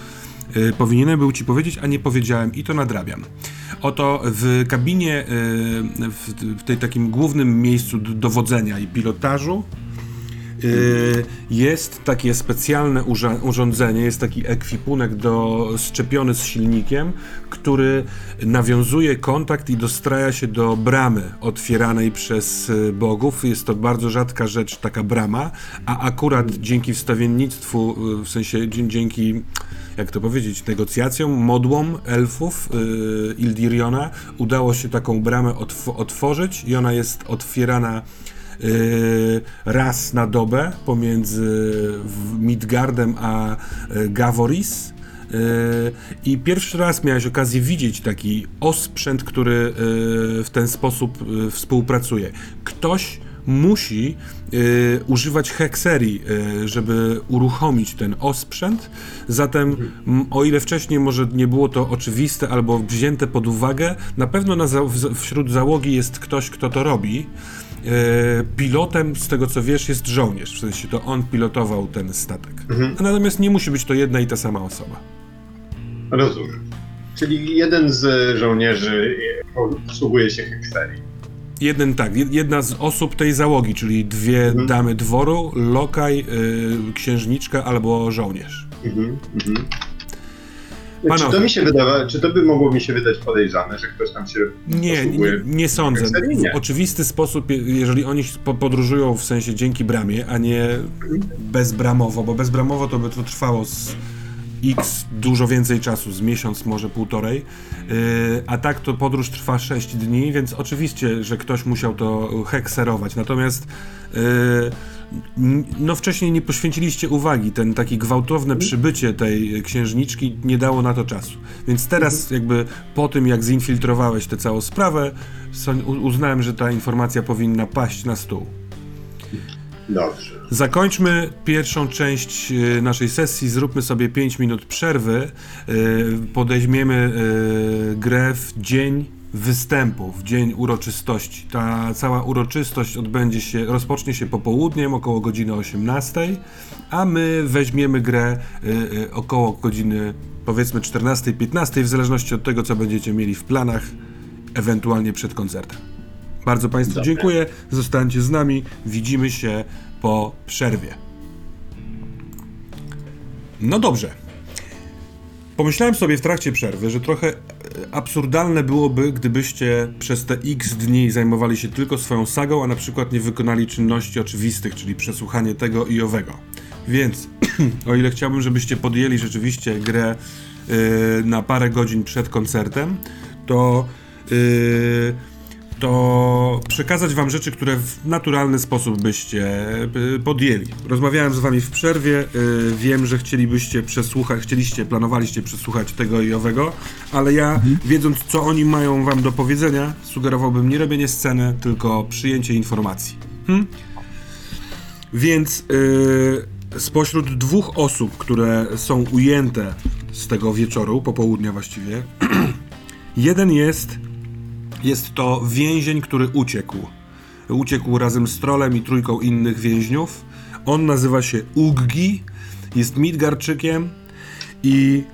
y, powinienem był ci powiedzieć, a nie powiedziałem i to nadrabiam. Oto w kabinie, y, w, w tej takim głównym miejscu dowodzenia i pilotażu jest takie specjalne urządzenie, jest taki ekwipunek do, szczepiony z silnikiem, który nawiązuje kontakt i dostraja się do bramy otwieranej przez y, bogów. Jest to bardzo rzadka rzecz, taka brama, a akurat dzięki wstawiennictwu, y, w sensie dzięki jak to powiedzieć, negocjacjom, modłom elfów yy, Ildiriona udało się taką bramę otw otworzyć i ona jest otwierana Y, raz na dobę pomiędzy Midgardem a y, Gavoris. Y, I pierwszy raz miałeś okazję widzieć taki osprzęt, który w ten sposób współpracuje. Ktoś musi używać hekserii, żeby uruchomić ten osprzęt. Zatem, o ile wcześniej może nie było to oczywiste albo wzięte pod uwagę, na pewno na za wśród załogi jest ktoś, kto to robi. E, pilotem, z tego co wiesz, jest żołnierz. W sensie to on pilotował ten statek. Mhm. Natomiast nie musi być to jedna i ta sama osoba. Rozumiem. Czyli jeden z żołnierzy posługuje się hekserii. Jeden tak, jedna z osób tej załogi, czyli dwie mhm. damy dworu, lokaj, yy, księżniczka albo żołnierz. Mhm, mhm. Panowie. Czy to mi się wydawa, czy to by mogło mi się wydać podejrzane, że ktoś tam się Nie, nie, nie sądzę. W oczywisty sposób, jeżeli oni podróżują w sensie dzięki bramie, a nie bezbramowo, bo bezbramowo to by to trwało z x dużo więcej czasu, z miesiąc, może półtorej, yy, a tak to podróż trwa 6 dni, więc oczywiście, że ktoś musiał to hekserować. Natomiast yy, no wcześniej nie poświęciliście uwagi, ten taki gwałtowne mhm. przybycie tej księżniczki nie dało na to czasu. Więc teraz mhm. jakby po tym, jak zinfiltrowałeś tę całą sprawę, uznałem, że ta informacja powinna paść na stół. Dobrze. Zakończmy pierwszą część e, naszej sesji, zróbmy sobie 5 minut przerwy, e, podejmiemy e, grę w dzień występów, dzień uroczystości. Ta cała uroczystość odbędzie się, rozpocznie się popołudniem około godziny 18, a my weźmiemy grę około godziny powiedzmy 14-15, w zależności od tego, co będziecie mieli w planach, ewentualnie przed koncertem. Bardzo Państwu Dobre. dziękuję, zostańcie z nami, widzimy się po przerwie. No dobrze. Pomyślałem sobie w trakcie przerwy, że trochę absurdalne byłoby, gdybyście przez te x dni zajmowali się tylko swoją sagą, a na przykład nie wykonali czynności oczywistych, czyli przesłuchanie tego i owego. Więc, o ile chciałbym, żebyście podjęli rzeczywiście grę yy, na parę godzin przed koncertem, to yy, to przekazać wam rzeczy, które w naturalny sposób byście y, podjęli. Rozmawiałem z wami w przerwie, y, wiem, że chcielibyście przesłuchać, chcieliście, planowaliście przesłuchać tego i owego, ale ja, mhm. wiedząc co oni mają wam do powiedzenia, sugerowałbym nie robienie sceny, tylko przyjęcie informacji. Hm? Więc yy, spośród dwóch osób, które są ujęte z tego wieczoru, popołudnia właściwie, jeden jest jest to więzień, który uciekł. Uciekł razem z trolem i trójką innych więźniów. On nazywa się Uggi, jest Midgarczykiem i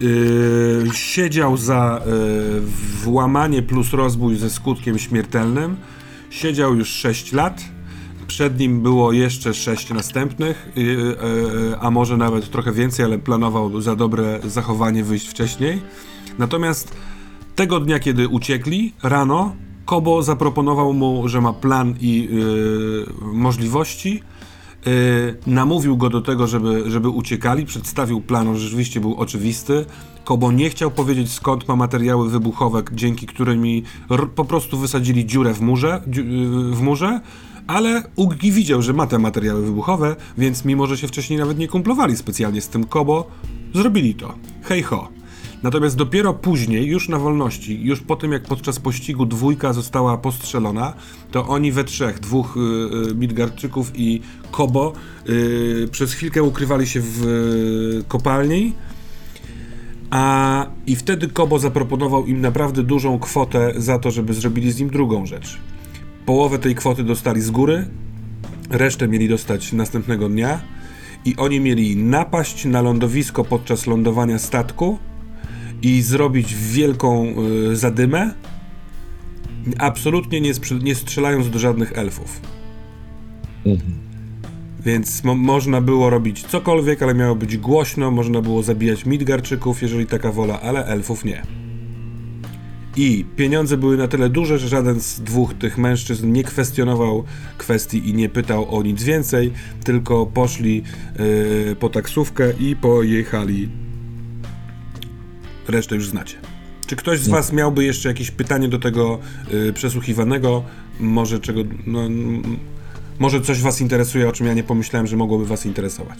Yy, siedział za yy, włamanie plus rozbój ze skutkiem śmiertelnym. Siedział już 6 lat. Przed nim było jeszcze 6 następnych, yy, a może nawet trochę więcej, ale planował za dobre zachowanie wyjść wcześniej. Natomiast tego dnia, kiedy uciekli, rano, Kobo zaproponował mu, że ma plan i yy, możliwości. Yy, namówił go do tego, żeby, żeby uciekali, przedstawił plan, on rzeczywiście był oczywisty. Kobo nie chciał powiedzieć skąd ma materiały wybuchowe, dzięki którymi po prostu wysadzili dziurę w murze, yy, w murze ale Uggi widział, że ma te materiały wybuchowe, więc mimo, że się wcześniej nawet nie kumplowali specjalnie z tym Kobo, zrobili to. Hej ho. Natomiast dopiero później, już na wolności, już po tym jak podczas pościgu dwójka została postrzelona, to oni we trzech, dwóch y, y, Midgardczyków i Kobo, y, przez chwilkę ukrywali się w y, kopalni. A i wtedy Kobo zaproponował im naprawdę dużą kwotę za to, żeby zrobili z nim drugą rzecz. Połowę tej kwoty dostali z góry, resztę mieli dostać następnego dnia i oni mieli napaść na lądowisko podczas lądowania statku i zrobić wielką y, zadymę, absolutnie nie, nie strzelając do żadnych elfów. Mhm. Więc mo można było robić cokolwiek, ale miało być głośno, można było zabijać Midgarczyków, jeżeli taka wola, ale elfów nie. I pieniądze były na tyle duże, że żaden z dwóch tych mężczyzn nie kwestionował kwestii i nie pytał o nic więcej, tylko poszli yy, po taksówkę i pojechali. Resztę już znacie. Czy ktoś z Was miałby jeszcze jakieś pytanie do tego yy, przesłuchiwanego? Może czego. No, może coś Was interesuje, o czym ja nie pomyślałem, że mogłoby Was interesować.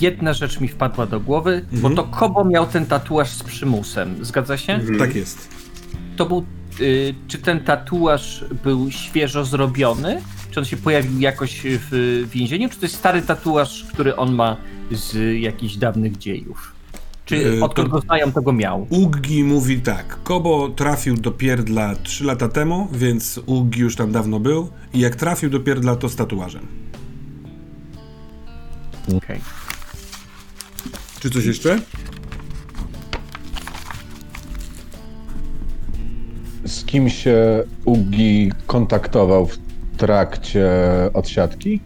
Jedna rzecz mi wpadła do głowy, bo Mhm. to Kobo miał ten tatuaż z przymusem. Zgadza się? Mhm. Tak jest. To był. Y, czy ten tatuaż był świeżo zrobiony? Czy on się pojawił jakoś w więzieniu? Czy to jest stary tatuaż, który on ma z jakichś dawnych dziejów? Czy Y, odkąd to- go znają, to go miał? Uggi mówi tak. Kobo trafił do pierdla 3 lata temu, więc Uggi już tam dawno był. I jak trafił do pierdla, to z tatuażem. Okej. Czy coś jeszcze? Z kim się Ugi kontaktował w trakcie odsiadki?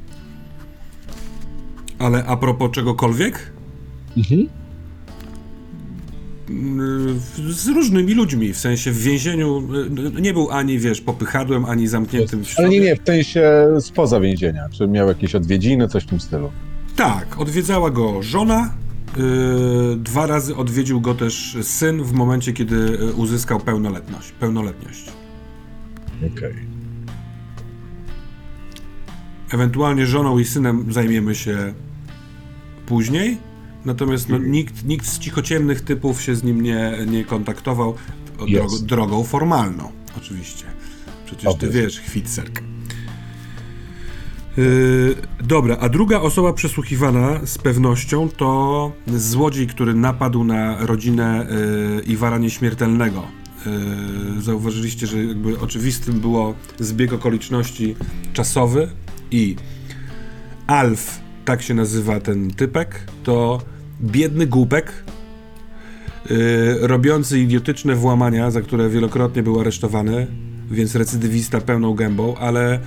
Ale a propos czegokolwiek? Mhm. Mm, Z różnymi ludźmi, w sensie w więzieniu y, nie był ani, wiesz, popychadłem, ani zamkniętym w Ale nie, nie, w sensie spoza więzienia. Czy miał jakieś odwiedziny, coś w tym stylu? Tak, odwiedzała go żona. y, dwa razy odwiedził go też syn w momencie, kiedy y, uzyskał pełnoletność. pełnoletność. Okej. Ewentualnie żoną i synem zajmiemy się później. Natomiast no, nikt, nikt z cichociemnych typów się z nim nie, nie kontaktował drogo, drogą formalną, oczywiście. Przecież ty wiesz, Chwitserk. Yy, dobra, a druga osoba przesłuchiwana z pewnością to złodziej, który napadł na rodzinę yy, Iwara Nieśmiertelnego. Yy, zauważyliście, że jakby oczywistym było zbieg okoliczności czasowy i Alf, tak się nazywa ten typek, to biedny głupek, yy, robiący idiotyczne włamania, za które wielokrotnie był aresztowany, więc recydywista pełną gębą, ale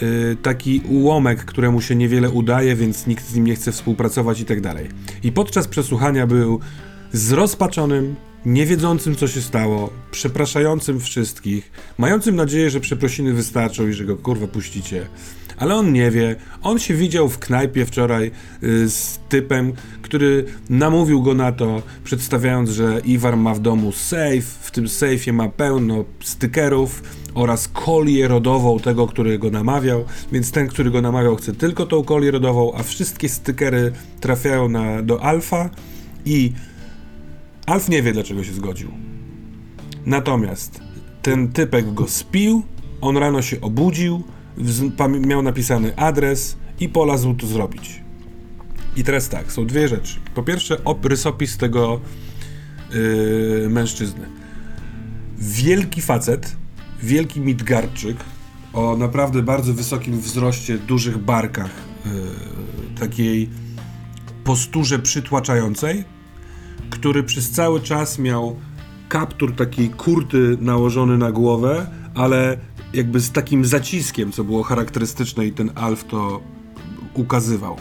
yy, taki ułomek, któremu się niewiele udaje, więc nikt z nim nie chce współpracować i tak dalej. I podczas przesłuchania był zrozpaczonym, nie wiedzącym co się stało, przepraszającym wszystkich, mającym nadzieję, że przeprosiny wystarczą i że go kurwa puścicie. Ale on nie wie. On się widział w knajpie wczoraj y, z typem, który namówił go na to, przedstawiając, że Iwar ma w domu safe, w tym sejfie ma pełno stykerów oraz kolię rodową tego, który go namawiał, więc ten, który go namawiał chce tylko tą kolię rodową, a wszystkie stykery trafiają na, do Alfa i Alf nie wie, dlaczego się zgodził. Natomiast ten typek go spił, on rano się obudził, miał napisany adres i polazł to zrobić. I teraz tak, są dwie rzeczy. Po pierwsze, op- rysopis tego yy, mężczyzny. Wielki facet, wielki Midgardczyk, o naprawdę bardzo wysokim wzroście, dużych barkach, yy, takiej posturze przytłaczającej, który przez cały czas miał kaptur takiej kurty nałożony na głowę, ale jakby z takim zaciskiem, co było charakterystyczne i ten Alf to ukazywał.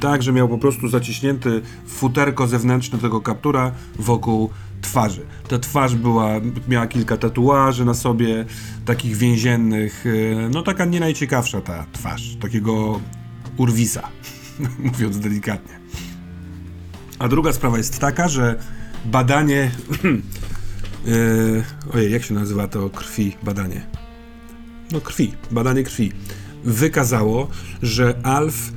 Tak, że miał po prostu zaciśnięty futerko zewnętrzne tego kaptura wokół twarzy. Ta twarz była, miała kilka tatuaży na sobie, takich więziennych, e, no taka nie najciekawsza ta twarz, takiego urwisa, mówiąc delikatnie. A druga sprawa jest taka, że badanie. yy, ojej, jak się nazywa to krwi badanie? No, krwi, badanie krwi. Wykazało, że Alf yy,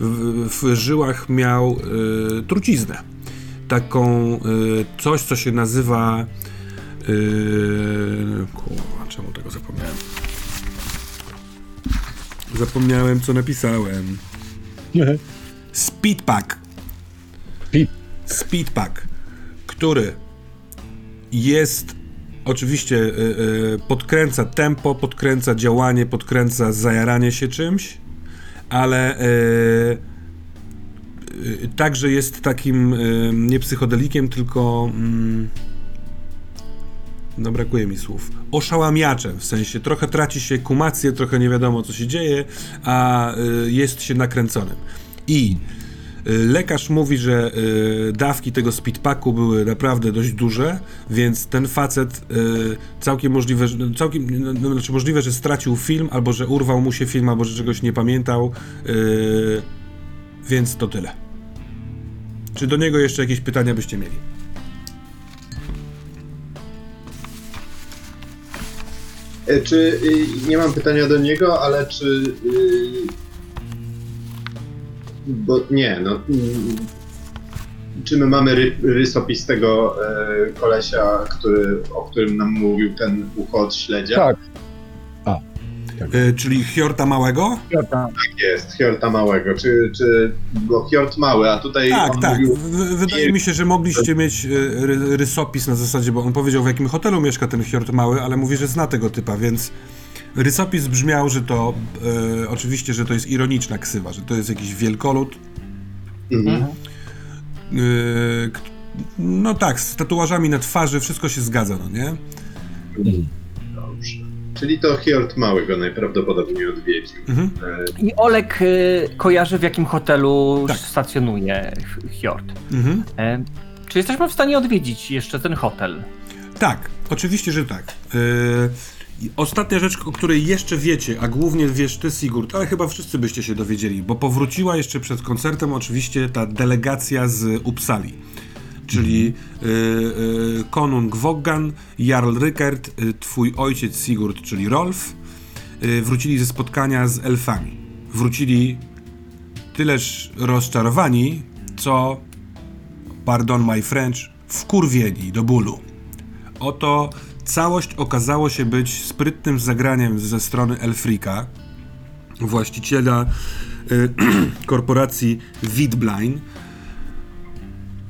w, w żyłach miał yy, truciznę. Taką yy, coś, co się nazywa. Yy, kurwa, czemu tego zapomniałem? Zapomniałem, co napisałem. Speedpack. Speedpack, który jest oczywiście y, y, podkręca tempo, podkręca działanie, podkręca zajaranie się czymś, ale y, także jest takim nie psychodelikiem, tylko mm, no brakuje mi słów, oszałamiaczem, w sensie trochę traci się kumację, trochę nie wiadomo co się dzieje, a jest się nakręconym. I lekarz mówi, że y, dawki tego speedpacku były naprawdę dość duże, więc ten facet y, całkiem możliwe, całkiem, no, no, znaczy możliwe, że stracił film, albo że urwał mu się film, albo że czegoś nie pamiętał, y, więc to tyle. Czy do niego jeszcze jakieś pytania byście mieli? E, Czy nie mam pytania do niego, ale czy. Bo nie, no. Czy my mamy ry, rysopis tego e, kolesia, który, o którym nam mówił ten ucho od śledzia? Tak, Y, czyli Hjorta Małego? Jota. Tak jest, Hjorta Małego. Czy, czy bo Hjort Mały, a tutaj Tak, on tak. mówił. W- Wydaje mi się, że mogliście mieć ry, rysopis na zasadzie, bo on powiedział w jakim hotelu mieszka ten Hjort Mały, ale mówi, że zna tego typa, więc rysopis brzmiał, że to y, oczywiście, że to jest ironiczna ksywa, że to jest jakiś wielkolud. Mhm. K- no tak, z tatuażami na twarzy wszystko się zgadza, no nie? Dobrze. Czyli to Hjort Mały go najprawdopodobniej odwiedził. Mhm. E, I Olek y, kojarzy w jakim hotelu Tak. stacjonuje H- Hjord. Mhm. E, czy jesteśmy w stanie odwiedzić jeszcze ten hotel? Tak, oczywiście, że tak. I ostatnia rzecz, o której jeszcze wiecie, a głównie wiesz ty, Sigurd, ale chyba wszyscy byście się dowiedzieli, bo powróciła jeszcze przed koncertem oczywiście ta delegacja z Uppsali. Czyli yy, yy, konung Woggan, Jarl Rykert, yy, twój ojciec Sigurd, czyli Rolf, yy, wrócili ze spotkania z elfami. Wrócili tyleż rozczarowani, co, pardon my French, wkurwieni do bólu. Oto całość okazało się być sprytnym zagraniem ze strony Elfrika, właściciela y, korporacji Widbline,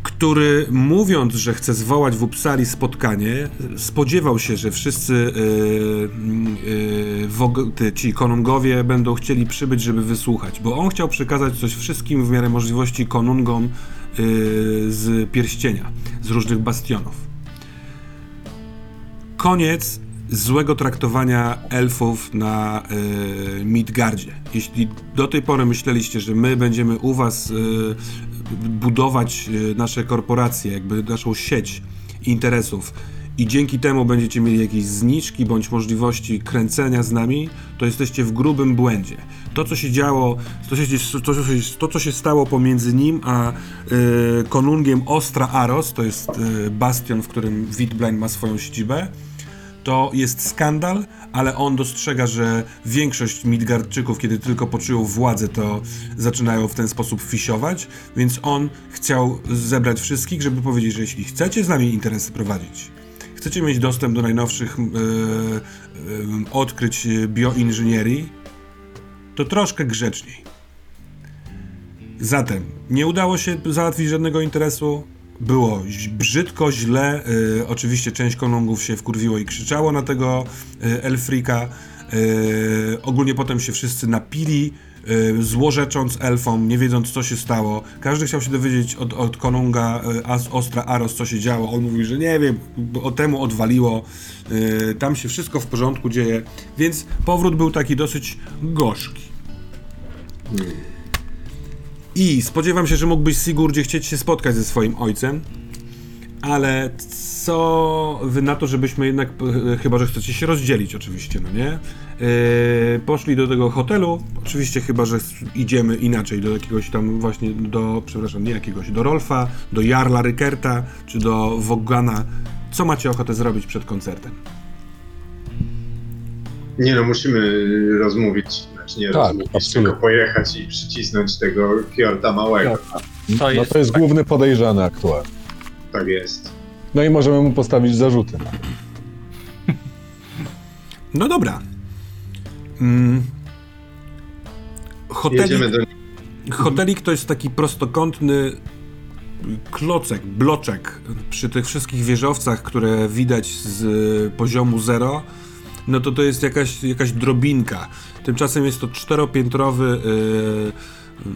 który mówiąc, że chce zwołać w Uppsali spotkanie, spodziewał się, że wszyscy y, y, ty, ci konungowie będą chcieli przybyć, żeby wysłuchać, bo on chciał przekazać coś wszystkim w miarę możliwości konungom y, z pierścienia, z różnych bastionów koniec złego traktowania elfów na y, Midgardzie. Jeśli do tej pory myśleliście, że my będziemy u was y, budować y, nasze korporacje, jakby naszą sieć interesów i dzięki temu będziecie mieli jakieś zniżki bądź możliwości kręcenia z nami, to jesteście w grubym błędzie. To, co się działo, to, się, to, to, co się stało pomiędzy nim a konungiem Ostra Aros, to jest bastion, w którym Wittblain ma swoją siedzibę, to jest skandal, ale on dostrzega, że większość Midgardczyków, kiedy tylko poczują władzę, to zaczynają w ten sposób fisiować, więc on chciał zebrać wszystkich, żeby powiedzieć, że jeśli chcecie z nami interesy prowadzić, chcecie mieć dostęp do najnowszych e, e, odkryć bioinżynierii, to troszkę grzeczniej. Zatem nie udało się załatwić żadnego interesu. Było brzydko, źle. y, oczywiście część konungów się wkurwiło i krzyczało na tego y, Elfrika. Y, ogólnie potem się wszyscy napili, y, złorzecząc elfom, nie wiedząc co się stało. Każdy chciał się dowiedzieć od, od konunga As, Ostra Aros, co się działo. On mówi, że nie wiem, o temu odwaliło. Tam się wszystko w porządku dzieje. Więc powrót był taki dosyć gorzki. I spodziewam się, że mógłbyś Sigurdzie chcieć się spotkać ze swoim ojcem, ale co wy na to, żebyśmy jednak, e, chyba że chcecie się rozdzielić oczywiście, no nie? Yy, poszli do tego hotelu, oczywiście chyba, że idziemy inaczej, do jakiegoś tam właśnie, do, przepraszam, nie jakiegoś, do Rolfa, do Jarla Rykerta, czy do Woggana. Co macie ochotę zrobić przed koncertem? Nie no, musimy rozmówić, znaczy nie Tak, rozmówić, absolutnie. tylko pojechać i przycisnąć tego Hjorta Małego. To no jest, to jest główny podejrzany aktualnie. Tak jest. No i możemy mu postawić zarzuty. No dobra. Mm. Hotelik, Jedziemy do hotelik to jest taki prostokątny klocek, bloczek przy tych wszystkich wieżowcach, które widać z poziomu zero. No to to jest jakaś, jakaś drobinka. Tymczasem jest to czteropiętrowy, yy,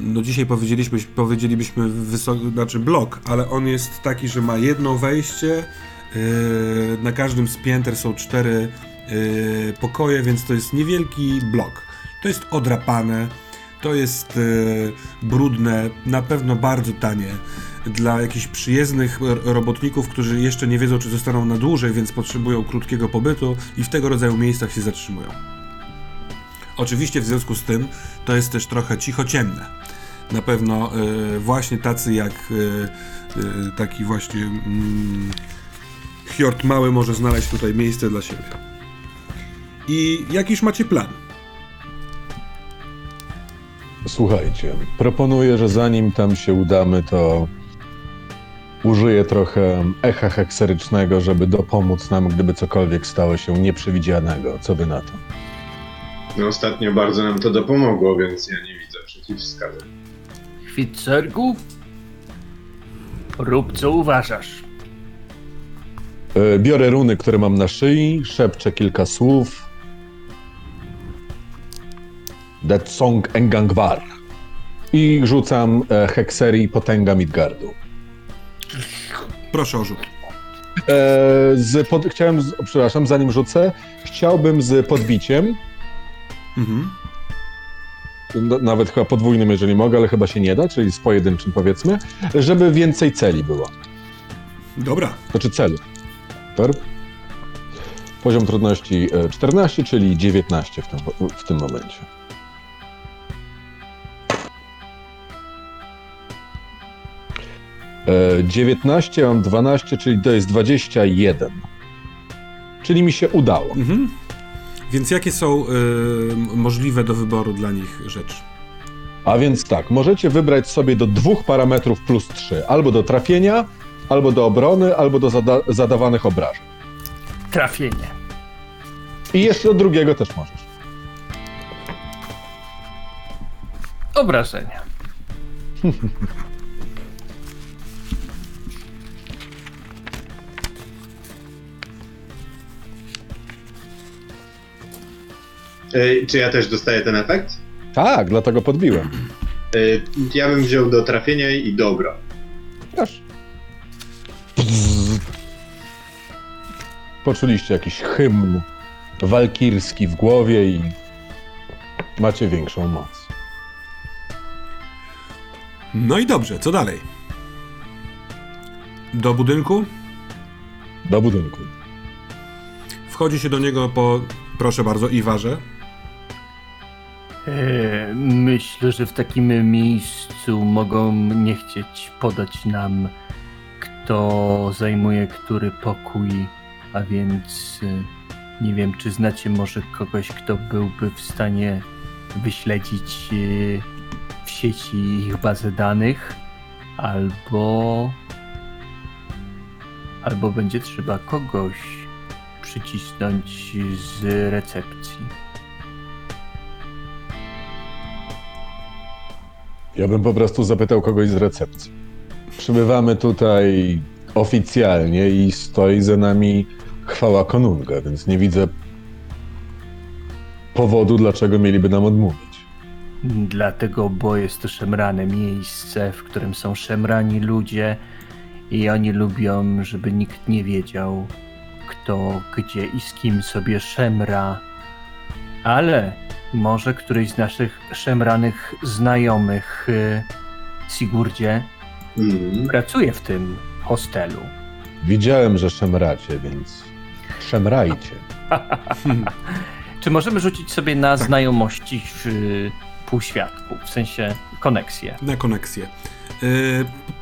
no dzisiaj powiedzieliśmy, powiedzielibyśmy wysoki, znaczy blok, ale on jest taki, że ma jedno wejście, Yy, na każdym z pięter są cztery yy, pokoje, więc to jest niewielki blok. To jest odrapane, to jest yy, brudne, na pewno bardzo tanie. Dla jakichś przyjezdnych robotników, którzy jeszcze nie wiedzą, czy zostaną na dłużej, więc potrzebują krótkiego pobytu i w tego rodzaju miejscach się zatrzymują. Oczywiście w związku z tym to jest też trochę cicho ciemne. Na pewno y, właśnie tacy jak y, y, taki właśnie mm, Hjort Mały może znaleźć tutaj miejsce dla siebie. I jakiś macie plan? Słuchajcie, proponuję, że zanim tam się udamy, to użyję trochę echa hekserycznego, żeby dopomóc nam, gdyby cokolwiek stało się nieprzewidzianego. Co wy na to? No ostatnio bardzo nam to dopomogło, więc ja nie widzę przeciwwskazań. Chwitcergu? Rób co uważasz. E, Biorę runy, które mam na szyi, szepczę kilka słów. That song Engangvar. I rzucam e, hekserii potęga Midgardu. Proszę o rzut. E, z pod, chciałem, z, przepraszam, zanim rzucę, chciałbym z podbiciem, Mhm. no, nawet chyba podwójnym, jeżeli mogę, ale chyba się nie da, czyli z pojedynczym powiedzmy, żeby więcej celi było. Dobra. Znaczy celu. Super. Poziom trudności e, 14, czyli 19 w tym, w tym momencie. E, 19, mam 12, czyli to jest 21. Czyli mi się udało. Mhm. Więc jakie są y, możliwe do wyboru dla nich rzeczy? A więc tak, możecie wybrać sobie do dwóch parametrów plus 3. Albo do trafienia, albo do obrony, albo do zada zadawanych obrażeń. Trafienie. I jeszcze do drugiego też możesz. Obrażenia. E, czy ja też dostaję ten efekt? Tak, dlatego podbiłem. E, ja bym wziął do trafienia i dobra. Aż. Poczuliście jakiś hymn walkirski w głowie i macie większą moc. No i dobrze, co dalej? Do budynku? Do budynku. Wchodzi się do niego po, proszę bardzo, Iwarze. E, Myślę, że w takim miejscu mogą nie chcieć podać nam, kto zajmuje który pokój, a więc e, nie wiem, czy znacie może kogoś, kto byłby w stanie wyśledzić e, w sieci ich bazę danych, albo albo będzie trzeba kogoś przycisnąć z recepcji. Ja bym po prostu zapytał kogoś z recepcji. Przybywamy tutaj oficjalnie i stoi za nami chwała konunga, więc nie widzę powodu, dlaczego mieliby nam odmówić. Dlatego, bo jest to szemrane miejsce, w którym są szemrani ludzie i oni lubią, żeby nikt nie wiedział, kto, gdzie i z kim sobie szemra. Ale może któryś z naszych szemranych znajomych, y, Sigurdzie, Mhm. pracuje w tym hostelu. Widziałem, że szemracie, więc szemrajcie. Czy możemy rzucić sobie na znajomości y, półświadków, w sensie koneksję? na koneksję. Yy,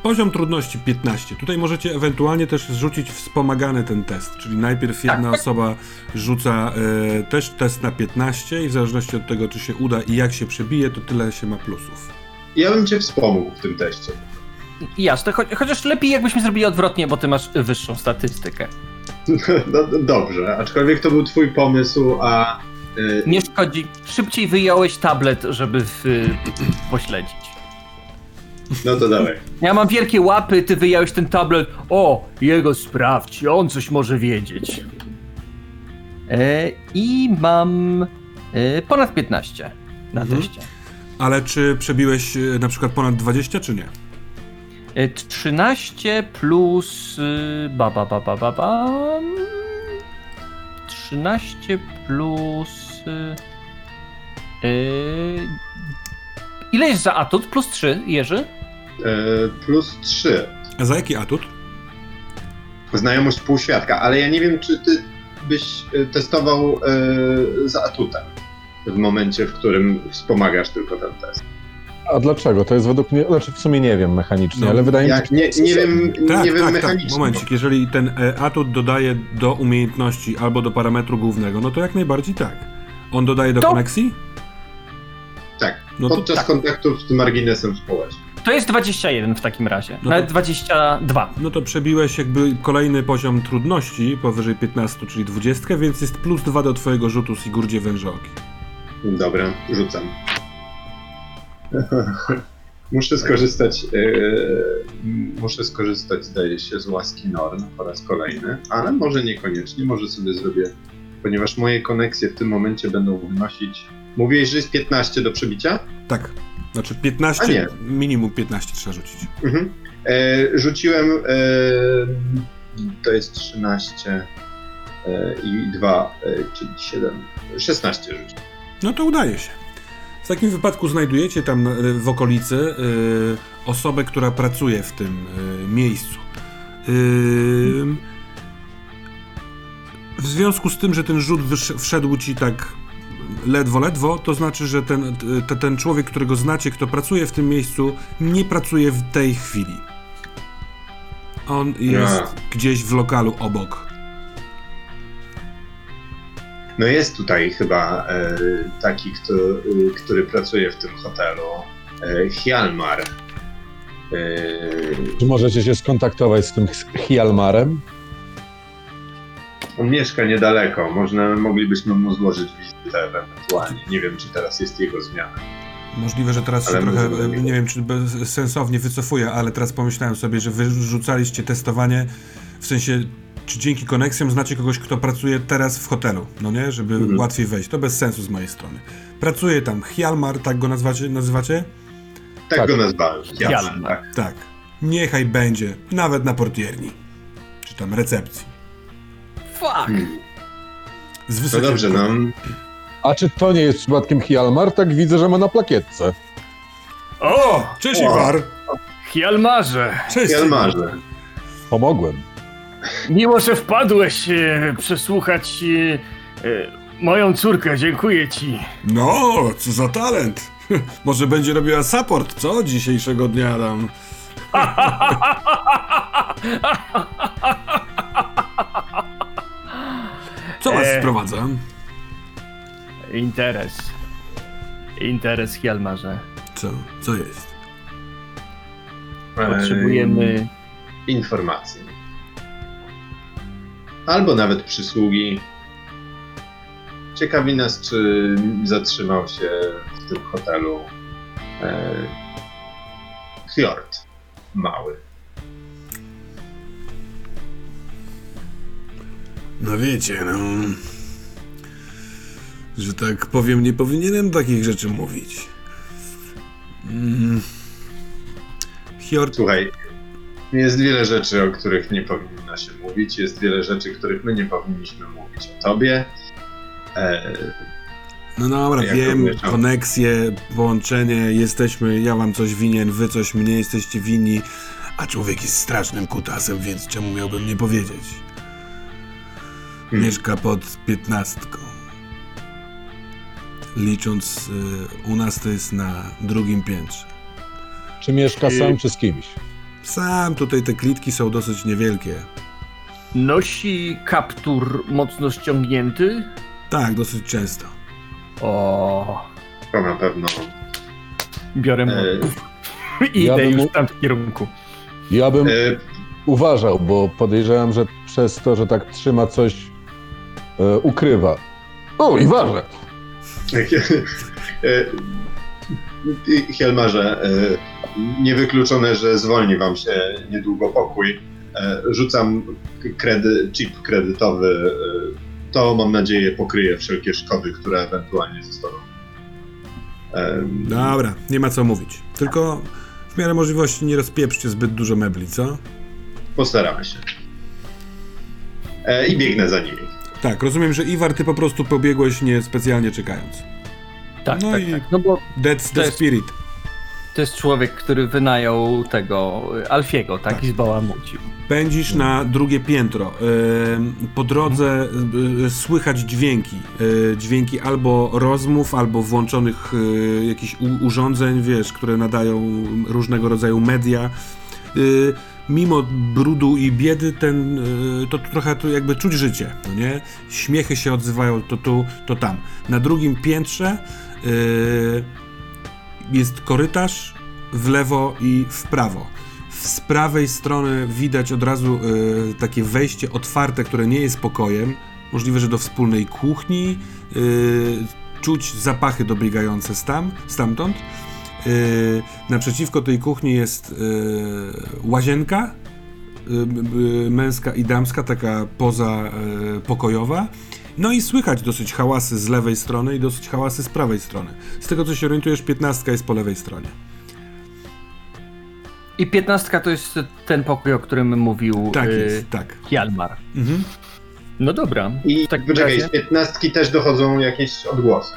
poziom trudności 15. Tutaj możecie ewentualnie też zrzucić wspomagany ten test, czyli najpierw jedna osoba rzuca yy, też test na 15 i w zależności od tego, czy się uda i jak się przebije, to tyle się ma plusów. Ja bym cię wspomógł w tym teście. Jasne, cho chociaż lepiej jakbyśmy zrobili odwrotnie, bo ty masz wyższą statystykę. No, dobrze, aczkolwiek to był twój pomysł, a y, Nie szkodzi. Szybciej wyjąłeś tablet, żeby w, y, pośledzić. No to dawaj. Ja mam wielkie łapy, ty wyjąłeś ten tablet. O, jego sprawdź, on coś może wiedzieć. E, I mam e, ponad 15 na Mhm. teście. Ale czy przebiłeś yy, na przykład ponad 20, czy nie? E, 13 plus. y, Ba, ba, ba, ba, ba, ba. 13 plus. y, y, Ile jest za atut? Plus 3, Jerzy? E, plus 3. A za jaki atut? Znajomość półświadka, ale ja nie wiem, czy ty byś e, testował e, za atutem w momencie, w którym wspomagasz tylko ten test. A dlaczego? To jest według mnie, znaczy w sumie nie wiem mechanicznie, No, ale wydaje mi się, że nie, nie wiem, Tak, nie wiem tak, tak. mechanicznie. Momencik, jeżeli ten atut dodaje do umiejętności albo do parametru głównego, no to jak najbardziej tak. On dodaje do To- koneksji? Tak, No to podczas tak. kontaktów z marginesem społecznym. To jest 21 w takim razie. No to- Nawet 22. No to przebiłeś jakby kolejny poziom trudności powyżej 15, czyli 20, więc jest plus 2 do twojego rzutu Sigurdzie Wężoki. Dobra, rzucam. Muszę skorzystać, yy, muszę skorzystać, zdaje się, z łaski Norn po raz kolejny, ale może niekoniecznie, może sobie zrobię, ponieważ moje koneksje w tym momencie będą wynosić. Mówiłeś, że jest 15 do przebicia? Tak. Znaczy A 15, nie. minimum 15 trzeba rzucić. Mhm. E, rzuciłem, e, to jest 13 e, i 2, e, czyli 7, 16 rzuciłem. No to udaje się. W takim wypadku znajdujecie tam na- w okolicy y, osobę, która pracuje w tym miejscu. W związku z tym, że ten rzut wysz- wszedł ci tak ledwo, ledwo, to znaczy, że ten, t- ten człowiek, którego znacie, kto pracuje w tym miejscu, nie pracuje w tej chwili. On jest A. gdzieś w lokalu obok. No jest tutaj chyba e, taki, kto, e, który pracuje w tym hotelu, e, Hjalmar. E, czy możecie się skontaktować z tym Hialmarem? On mieszka niedaleko, można, moglibyśmy mu złożyć wizytę ewentualnie. Nie wiem, czy teraz jest jego zmiana. Możliwe, że teraz się Ale trochę, może- e, nie wiem, czy sensownie wycofuję, ale teraz pomyślałem sobie, że wyrzucaliście testowanie, w sensie, czy dzięki koneksjom znacie kogoś, kto pracuje teraz w hotelu, no nie, żeby Mhm. łatwiej wejść. To bez sensu z mojej strony. Pracuje tam Hjalmar, tak go nazwacie, nazywacie? Tak, Tak. go nazwałem. Hjalmar. Hjalmar. Tak. Tak. Niechaj będzie, nawet na portierni. Czy tam recepcji. Fuck! Z No wysokiego... dobrze, no. A czy to nie jest przypadkiem Hialmar? Tak widzę, że ma na plakietce. O! Cześć O. Iwar! Hjalmarze! Cześć! Hjalmarze. Pomogłem. Miło, że wpadłeś e, przesłuchać e, e, moją córkę. Dziękuję ci. No, co za talent! Może będzie robiła support, co? Dzisiejszego dnia tam. Co was E. sprowadza? Interes. Interes, Hjalmarze. Co? Co jest? Potrzebujemy... informacji. Albo nawet przysługi. Ciekawi nas, czy zatrzymał się w tym hotelu e, Fjord mały. No wiecie, no... Że tak powiem, nie powinienem takich rzeczy mówić. Mm. Hjord... Słuchaj, jest wiele rzeczy, o których nie powinno się mówić. Jest wiele rzeczy, których my nie powinniśmy mówić o tobie. E, No dobra, Jak wiem, koneksje, połączenie, jesteśmy, ja wam coś winien, wy coś mnie jesteście winni, a człowiek jest strasznym kutasem, więc czemu miałbym nie powiedzieć? Hmm. Mieszka pod piętnastką. Licząc, y, u nas to jest na drugim piętrze. Czy mieszka I- sam, czy z kimś? Sam tutaj te klitki są dosyć niewielkie. Nosi kaptur mocno ściągnięty. Tak, dosyć często. O, to na pewno. biorę E, mu. I ja idę bym już mu- w kierunku. Ja bym e, uważał, bo podejrzewam, że przez to, że tak trzyma coś, e, ukrywa. O, i ważę. E, i- Hjalmarze, e, niewykluczone, że zwolni wam się niedługo pokój. E, Rzucam kredy, chip kredytowy. e, To mam nadzieję pokryje wszelkie szkody, które ewentualnie zostaną. E, Dobra, nie ma co mówić. Tylko W miarę możliwości nie rozpieprzcie zbyt dużo mebli, co? Postaramy się. E, I biegnę za nimi. Tak, rozumiem, że Iwar, ty po prostu pobiegłeś nie specjalnie czekając. Tak, No tak, i- tak. No bo That's the jest- spirit. to jest człowiek, który wynajął tego y, Alfiego, tak? Tak. I zbałamucił. Pędzisz na drugie piętro. Ym, Po drodze y, słychać dźwięki. Y, Dźwięki albo rozmów, albo włączonych y, jakichś urządzeń, wiesz, które nadają różnego rodzaju media. Mimo brudu i biedy, ten, y, to trochę tu jakby czuć życie, no nie? Śmiechy się odzywają to tu, to tam. Na drugim piętrze y, jest korytarz w lewo i w prawo. Z prawej strony widać od razu y, takie wejście otwarte, które nie jest pokojem. Możliwe, że do wspólnej kuchni. Czuć zapachy dobiegające stam, stamtąd. Y, naprzeciwko tej kuchni jest y, łazienka y, y, męska i damska, taka poza y, pokojowa. No i słychać dosyć hałasy z lewej strony i dosyć hałasy z prawej strony. Z tego co się orientujesz, piętnastka jest po lewej stronie. I piętnastka to jest ten pokój, o którym mówił Tak jest, tak. Hjalmar. Mhm. No dobra. I w takim poczekaj, razie... z piętnastki też dochodzą jakieś odgłosy.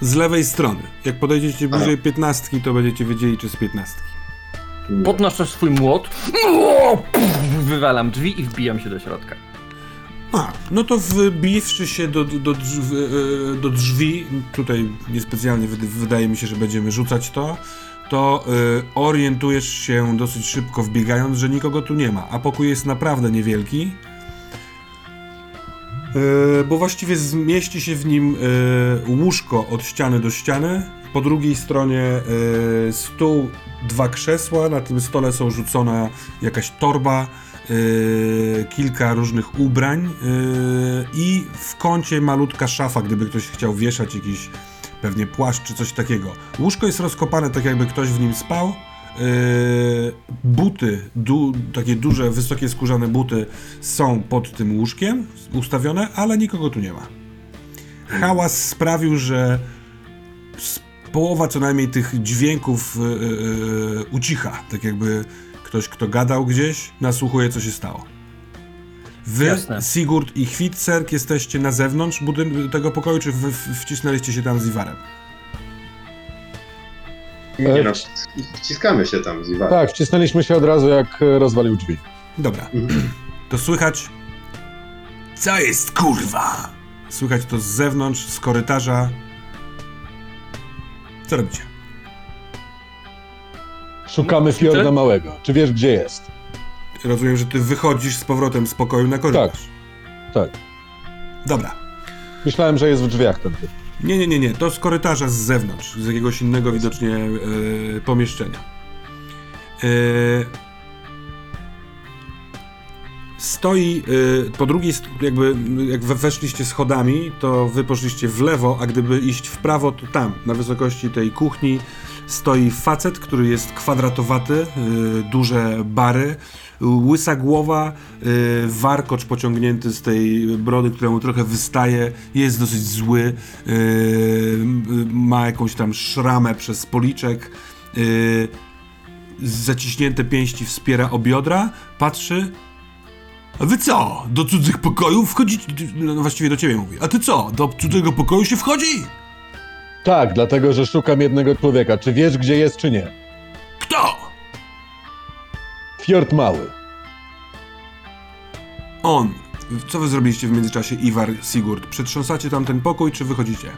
Z lewej strony. Jak podejdziecie bliżej piętnastki, to będziecie wiedzieli, czy z piętnastki. Podnoszę swój młot, wywalam drzwi i wbijam się do środka. A, no to wbiwszy się do, do, drzwi, e, do drzwi, tutaj niespecjalnie wyda- wydaje mi się, że będziemy rzucać to, to e, orientujesz się dosyć szybko wbiegając, że nikogo tu nie ma, a pokój jest naprawdę niewielki. E, bo właściwie zmieści się w nim e, łóżko od ściany do ściany. Po drugiej stronie e, stół, dwa krzesła. Na tym stole są rzucona jakaś torba, kilka różnych ubrań i w kącie malutka szafa, gdyby ktoś chciał wieszać jakiś pewnie płaszcz czy coś takiego. Łóżko jest rozkopane tak jakby ktoś w nim spał. Yy, buty, du, takie duże, wysokie skórzane buty są pod tym łóżkiem ustawione, ale nikogo tu nie ma. Hałas sprawił, że połowa co najmniej tych dźwięków yy, yy, ucicha. Tak jakby ktoś, kto gadał gdzieś, nasłuchuje, co się stało. Wy, Jasne. Sigurd i Hvitserk jesteście na zewnątrz budyn- tego pokoju, czy w- wcisnęliście się tam z Iwarem? Nie no, wciskamy się tam z Iwanem. Tak, wcisnęliśmy się od razu, jak e, rozwalił drzwi. Dobra. Mhm. To słychać. Co jest kurwa? Słychać to z zewnątrz, z korytarza. Co robicie? Szukamy Fjorda Małego. Czy wiesz, gdzie jest? Rozumiem, że ty wychodzisz z powrotem z pokoju na korytarz. Tak. Dobra. Myślałem, że jest w drzwiach ten typ. Nie, nie, nie, nie. To z korytarza z zewnątrz, z jakiegoś innego widocznie e, pomieszczenia. E, stoi e, po drugiej, jakby jak we- weszliście schodami, to wy poszliście w lewo, a gdyby iść w prawo, to tam, na wysokości tej kuchni, stoi facet, który jest kwadratowaty, e, duże bary, łysa głowa, e, warkocz pociągnięty z tej brody, która mu trochę wystaje, jest dosyć zły, m- ma jakąś tam szramę przez policzek, zaciśnięte pięści wspiera o biodra, patrzy. A wy co? Do cudzych pokojów wchodzicie? No właściwie do ciebie mówi. A ty co? Do cudzego pokoju się wchodzi? Tak, dlatego, że szukam jednego człowieka. Czy wiesz, gdzie jest, czy nie? Kto? Fjord Mały. On. Co wy zrobiliście w międzyczasie, Iwar, Sigurd? Przetrząsacie tam ten pokój, czy wychodzicie?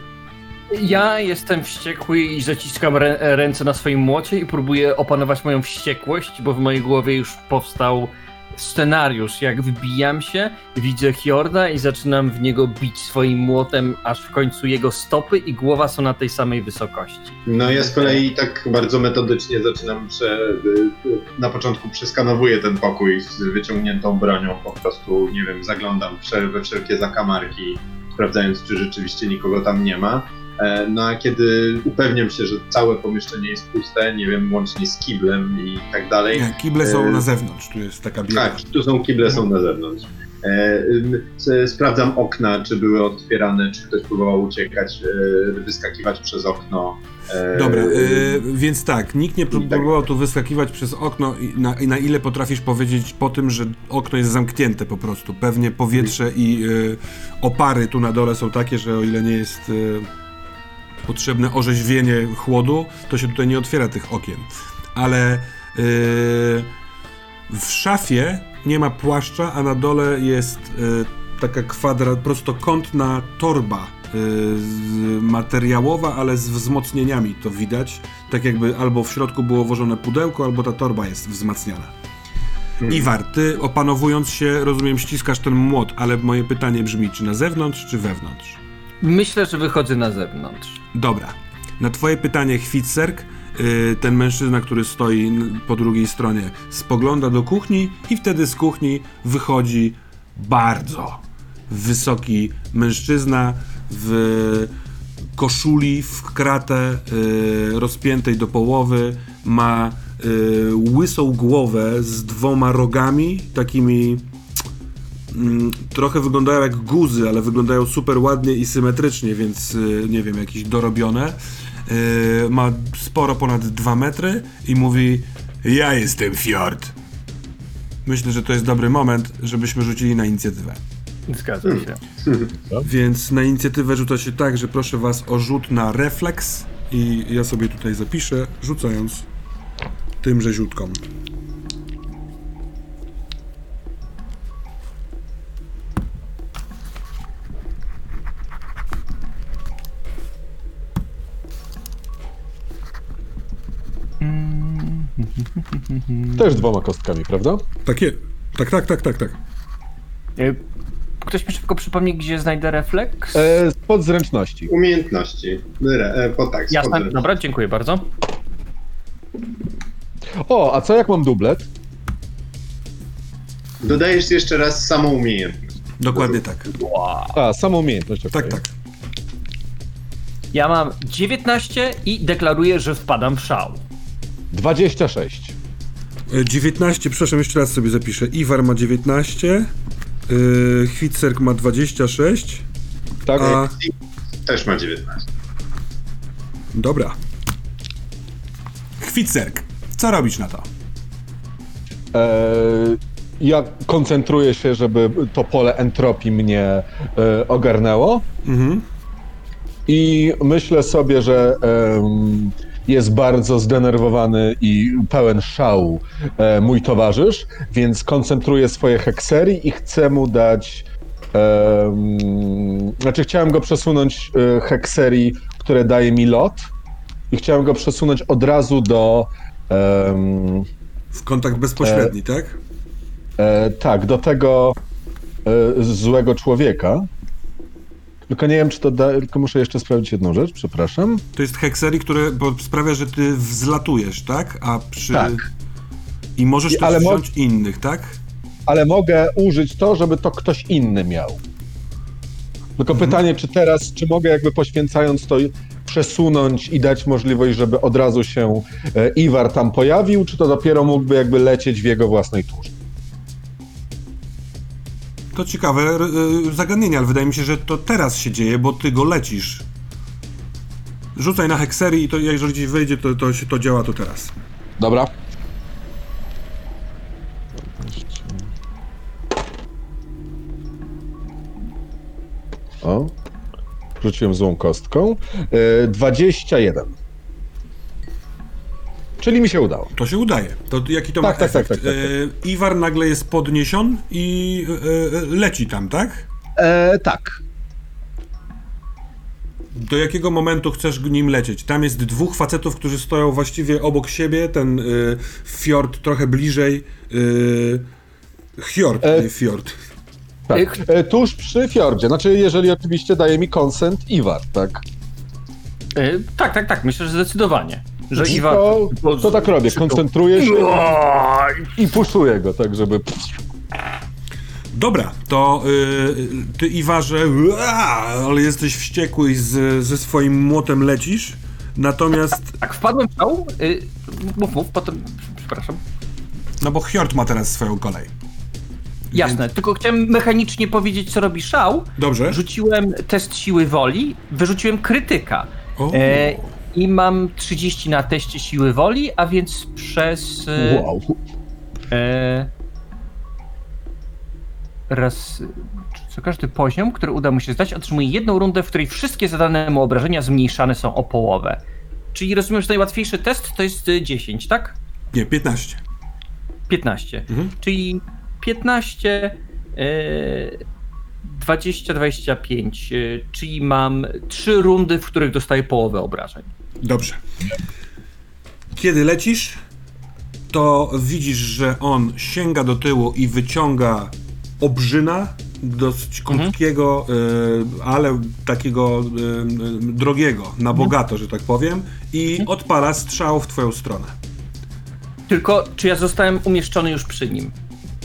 Ja jestem wściekły i zaciskam rę- ręce na swoim młocie i próbuję opanować moją wściekłość, bo w mojej głowie już powstał scenariusz. Jak wybijam się, widzę Hjorda i zaczynam w niego bić swoim młotem, aż w końcu jego stopy i głowa są na tej samej wysokości. No ja z kolei tak bardzo metodycznie zaczynam, prze, na początku przeskanowuję ten pokój z wyciągniętą bronią, po prostu, nie wiem, zaglądam we wszelkie zakamarki, sprawdzając, czy rzeczywiście nikogo tam nie ma. E, No a kiedy upewniam się, że całe pomieszczenie jest puste, nie wiem, łącznie z kiblem i tak dalej, Nie, kible są E, na zewnątrz, tu jest taka biega. tak, tu są kible, są na zewnątrz. E, sprawdzam okna, czy były otwierane, czy ktoś próbował uciekać, wyskakiwać przez okno. Dobra, y, więc tak, nikt nie tak. próbował tu wyskakiwać przez okno i na, i na ile potrafisz powiedzieć po tym, że okno jest zamknięte po prostu. Pewnie powietrze i y, opary tu na dole są takie, że o ile nie jest y, potrzebne orzeźwienie chłodu, to się tutaj nie otwiera tych okien. Ale y, w szafie nie ma płaszcza, a na dole jest y, taka kwadrat, prostokątna torba y, z- materiałowa, ale z wzmocnieniami to widać. Tak jakby albo w środku było włożone pudełko, albo ta torba jest wzmacniana. Hmm. Iwar, ty opanowując się, rozumiem, ściskasz ten młot, ale moje pytanie brzmi, czy na zewnątrz, czy wewnątrz? Myślę, że wychodzę na zewnątrz. Dobra. Na twoje pytanie, Chwitserk, y, ten mężczyzna, który stoi po drugiej stronie, spogląda do kuchni i wtedy z kuchni wychodzi bardzo wysoki mężczyzna w koszuli, w kratę y, rozpiętej do połowy, ma y, łysą głowę z dwoma rogami, takimi mm, trochę wyglądają jak guzy, ale wyglądają super ładnie i symetrycznie, więc y, nie wiem, jakieś dorobione. Y, ma sporo ponad 2 metry i mówi: Ja jestem Fjord. Myślę, że to jest dobry moment, żebyśmy rzucili na inicjatywę. Zgadzam się. Więc na inicjatywę rzuca się tak, że proszę was o rzut na refleks i ja sobie tutaj zapiszę, rzucając tymże rzutką. Też dwoma kostkami, prawda? Takie, tak, tak, tak, tak, tak. Y, Ktoś mi szybko przypomni, gdzie znajdę refleks? E, pod zręczności. Umiejętności. Re, e, po tak, Jasne, spodem. dobra, dziękuję bardzo. O, a co jak mam dublet? Dodajesz jeszcze raz samą umiejętność. Dokładnie tak. A, samą umiejętność. Tak, tak. Ja mam 19 i deklaruję, że wpadam w szał. 26. E, 19, przepraszam, jeszcze raz sobie zapiszę. Iwar ma 19, yy, Chwitserk ma 26, Tak? a... Też ma 19. Dobra. Chwitserk, co robisz na to? E, ja koncentruję się, żeby to pole entropii mnie e, ogarnęło. Mhm. I myślę sobie, że em, jest bardzo zdenerwowany i pełen szału e, mój towarzysz, więc koncentruję swoje hekserii i chcę mu dać. em, znaczy, chciałem go przesunąć e, hekserii, które daje mi lot, i chciałem go przesunąć od razu do. em, W kontakt bezpośredni, tak? E, tak, do tego e, złego człowieka. Tylko nie wiem, czy to da. Tylko muszę jeszcze sprawdzić jedną rzecz, przepraszam. To jest hekserii, które bo sprawia, że ty wzlatujesz, tak? A przy... Tak. I możesz I- ale mo- wziąć innych, tak? Ale mogę użyć to, żeby to ktoś inny miał. Tylko pytanie, czy teraz, czy mogę jakby poświęcając to przesunąć i dać możliwość, żeby od razu się e, Iwar tam pojawił, czy to dopiero mógłby jakby lecieć w jego własnej turze? To ciekawe y, zagadnienie, ale wydaje mi się, że to teraz się dzieje, bo ty go lecisz. Rzucaj na hekserii i to jeżeli gdzieś wejdzie, to, to się to działa to teraz. Dobra. O. Rzuciłem złą kostką. E, 21. Czyli mi się udało. To się udaje. To jaki to Tak, ma tak, tak, efekt? tak, tak, E, Iwar nagle jest podniesiony i e, e, leci tam, tak? E, tak. Do jakiego momentu chcesz nim lecieć? Tam jest dwóch facetów, którzy stoją właściwie obok siebie, ten y, fiord trochę bliżej. Y, Hjord, E, nie fiord. tak. E, tuż przy fiordzie. Znaczy, jeżeli oczywiście daje mi konsent Iwar, tak? Y, tak, tak, tak, myślę, że zdecydowanie. Że Iwan... to, to tak robię. Koncentruję się i puszuję go, tak żeby... Dobra, to y, ty Iwarze, ale jesteś wściekły i z, ze swoim młotem lecisz. Natomiast, Tak, wpadłem w szał. Y, mów, mów, potem... Przepraszam. no bo Hjord ma teraz swoją kolej. Jasne, tylko chciałem mechanicznie powiedzieć, co robi szał. Dobrze. Rzuciłem test siły woli, wyrzuciłem krytyka. O, E, I mam 30 na teście siły woli, a więc przez. E, Wow. e, raz. Co każdy poziom, który uda mu się zdać, otrzymuje jedną rundę, w której wszystkie zadane mu obrażenia zmniejszane są o połowę. Czyli rozumiem, że najłatwiejszy test to jest e, 10, tak? Nie, 15. 15. Mhm. Czyli 15, e, 20, 25. e, Czyli mam 3 rundy, w których dostaję połowę obrażeń. Dobrze. Kiedy lecisz, to widzisz, że on sięga do tyłu i wyciąga obrzyna dosyć krótkiego, y, ale takiego y, drogiego, na bogato, że tak powiem, i odpala strzał w twoją stronę. Tylko, czy ja zostałem umieszczony już przy nim?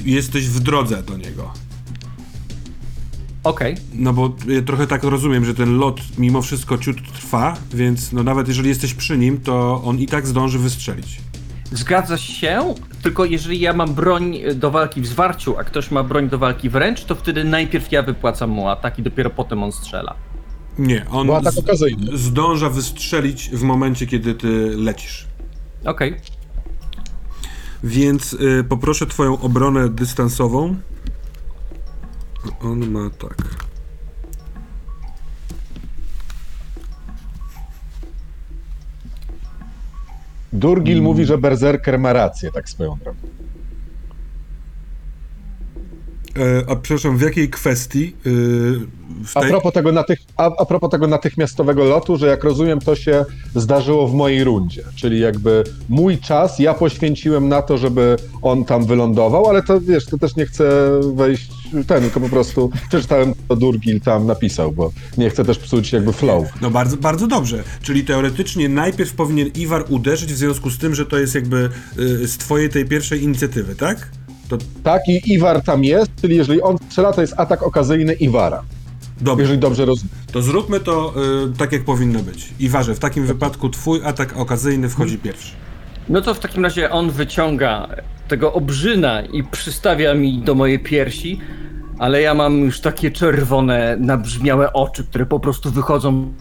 Jesteś w drodze do niego. Okej. No bo ja trochę tak rozumiem, że ten lot mimo wszystko ciut trwa, więc no nawet jeżeli jesteś przy nim, to on i tak zdąży wystrzelić. Zgadza się, tylko jeżeli ja mam broń do walki w zwarciu, a ktoś ma broń do walki wręcz, to wtedy najpierw ja wypłacam mu atak i dopiero potem on strzela. Nie, on tak okazyjny. zdąża wystrzelić w momencie, kiedy ty lecisz. Okej. Więc y, poproszę twoją obronę dystansową. On ma tak. Durgil mówi, że Berserker ma rację, tak swoją drogą. E, a przepraszam, w jakiej kwestii? Y, w A tej... propos, tego natych, a, a propos tego natychmiastowego lotu, że jak rozumiem, to się zdarzyło w mojej rundzie. Czyli jakby mój czas ja poświęciłem na to, żeby on tam wylądował, ale to wiesz, to też nie chcę wejść ten, tylko po prostu przeczytałem, co Durgil tam napisał, bo nie chcę też psuć jakby flow. No bardzo, bardzo dobrze. Czyli teoretycznie najpierw powinien Iwar uderzyć w związku z tym, że to jest jakby y, z twojej tej pierwszej inicjatywy, tak? To Tak, i Iwar tam jest, czyli jeżeli on strzela, to jest atak okazyjny Iwara. dobrze. Jeżeli dobrze rozumiem. To zróbmy to y, tak, jak powinno być. Iwarze, w takim wypadku twój atak okazyjny wchodzi pierwszy. No to w takim razie on wyciąga tego obrzyna i przystawia mi do mojej piersi, ale ja mam już takie czerwone, nabrzmiałe oczy, które po prostu wychodzą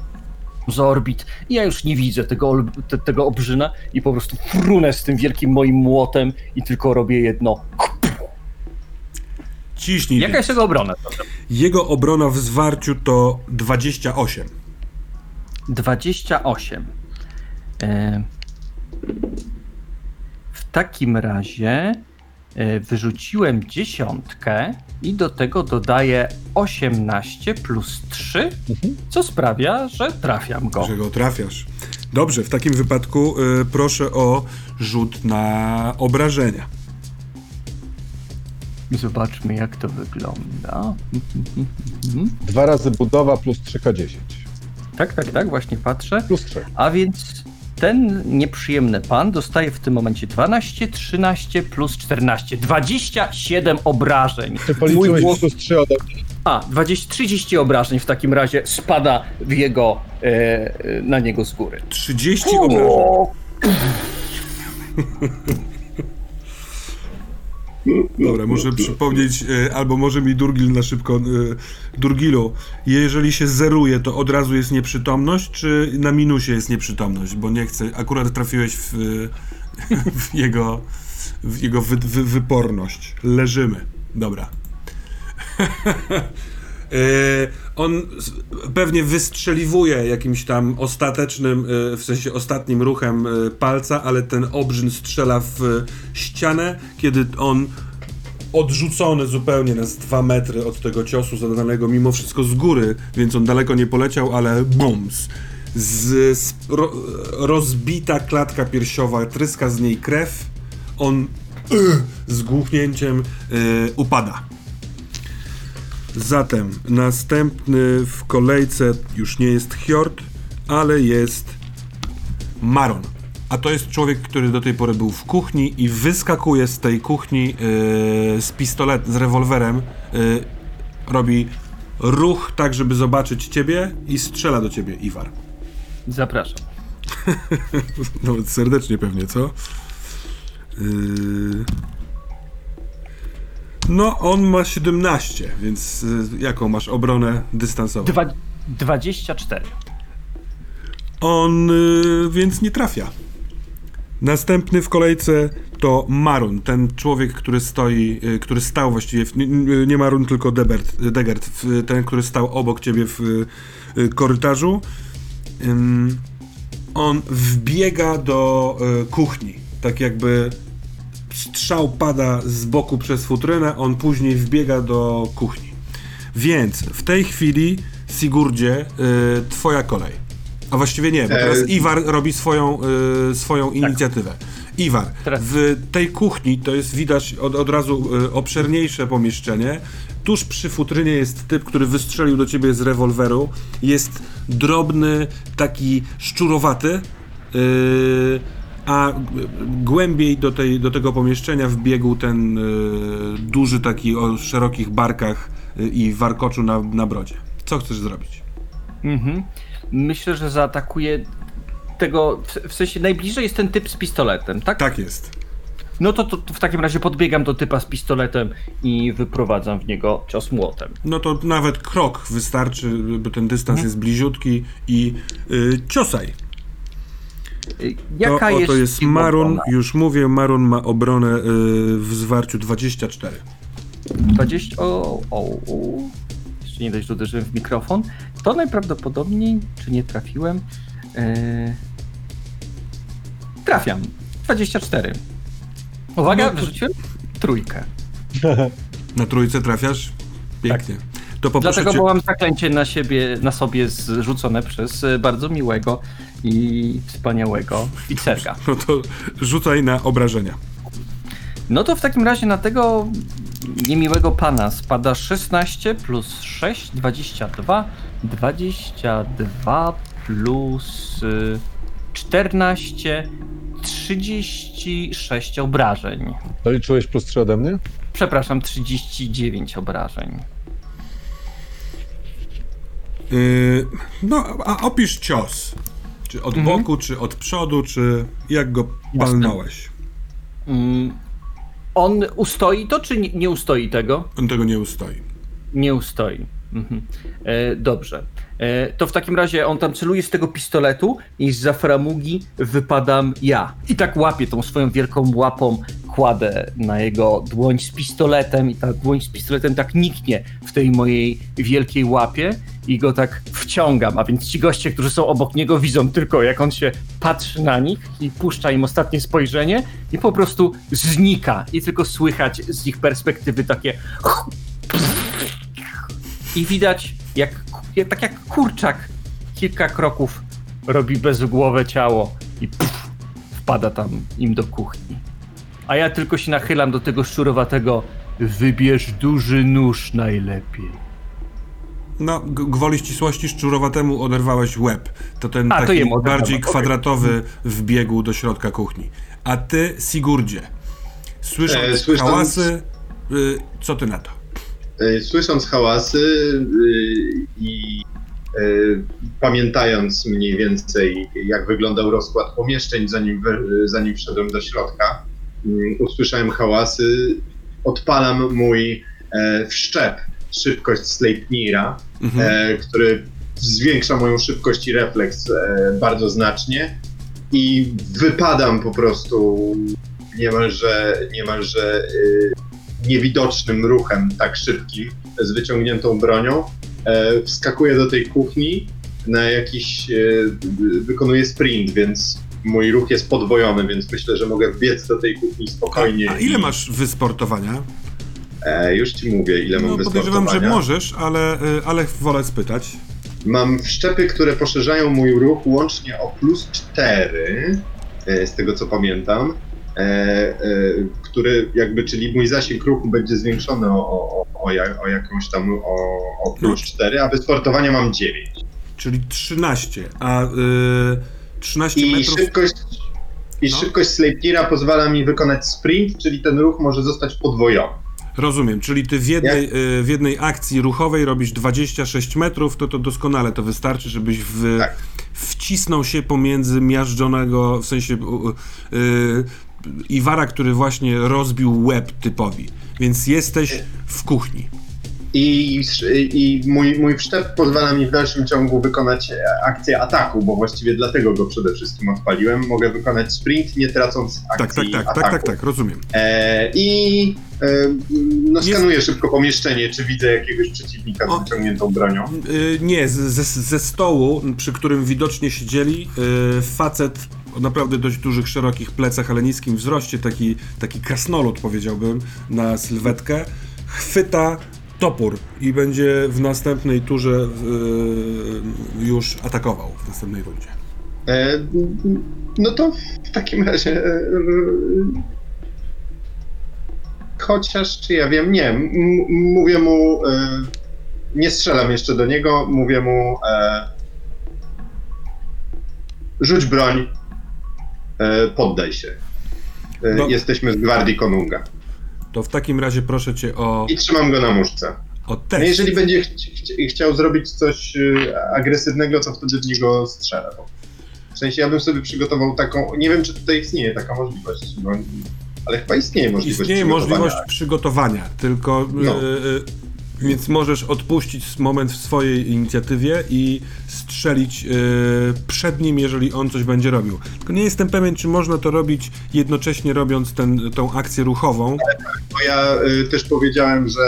z orbit i ja już nie widzę tego, te, tego obrzyna i po prostu frunę z tym wielkim moim młotem i tylko robię jedno. Ciśnij. Jaka więc. jest jego obrona? Dobra. Jego obrona w zwarciu to 28. 28. E, W takim razie e, wyrzuciłem dziesiątkę i do tego dodaję 18 plus 3, co sprawia, że trafiam go. że go trafiasz. Dobrze, w takim wypadku y, proszę o rzut na obrażenia. Zobaczmy, jak to wygląda. Dwa razy budowa plus 3K10. Tak, tak, tak, właśnie patrzę. Plus 3. A więc ten nieprzyjemny pan dostaje w tym momencie 12, 13 plus 14. 27 obrażeń. Czy Mój policzyłeś głos- plus 3 ode mnie? A, 20, 30 obrażeń w takim razie spada w jego, e, e, na niego z góry. 30 obrażeń. Dobra, muszę przypomnieć, y, albo może mi Durgil na szybko. y, Durgilu, jeżeli się zeruje, to od razu jest nieprzytomność, czy na minusie jest nieprzytomność? Bo nie chcę. Akurat trafiłeś w, y, w jego, w jego wy, wy, wyporność. Leżymy. Dobra. E, On pewnie wystrzeliwuje jakimś tam ostatecznym, e, w sensie ostatnim ruchem e, palca, ale ten obrzyn strzela w ścianę, kiedy on odrzucony zupełnie na dwa metry od tego ciosu zadanego mimo wszystko z góry, więc on daleko nie poleciał, ale bums. Z, z, ro, rozbita klatka piersiowa, tryska z niej krew, on y, z głuchnięciem y, upada. Zatem następny w kolejce już nie jest Hjord, ale jest Maron. A to jest człowiek, który do tej pory był w kuchni i wyskakuje z tej kuchni yy, z pistolet, z rewolwerem. Yy, robi ruch tak, żeby zobaczyć ciebie i strzela do ciebie, Iwar. Zapraszam. Nawet serdecznie pewnie, co? Yy... No, on ma 17, więc y, jaką masz obronę dystansową? Dwa, 24. On y, więc nie trafia. Następny w kolejce to Marun, ten człowiek, który stoi, y, który stał właściwie, w, nie, nie Marun, tylko Debert, Degert, w, ten, który stał obok ciebie w y, korytarzu. Ym, on wbiega do y, kuchni, tak jakby strzał pada z boku przez futrynę, on później wbiega do kuchni. Więc w tej chwili, Sigurdzie, y, twoja kolej. A właściwie nie, bo teraz E, Iwar robi swoją, y, swoją inicjatywę. Iwar, Teraz- w tej kuchni to jest widać od, od razu y, obszerniejsze pomieszczenie. Tuż przy futrynie jest typ, który wystrzelił do ciebie z rewolweru. Jest drobny, taki szczurowaty. y, a głębiej do, tej, do tego pomieszczenia wbiegł ten y, duży taki o szerokich barkach y, i warkoczu na, na brodzie. Co chcesz zrobić? Mhm. Myślę, że zaatakuje tego. W, w sensie najbliżej jest ten typ z pistoletem, tak? Tak jest. No to, to, to w takim razie podbiegam do typa z pistoletem i wyprowadzam w niego cios młotem. No to nawet krok wystarczy, bo ten dystans jest bliziutki i y, ciosaj. Jaka to, jest, oto jest Marun, obrona? już mówię, Marun ma obronę y, w zwarciu 24. 20. O, o, o. Jeszcze nie dość, że uderzyłem w mikrofon. To najprawdopodobniej, czy nie trafiłem? E... Trafiam. 24. Uwaga, No to- wyrzuciłem trójkę. Na trójce trafiasz? Pięknie. To poproszę Dlatego cię, mam zaklęcie na siebie, na sobie zrzucone przez e, bardzo miłego i wspaniałego oficerka. no to rzucaj na obrażenia. No to w takim razie na tego niemiłego pana spada 16 plus 6, 22, 22 plus y, 14, 36 obrażeń. To liczyłeś plus 3 ode mnie? Przepraszam, 39 obrażeń. Yy, no, a opisz cios. Czy od Mhm. boku, czy od przodu, czy jak go palnąłeś? Mm, on ustoi to, czy nie, ustoi tego? On tego nie ustoi. Nie ustoi. Mhm. E, dobrze. E, to w takim razie on tam celuje z tego pistoletu i z framugi wypadam ja. I tak łapię tą swoją wielką łapą, kładę na jego dłoń z pistoletem i ta dłoń z pistoletem tak niknie w tej mojej wielkiej łapie i go tak wciągam, a więc ci goście, którzy są obok niego widzą tylko jak on się patrzy na nich i puszcza im ostatnie spojrzenie i po prostu znika i tylko słychać z ich perspektywy takie i widać, jak, tak jak kurczak, kilka kroków robi bezgłowe ciało i pff, wpada tam im do kuchni. A ja tylko się nachylam do tego szczurowatego. Wybierz duży nóż najlepiej. No, g- gwoli ścisłości szczurowatemu oderwałeś łeb. To ten A, to taki oderwałem, bardziej kwadratowy wbiegł do środka kuchni. A ty, Sigurdzie, słysząc E, hałasy, y, co ty na to? E, Słysząc hałasy y, i y, pamiętając mniej więcej, jak wyglądał rozkład pomieszczeń, zanim, zanim wszedłem do środka, usłyszałem hałasy, odpalam mój e, wszczep, szybkość Sleipnira, Mhm. e, który zwiększa moją szybkość i refleks e, bardzo znacznie i wypadam po prostu niemalże, niemalże niewidocznym ruchem tak szybkim, z wyciągniętą bronią. E, wskakuję do tej kuchni, na jakiś, e, wykonuję sprint, więc mój ruch jest podwojony, więc myślę, że mogę wbiec do tej kuchni spokojnie. A, a ile i- masz wysportowania? E, już ci mówię, ile mam No, podejrzewam, że wysportowania. możesz, ale, y, ale wolę spytać. Mam wszczepy, które poszerzają mój ruch łącznie o plus 4, e, z tego co pamiętam, e, e, który jakby, czyli mój zasięg ruchu będzie zwiększony o, o, o, o, jak, o jakąś tam o, o plus 4, a wysportowania mam 9. Czyli 13, a y, 13 I metrów... szybkość, i No. szybkość Sleipnira pozwala mi wykonać sprint, czyli ten ruch może zostać podwojony. Rozumiem, czyli ty w jednej, y, w jednej akcji ruchowej robisz 26 metrów, to to doskonale to wystarczy, żebyś w, Tak. wcisnął się pomiędzy miażdżonego, w sensie y, y, Iwara, który właśnie rozbił łeb typowi. Więc jesteś w kuchni. I, i mój, mój wszczep pozwala mi w dalszym ciągu wykonać e, akcję ataku, bo właściwie dlatego go przede wszystkim odpaliłem. Mogę wykonać sprint, nie tracąc Tak, akcji tak, tak, ataku. tak, tak, tak, rozumiem. E, I e, no, Jest- skanuję szybko pomieszczenie, czy widzę jakiegoś przeciwnika O. z wyciągniętą bronią. Y, nie, ze, ze stołu, przy którym widocznie siedzieli, y, facet o naprawdę dość dużych, szerokich plecach, ale niskim wzroście, taki, taki krasnolud powiedziałbym, na sylwetkę, chwyta topór i będzie w następnej turze y, już atakował, w następnej rundzie. E, no to w takim razie. E, chociaż, czy ja wiem, nie. M- mówię mu. E, nie strzelam jeszcze do niego, mówię mu. Rzuć broń. Poddaj się. No. Jesteśmy z gwardii Konunga. To w takim razie proszę cię o, I trzymam go na muszce. o No test. jeżeli będzie chci- chci- chciał zrobić coś y, agresywnego, to wtedy w niego strzelę. W sensie ja bym sobie przygotował taką. Nie wiem, czy tutaj istnieje taka możliwość, bo, ale chyba istnieje możliwość. Istnieje przygotowania. możliwość przygotowania, tylko No. y, y, więc możesz odpuścić moment w swojej inicjatywie i strzelić y, przed nim, jeżeli on coś będzie robił. Tylko nie jestem pewien, czy można to robić jednocześnie robiąc ten, tą akcję ruchową. Bo ja y, też powiedziałem, że.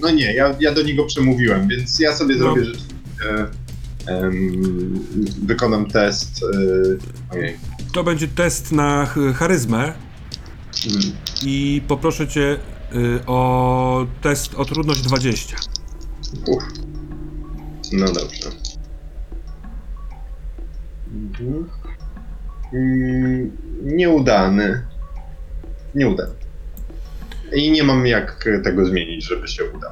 No nie, ja, ja do niego przemówiłem, więc ja sobie No. zrobię rzeczywiście. em, wykonam test. Y, ojej. To będzie test na ch- charyzmę Mm, i poproszę cię y, o test o trudność 20. Uf. No dobrze. Mhm. Mm, Nieudany. Nieudany. I nie mam jak tego zmienić, żeby się udał.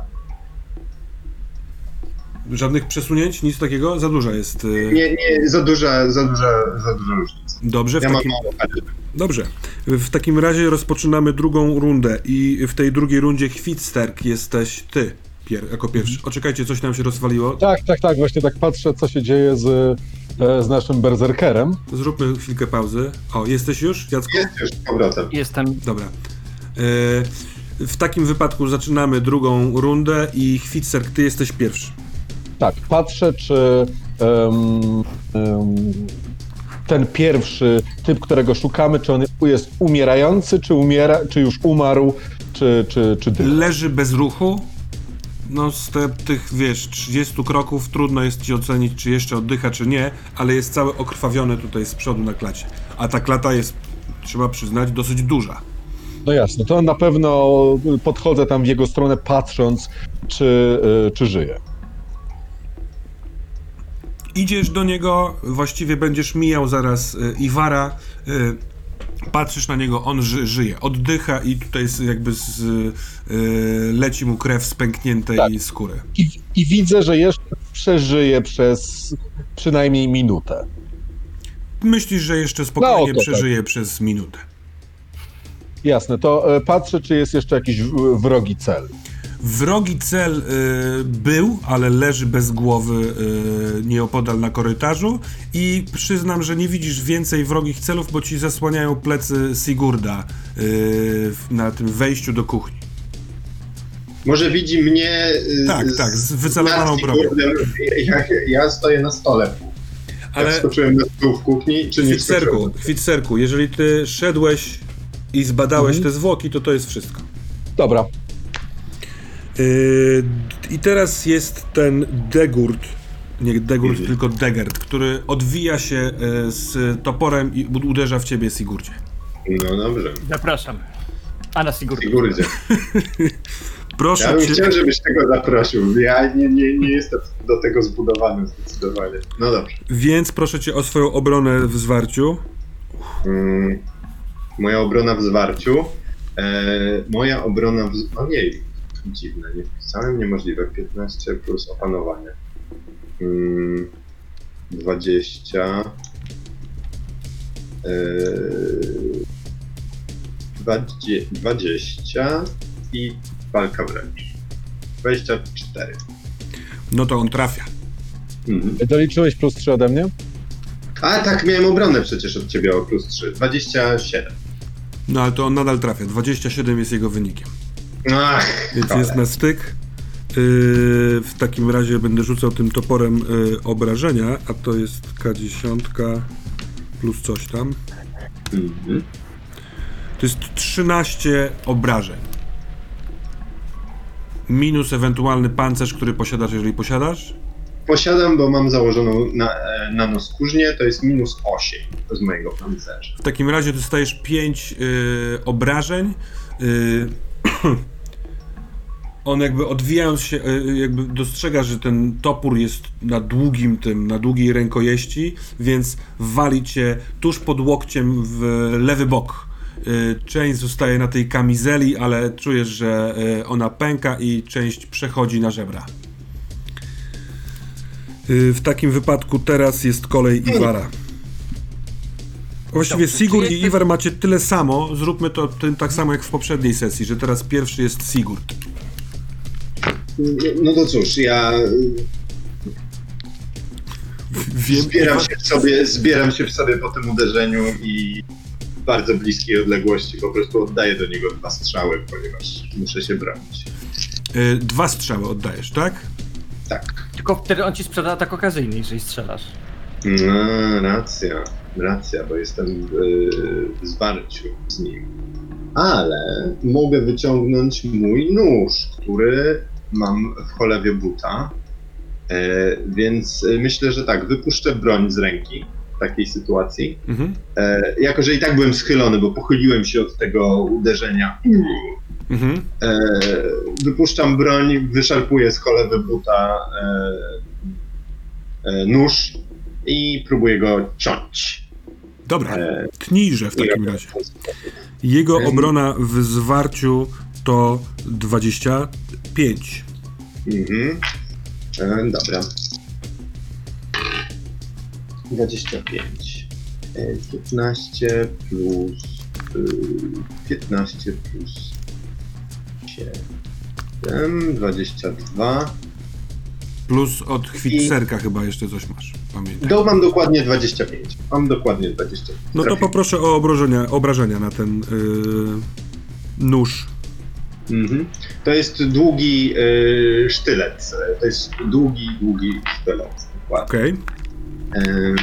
Żadnych przesunięć, nic takiego? Za duża jest. y, Nie, nie, za duża, za duża, za duża różnica. Dobrze, w Ja mam takim... mało charyzmy. Dobrze. W takim razie rozpoczynamy drugą rundę i w tej drugiej rundzie Kwitsterk jesteś ty pier jako pierwszy. Oczekajcie, coś nam się rozwaliło. Tak, tak, tak, właśnie tak patrzę, co się dzieje z, e, z naszym berserkerem. Zróbmy chwilkę pauzy. O, jesteś już, Jacku? Jest już z powrotem. Jestem. Dobra. E, w takim wypadku zaczynamy drugą rundę i Kwitsterk, ty jesteś pierwszy. Tak, patrzę, czy em, em, ten pierwszy typ, którego szukamy, czy on jest umierający, czy umiera, czy już umarł, czy, czy, czy dycha. Leży bez ruchu. No z te, tych, wiesz, 30 kroków trudno jest ci ocenić, czy jeszcze oddycha, czy nie, ale jest cały okrwawiony tutaj z przodu na klacie. A ta klata jest, trzeba przyznać, dosyć duża. No jasne, to na pewno podchodzę tam w jego stronę, patrząc, czy, e, czy żyje. Idziesz do niego, właściwie będziesz mijał zaraz y, Iwara, y, patrzysz na niego, on ży, żyje, oddycha i tutaj jakby z, y, leci mu krew z pękniętej Tak. skóry. I, I widzę, że jeszcze przeżyje przez przynajmniej minutę. Myślisz, że jeszcze spokojnie No, to tak. przeżyje przez minutę. Jasne, to e, patrzę, czy jest jeszcze jakiś wrogi cel. Wrogi cel y, był, ale leży bez głowy y, nieopodal na korytarzu i przyznam, że nie widzisz więcej wrogich celów, bo ci zasłaniają plecy Sigurda y, na tym wejściu do kuchni. Może widzi mnie. y, Tak, tak, z wycelowaną nad bronią. Sigurdem. Ja, ja stoję na stole. Ale... Ale Wskoczyłem na stół w kuchni, czy nie wskoczyłem? Kwitserku, jeżeli ty szedłeś i zbadałeś Mhm. te zwłoki, to to jest wszystko. Dobra, I teraz jest ten Degurt, nie Degurt, Mhm. tylko Degert, który odwija się e, z toporem i uderza w ciebie, Sigurdzie. No dobrze. Zapraszam. Anna Sigurd. Sigurdzie. Proszę Ja bym cię. chciał, żebyś tego zaprosił. Ja nie, nie, nie jestem do tego zbudowany zdecydowanie. No dobrze. Więc proszę cię o swoją obronę w zwarciu. Mm, moja obrona w zwarciu. E, moja obrona w... Ojej, dziwne, nie wpisałem, niemożliwe. 15 plus opanowanie. Mm, 20. E, 20, 20 i walka wręcz. 24. No to on trafia. Mhm. doliczyłeś plus 3 ode mnie? A tak, miałem obronę przecież od ciebie o plus 3. 27. No ale to on nadal trafia. 27 jest jego wynikiem. Ach, Więc cholera. jest na styk. Yy, w takim razie będę rzucał tym toporem yy, obrażenia, a to jest K10 plus coś tam. Mhm. To jest 13 obrażeń. Minus ewentualny pancerz, który posiadasz, jeżeli posiadasz. Posiadam, bo mam założoną na, e, nanoskórznię, to jest minus 8 z mojego pancerza. W takim razie dostajesz 5 y, obrażeń. Y, on jakby odwijając się, y, jakby dostrzega, że ten topór jest na długim tym, na długiej rękojeści, więc wali cię tuż pod łokciem w lewy bok. Y, część zostaje na tej kamizeli, ale czujesz, że ona pęka i część przechodzi na żebra. W takim wypadku teraz jest kolej Iwara. Właściwie Dobrze, Sigurd i Iwar macie tyle samo, zróbmy to tym tak samo jak w poprzedniej sesji, że teraz pierwszy jest Sigurd. No to cóż, ja Wiem, zbieram się, w sobie, zbieram się w sobie po tym uderzeniu i w bardzo bliskiej odległości po prostu oddaję do niego dwa strzały, ponieważ muszę się bronić. y, dwa strzały oddajesz, tak? Tak. Tylko wtedy on ci sprzeda atak okazyjny, jeżeli strzelasz. No, racja, racja, bo jestem w, w zwarciu z nim. Ale mogę wyciągnąć mój nóż, który mam w cholewie buta. E, więc e, myślę, że tak, wypuszczę broń z ręki w takiej sytuacji. Mhm. E, jako, że i tak byłem schylony, bo pochyliłem się od tego uderzenia. Mhm. E, wypuszczam broń, wyszarpuję z cholewy buta e, e, nóż i próbuję go ciąć. Dobra, tnijże w takim razie. Jego obrona w zwarciu to 25. Mhm. E, dobra. 25. E, 15 plus. Y, 15 plus 7. 22. Plus od chwitserka chyba jeszcze coś masz. Pamiętaj. Do, mam dokładnie 25. Mam dokładnie 25. No to poproszę o obrażenia, obrażenia na ten yy, nóż. Mhm. To jest długi y, sztylet. To jest długi, długi sztylet. Okej. Okay. Y,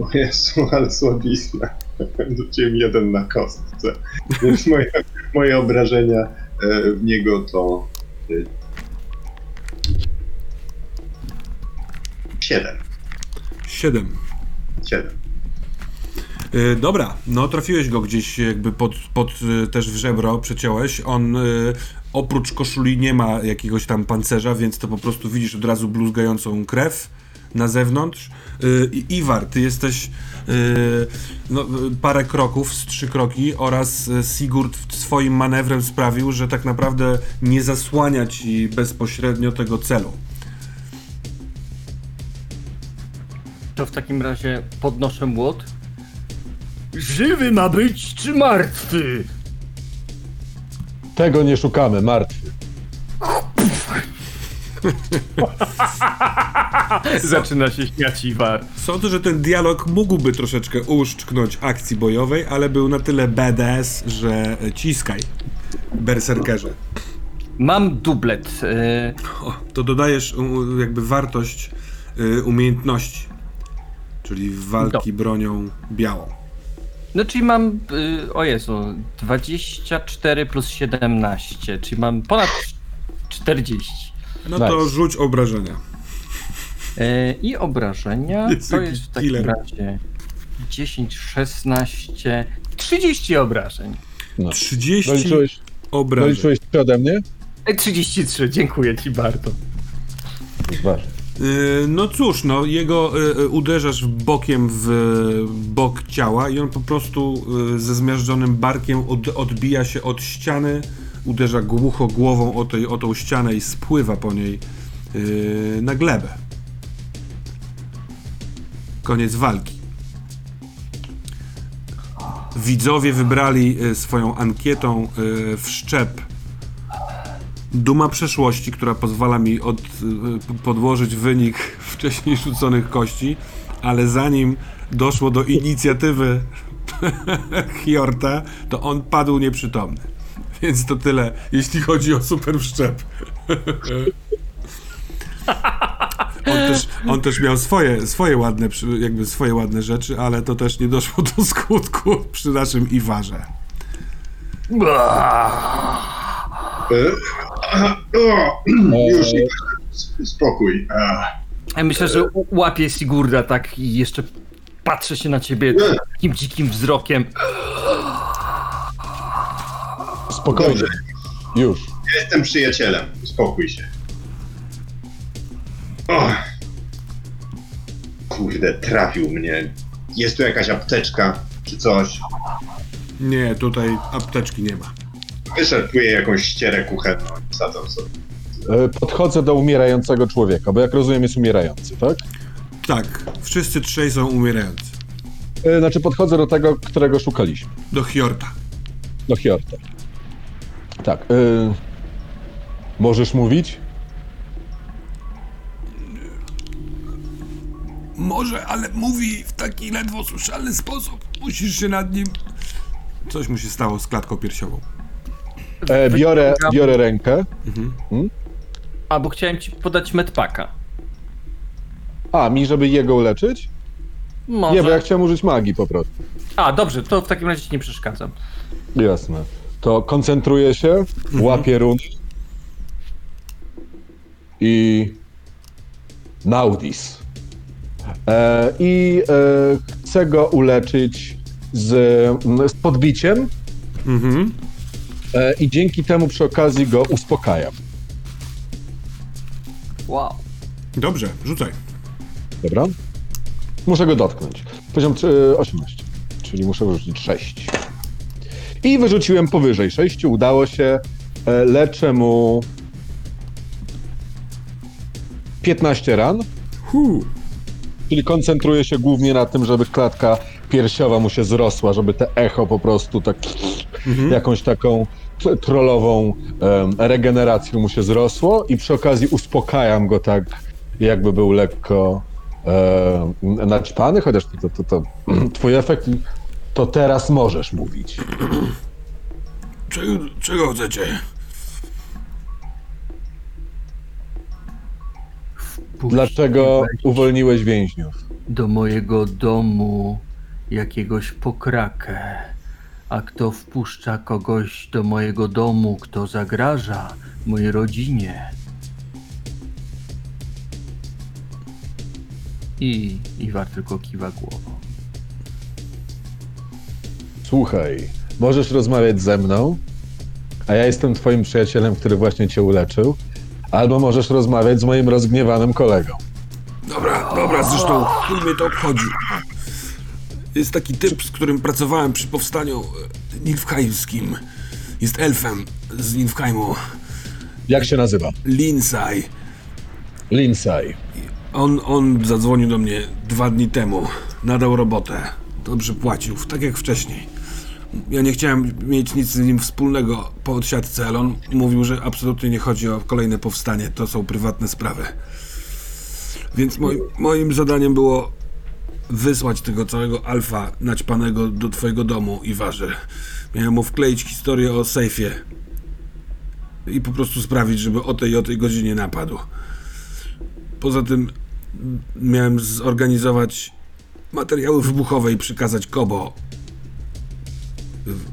o Jezu, ale słabizna. Jeden na kostce. Więc moje, moje obrażenia y, w niego to... Y, 7. 7. 7 dobra, no trafiłeś go gdzieś jakby pod, pod y, też w żebro, przeciąłeś. On y, oprócz koszuli nie ma jakiegoś tam pancerza, więc to po prostu widzisz od razu bluzgającą krew na zewnątrz. I Iwar, ty jesteś no, parę kroków, z trzy kroki oraz Sigurd swoim manewrem sprawił, że tak naprawdę nie zasłania ci bezpośrednio tego celu. To w takim razie podnoszę młot. Żywy ma być, czy martwy? Tego nie szukamy, martwy. Zaczyna się śmiać Iwar. Sądzę, że ten dialog mógłby troszeczkę uszczknąć akcji bojowej, ale był na tyle badass, że e, ciskaj, berserkerze. Mam dublet. y, O, to dodajesz u, jakby wartość y, umiejętności, czyli walki bronią białą. No czyli mam, y, o Jezu, 24 plus 17, czyli mam ponad 40. No Nice. to rzuć obrażenia. E, I obrażenia Jezu, to jest w takim killer. razie 10, 16, 30 obrażeń. No. 30 Doliczyłeś, obrażeń. doliczyłeś ode mnie? E, 33, dziękuję ci bardzo. Ważne. Y, No cóż, no jego y, y, uderzasz bokiem w bok ciała i on po prostu ze zmiażdżonym barkiem od, odbija się od ściany, uderza głucho głową o, tej, o tą ścianę i spływa po niej na glebę. Koniec walki. Widzowie wybrali swoją ankietą w szczep Duma przeszłości, która pozwala mi od, y, podłożyć wynik wcześniej rzuconych kości, ale zanim doszło do inicjatywy Hjorta, to on padł nieprzytomny. Więc to tyle, jeśli chodzi o super wszczep. On też, on też miał swoje, swoje ładne, jakby swoje ładne rzeczy, ale to też nie doszło do skutku przy naszym Iwarze. E, o, Już, spokój. Myślę, że łapie Sigurda tak i jeszcze patrzy się na ciebie takim dzikim wzrokiem. Spokojnie. Dobrze. Już. Jestem przyjacielem. Uspokój się. O. Kurde, trafił mnie. Jest tu jakaś apteczka czy coś. Nie, tutaj apteczki nie ma. Wyszarpuję jakąś ścierę kuchenną i sobie. Podchodzę do umierającego człowieka, bo jak rozumiem jest umierający, tak? Tak, wszyscy trzej są umierający. E, Znaczy podchodzę do tego, którego szukaliśmy. Do Hjorta. Do Hjorta. Tak. e, Możesz mówić? Może, ale mówi w taki ledwo słyszalny sposób. Musisz się nad nim... Coś mu się stało z klatką piersiową. E, biorę, biorę rękę. A, bo chciałem ci podać medpaka. A, mi, żeby jego uleczyć? Może. Nie, bo ja chciałem użyć magii po prostu. A, dobrze, to w takim razie ci nie przeszkadzam. Jasne. To koncentruję się, łapię runy i Naudis. E, I e, chcę go uleczyć z, z podbiciem Mhm. E, i dzięki temu przy okazji go uspokajam. Wow. Dobrze, rzucaj. Dobra? Muszę go dotknąć. Poziom trzy- 18, czyli muszę wyrzucić 6. I wyrzuciłem powyżej 6, udało się. E, Leczę mu 15 ran, Hu. czyli koncentruję się głównie na tym, żeby klatka piersiowa mu się zrosła, żeby te echo po prostu tak jakąś taką trollową regeneracją mu się zrosło i przy okazji uspokajam go tak, jakby był lekko e, naćpany, chociaż to, to, to, to twój efekt to teraz możesz mówić. Czego, czego chcecie? Dlaczego uwolniłeś więźniów? do mojego domu jakiegoś pokrakę. A kto wpuszcza kogoś do mojego domu, kto zagraża mojej rodzinie? I Iwar tylko kiwa głową. Słuchaj, możesz rozmawiać ze mną, a ja jestem twoim przyjacielem, który właśnie cię uleczył, albo możesz rozmawiać z moim rozgniewanym kolegą. Dobra, dobra, zresztą chuj mnie to obchodzi. Jest taki typ, z którym pracowałem przy powstaniu e, Nilfheimskim. Jest elfem z Nilfheimu. Jak się nazywa? Linsai. Lindsay. On, on zadzwonił do mnie dwa dni temu. Nadał robotę. Dobrze płacił, tak jak wcześniej. Ja nie chciałem mieć nic z nim wspólnego po odsiadce, ale on mówił, że absolutnie nie chodzi o kolejne powstanie. To są prywatne sprawy. Więc moim, moim zadaniem było wysłać tego całego alfa naćpanego do twojego domu i waży. Miałem mu wkleić historię o sejfie i po prostu sprawić, żeby o tej i o tej godzinie napadł. Poza tym miałem zorganizować materiały wybuchowe i przykazać Kobo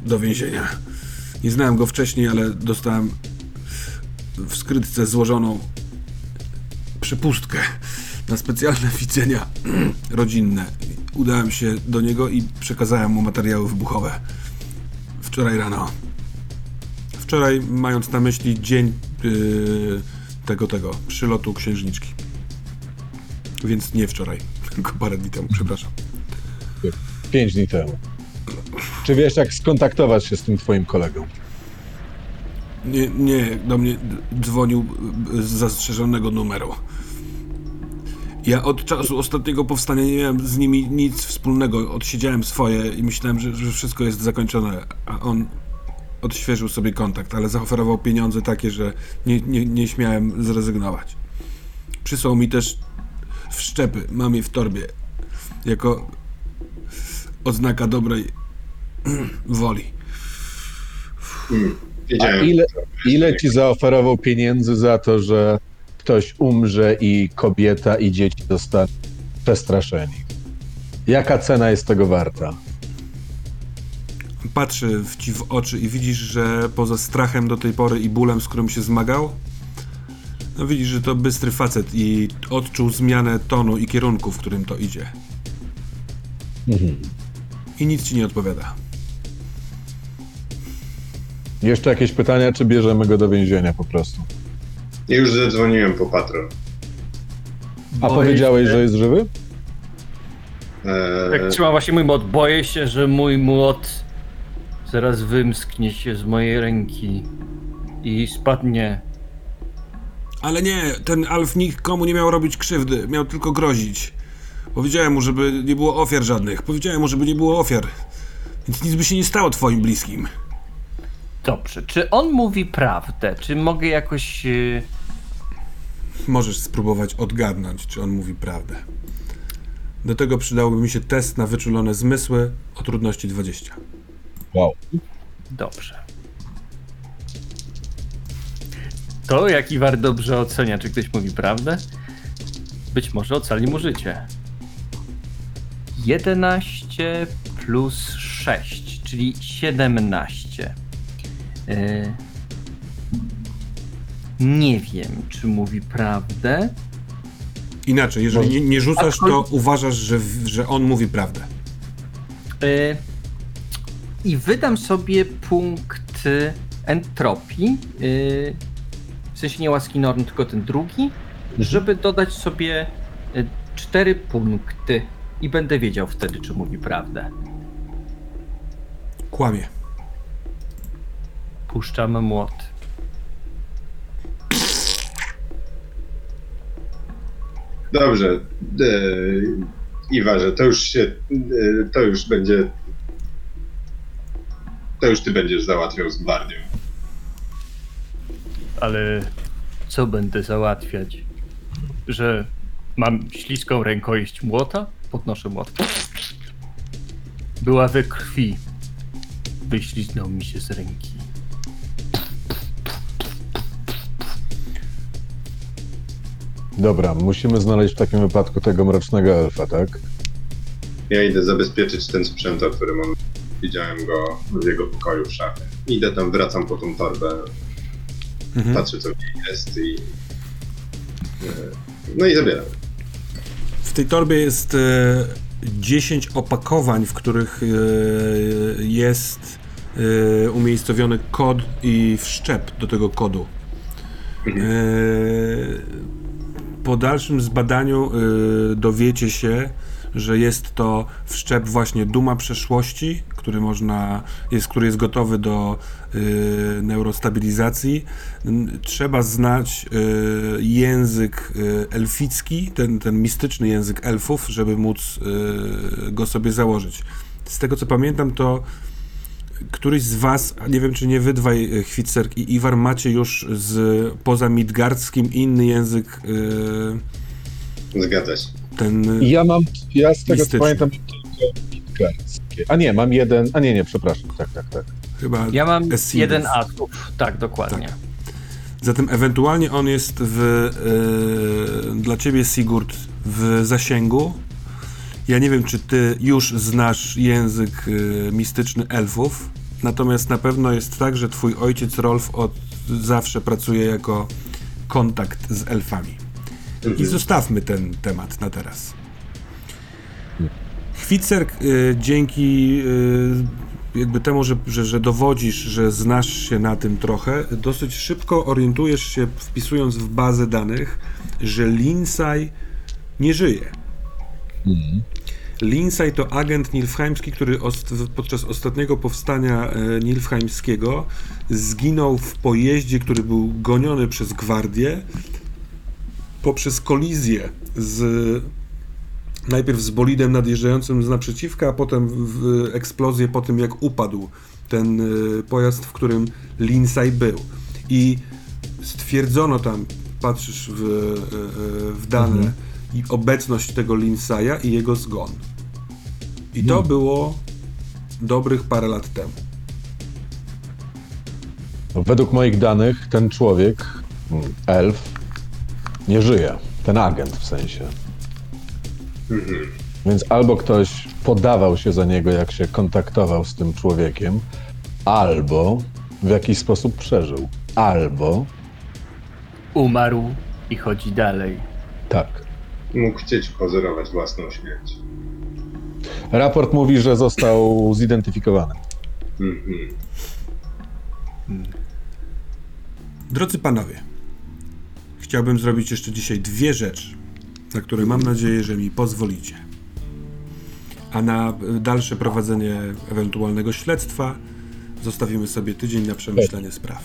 do więzienia. Nie znałem go wcześniej, ale dostałem w skrytce złożoną przepustkę na specjalne widzenia rodzinne. Udałem się do niego i przekazałem mu materiały wybuchowe. Wczoraj rano. Wczoraj, mając na myśli dzień yy, tego, tego, przylotu księżniczki. Więc nie wczoraj, tylko parę dni temu, przepraszam. Pięć dni temu. Czy wiesz, jak skontaktować się z tym twoim kolegą? Nie, nie, do mnie dzwonił z zastrzeżonego numeru. Ja od czasu ostatniego powstania nie miałem z nimi nic wspólnego. Odsiedziałem swoje i myślałem, że, że wszystko jest zakończone, a on odświeżył sobie kontakt, ale zaoferował pieniądze takie, że nie, nie, nie śmiałem zrezygnować. Przysłał mi też wszczepy, mam je w torbie, jako oznaka dobrej woli. A Wiedziałem. ile, ile ci zaoferował pieniędzy za to, że ktoś umrze i kobieta i dzieci zostaną przestraszeni? Jaka cena jest tego warta? Patrzy w ci w oczy i widzisz, że poza strachem do tej pory i bólem, z którym się zmagał, no widzisz, że to bystry facet i odczuł zmianę tonu i kierunku, w którym to idzie. Mhm. I nic ci nie odpowiada. Jeszcze jakieś pytania, czy bierzemy go do więzienia po prostu? Już zadzwoniłem po patron. A Boję powiedziałeś, się- że jest żywy? Eee, Jak trzyma właśnie mój młot, boję się, że mój młot zaraz wymsknie się z mojej ręki i spadnie. Ale nie, ten Alf nikomu nie miał robić krzywdy, miał tylko grozić. Powiedziałem mu, żeby nie było ofiar żadnych. Powiedziałem mu, żeby nie było ofiar. Więc nic by się nie stało twoim bliskim. Dobrze, czy on mówi prawdę? Czy mogę jakoś... y, Możesz spróbować odgadnąć, czy on mówi prawdę. Do tego przydałby mi się test na wyczulone zmysły o trudności 20. Wow. Dobrze. To jak Iwar dobrze ocenia, czy ktoś mówi prawdę? Być może ocali mu życie. 11 plus 6, czyli 17. Yy, nie wiem, czy mówi prawdę. Inaczej, jeżeli nie, nie rzucasz, to uważasz, że, że on mówi prawdę. Y, I wydam sobie punkt y, entropii. y, W sensie nie łaski norm, tylko ten drugi, żeby dodać sobie y, cztery punkty. I będę wiedział wtedy, czy mówi prawdę. Kłamie. Puszczam młot. Dobrze. Eee, Iwarze, to już się. eee, to już będzie. To już ty będziesz załatwiał z Bardią. Ale co będę załatwiać? Że mam śliską rękojeść młota? Podnoszę młot. Była we krwi. Wyśliznął mi się z ręki. Dobra, musimy znaleźć w takim wypadku tego mrocznego elfa, tak? Ja idę zabezpieczyć ten sprzęt, o którym on. Widziałem go w jego pokoju w szafie. Idę tam, wracam po tą torbę, Mhm. patrzę co w niej jest i. eee, No i zabieram. W tej torbie jest e, 10 opakowań, w których e, jest e, umiejscowiony kod i wszczep do tego kodu. E, po dalszym zbadaniu e, dowiecie się, że jest to wszczep właśnie Duma przeszłości, który można, jest, który jest gotowy do e, neurostabilizacji. Trzeba znać e, język e, elficki, ten, ten mistyczny język elfów, żeby móc e, go sobie założyć. Z tego co pamiętam, to któryś z was, a nie wiem czy nie wy dwaj, e, i Iwar, macie już z poza midgardzkim inny język, e, Zgadza się. Ten... ja mam, ja z tego Mistyczny. co pamiętam, tylko midgarskie. A nie, mam jeden, a nie, nie, przepraszam, tak, tak, tak. Chyba Ja mam Essinus. jeden atów. Tak, dokładnie. Zatem ewentualnie on jest w, e, dla ciebie, Sigurd, w zasięgu. Ja nie wiem, czy ty już znasz język e, mistyczny elfów, natomiast na pewno jest tak, że twój ojciec Rolf od zawsze pracuje jako kontakt z elfami. I zostawmy ten temat na teraz. Chwitserk, y, dzięki y, jakby temu, że, że, że dowodzisz, że znasz się na tym trochę, dosyć szybko orientujesz się, wpisując w bazę danych, że Linsaj nie żyje. Linsaj to agent nilfheimski, który podczas ostatniego powstania e, nilfheimskiego zginął w pojeździe, który był goniony przez gwardię poprzez kolizję z najpierw z bolidem nadjeżdżającym z naprzeciwka, a potem w eksplozję po tym, jak upadł ten y, pojazd, w którym Lindsay był. I stwierdzono tam, patrzysz w, y, w dane, i obecność tego Lindsaya i jego zgon. I to było dobrych parę lat temu. Według moich danych ten człowiek, elf, nie żyje. Ten agent w sensie. Mhm. Więc albo ktoś podawał się za niego, jak się kontaktował z tym człowiekiem, albo w jakiś sposób przeżył. Albo Umarł i chodzi dalej. tak. Mógł chcieć pozorować własną śmierć. Raport mówi, że został zidentyfikowany. Mhm. Drodzy panowie, chciałbym zrobić jeszcze dzisiaj dwie rzeczy, na które mam nadzieję, że mi pozwolicie. A na dalsze prowadzenie ewentualnego śledztwa zostawimy sobie tydzień na przemyślenie spraw.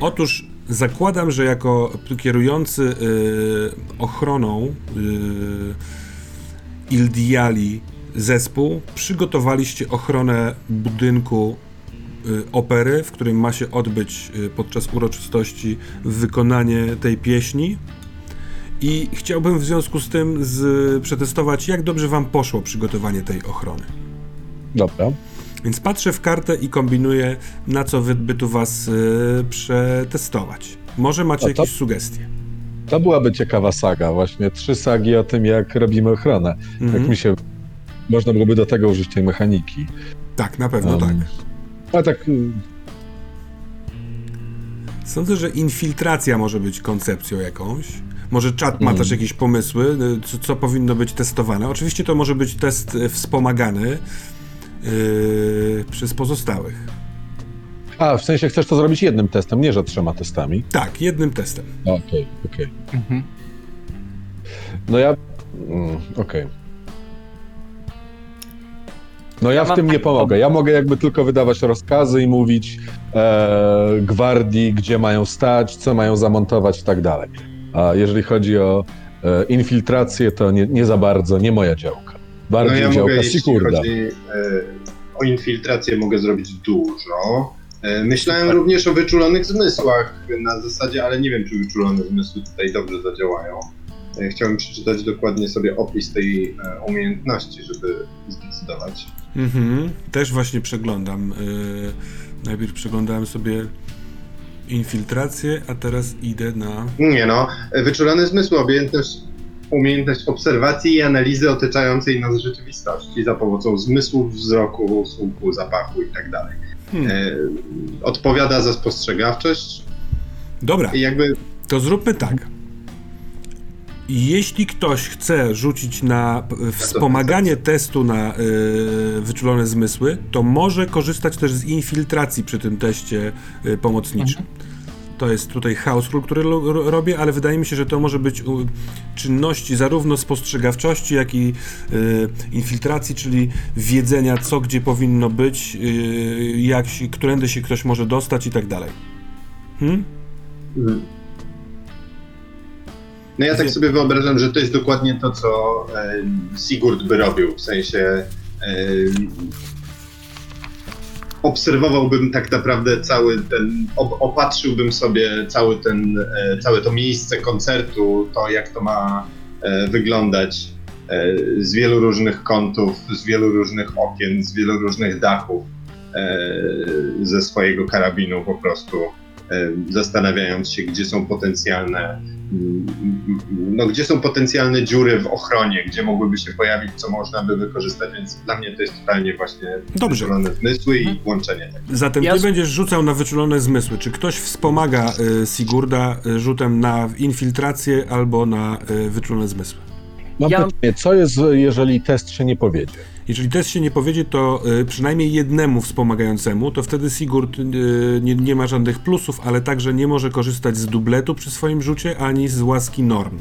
Otóż zakładam, że jako kierujący y, ochroną y, Ildiali zespół przygotowaliście ochronę budynku y, opery, w którym ma się odbyć y, podczas uroczystości wykonanie tej pieśni. I chciałbym w związku z tym z, przetestować, jak dobrze Wam poszło przygotowanie tej ochrony. Dobra. Więc patrzę w kartę i kombinuję, na co wy, by tu Was y, przetestować. Może macie to- jakieś sugestie. To byłaby ciekawa saga, właśnie trzy sagi o tym, jak robimy ochronę. Mhm. Jak mi się. Można byłoby do tego użyć tej mechaniki. Tak, na pewno Um, tak. A tak. mm, Sądzę, że infiltracja może być koncepcją jakąś. Może czat ma Mm. też jakieś pomysły, y, co, co powinno być testowane. Oczywiście to może być test y, wspomagany yy, przez pozostałych. A, w sensie chcesz to zrobić jednym testem, nie że trzema testami. Tak, jednym testem. Okej, okej. Mhm. No ja. Mm, okej. No ja, Ja w tym nie pomogę. Ja mogę jakby tylko wydawać rozkazy i mówić e, gwardii, gdzie mają stać, co mają zamontować i tak dalej. A jeżeli chodzi o e, infiltrację, to nie, nie za bardzo, nie moja działka. No Bardziej ja działka mogę, jeśli Sikurda. chodzi e, o infiltrację, mogę zrobić dużo. E, myślałem również o wyczulonych zmysłach na zasadzie, ale nie wiem, czy wyczulone zmysły tutaj dobrze zadziałają. E, chciałbym przeczytać dokładnie sobie opis tej umiejętności, żeby zdecydować. Mhm. Też właśnie przeglądam. Najpierw przeglądałem sobie infiltrację, a teraz idę na. Nie no, wyczulone zmysły, umiejętność, umiejętność obserwacji i analizy otaczającej nas rzeczywistości za pomocą zmysłów wzroku, słuchu, zapachu i tak dalej. Hmm. E, Odpowiada za spostrzegawczość Dobra, i jakby to zróbmy tak. Jeśli ktoś chce rzucić na wspomaganie testu na y, wyczulone zmysły, to może korzystać też z infiltracji przy tym teście y, pomocniczym. To jest tutaj house rule, który robię, ale wydaje mi się, że to może być czynności zarówno spostrzegawczości, jak i y, infiltracji, czyli wiedzenia, co gdzie powinno być, y, jak się, którędy się ktoś może dostać i tak dalej. Hmm? No ja tak sobie wyobrażam, że to jest dokładnie to, co Sigurd by robił, w sensie obserwowałbym tak naprawdę cały ten, op, opatrzyłbym sobie cały ten, e, całe to miejsce koncertu, to jak to ma e, wyglądać e, z wielu różnych kątów, z wielu różnych okien, z wielu różnych dachów ze swojego karabinu po prostu zastanawiając się, gdzie są potencjalne no, gdzie są potencjalne dziury w ochronie, gdzie mogłyby się pojawić, co można by wykorzystać, więc dla mnie to jest totalnie właśnie Dobrze. wyczulone zmysły i łączenie tego. Zatem ty będziesz rzucał na wyczulone zmysły. Czy ktoś wspomaga y, Sigurda y, rzutem na infiltrację albo na y, wyczulone zmysły? Mam Ja- pytanie, co jest, jeżeli test się nie powiedzie? Jeżeli test się nie powiedzie, to y, przynajmniej jednemu wspomagającemu, to wtedy Sigurd y, nie, nie ma żadnych plusów, ale także nie może korzystać z dubletu przy swoim rzucie, ani z łaski Norn.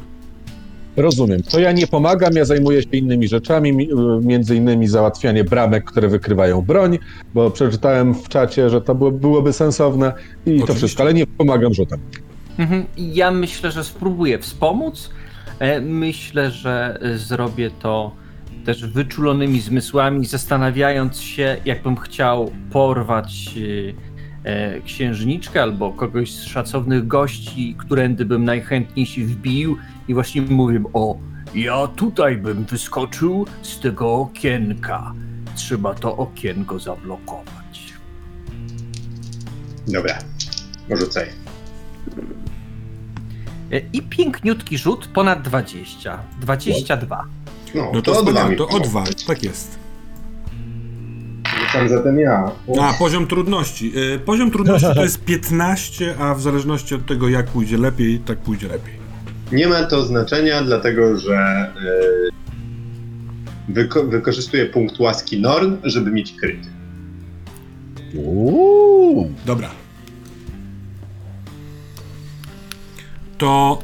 Rozumiem. To ja nie pomagam, ja zajmuję się innymi rzeczami, mi- między innymi załatwianie bramek, które wykrywają broń, bo przeczytałem w czacie, że to było, byłoby sensowne i to Oczywiście. wszystko, ale nie pomagam rzutem. Mhm. Ja myślę, że spróbuję wspomóc. E, Myślę, że zrobię to też wyczulonymi zmysłami, zastanawiając się, jakbym chciał porwać e, e, księżniczkę albo kogoś z szacownych gości, którędy bym najchętniej się wbił i właśnie mówię, o, ja tutaj bym wyskoczył z tego okienka. Trzeba to okienko zablokować. Dobra, rzucaj. E, I piękniutki rzut ponad 20. 22. No, No to, to, o dwa mi to o pomogło. dwa, tak jest. Rzucam zatem ja. A, poziom trudności. Y, Poziom trudności to jest 15, a w zależności od tego, jak pójdzie lepiej, tak pójdzie lepiej. Nie ma to znaczenia, dlatego że yy, wyko- wykorzystuję punkt łaski Norn, żeby mieć kryty. Uuu. Dobra. To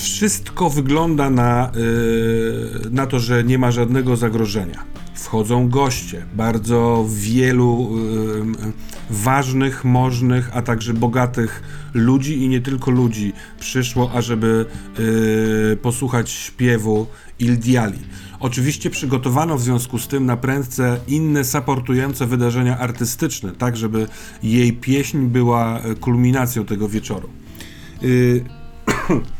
wszystko wygląda na, yy, na to, że nie ma żadnego zagrożenia. Wchodzą goście, bardzo wielu yy, ważnych, możnych, a także bogatych ludzi i nie tylko ludzi przyszło, ażeby yy, posłuchać śpiewu Ildiali. Oczywiście przygotowano w związku z tym na prędce inne supportujące wydarzenia artystyczne, tak żeby jej pieśń była kulminacją tego wieczoru. Yy,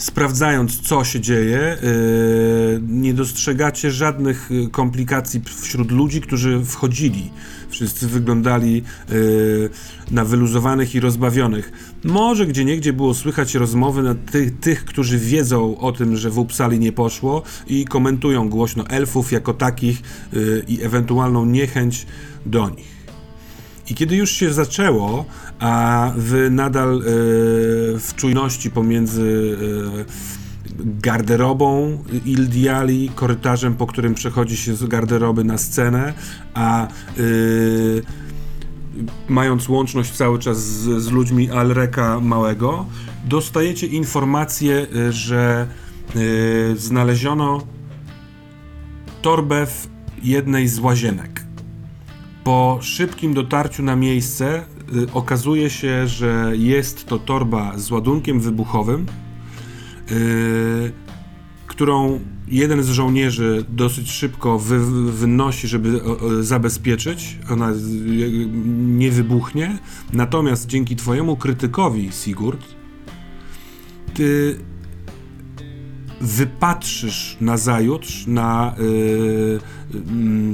sprawdzając, co się dzieje, yy, nie dostrzegacie żadnych yy, komplikacji wśród ludzi, którzy wchodzili. Wszyscy wyglądali yy, na wyluzowanych i rozbawionych. Może gdzie niegdzie było słychać rozmowy na ty, tych, którzy wiedzą o tym, że w Upsali nie poszło i komentują głośno elfów jako takich i ewentualną niechęć do nich. I kiedy już się zaczęło, a wy nadal e, w czujności pomiędzy e, garderobą Ildiali, korytarzem, po którym przechodzi się z garderoby na scenę, a e, mając łączność cały czas z, z ludźmi Alreka Małego, dostajecie informację, że znaleziono torbę w jednej z łazienek. Po szybkim dotarciu na miejsce y, okazuje się, że jest to torba z ładunkiem wybuchowym, y, którą jeden z żołnierzy dosyć szybko wy, wynosi, żeby zabezpieczyć. Ona y, nie wybuchnie. Natomiast dzięki twojemu krytykowi, Sigurd, ty wypatrzysz na zajutrz na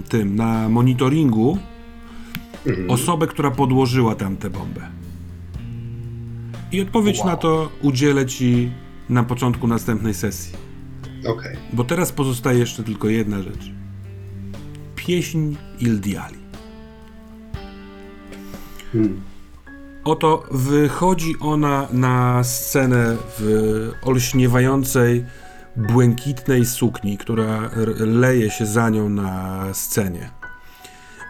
tym, na monitoringu Mhm. osobę, która podłożyła tam tę bombę. I odpowiedź na to udzielę ci na początku następnej sesji. Okej. Bo teraz pozostaje jeszcze tylko jedna rzecz. Pieśń Ildiali. Hmm. Oto wychodzi ona na scenę w olśniewającej, błękitnej sukni, która leje się za nią na scenie.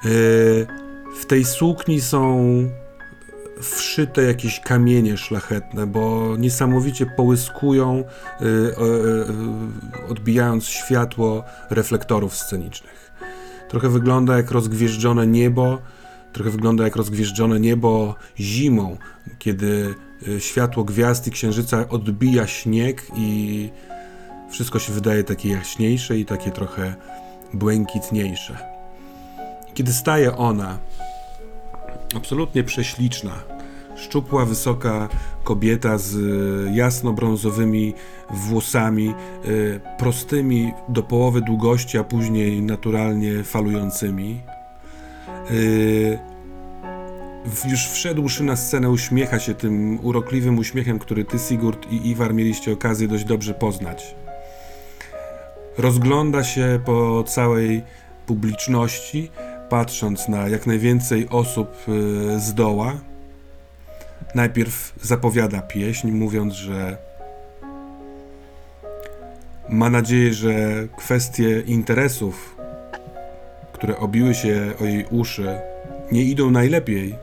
Yy, W tej sukni są wszyte jakieś kamienie szlachetne, bo niesamowicie połyskują, yy, yy, yy, odbijając światło reflektorów scenicznych. Trochę wygląda jak rozgwieżdżone niebo, trochę wygląda jak rozgwieżdżone niebo zimą, kiedy y, światło gwiazd i księżyca odbija śnieg i wszystko się wydaje takie jaśniejsze i takie trochę błękitniejsze. Kiedy staje ona, absolutnie prześliczna, szczupła, wysoka kobieta z y, jasno-brązowymi włosami, y, prostymi do połowy długości, a później naturalnie falującymi, w- już wszedłszy na scenę uśmiecha się tym urokliwym uśmiechem, który ty, Sigurd i Iwar mieliście okazję dość dobrze poznać. Rozgląda się po całej publiczności, patrząc na jak najwięcej osób yy, z doła. Najpierw zapowiada pieśń, mówiąc, że ma nadzieję, że kwestie interesów które obiły się o jej uszy, nie idą najlepiej,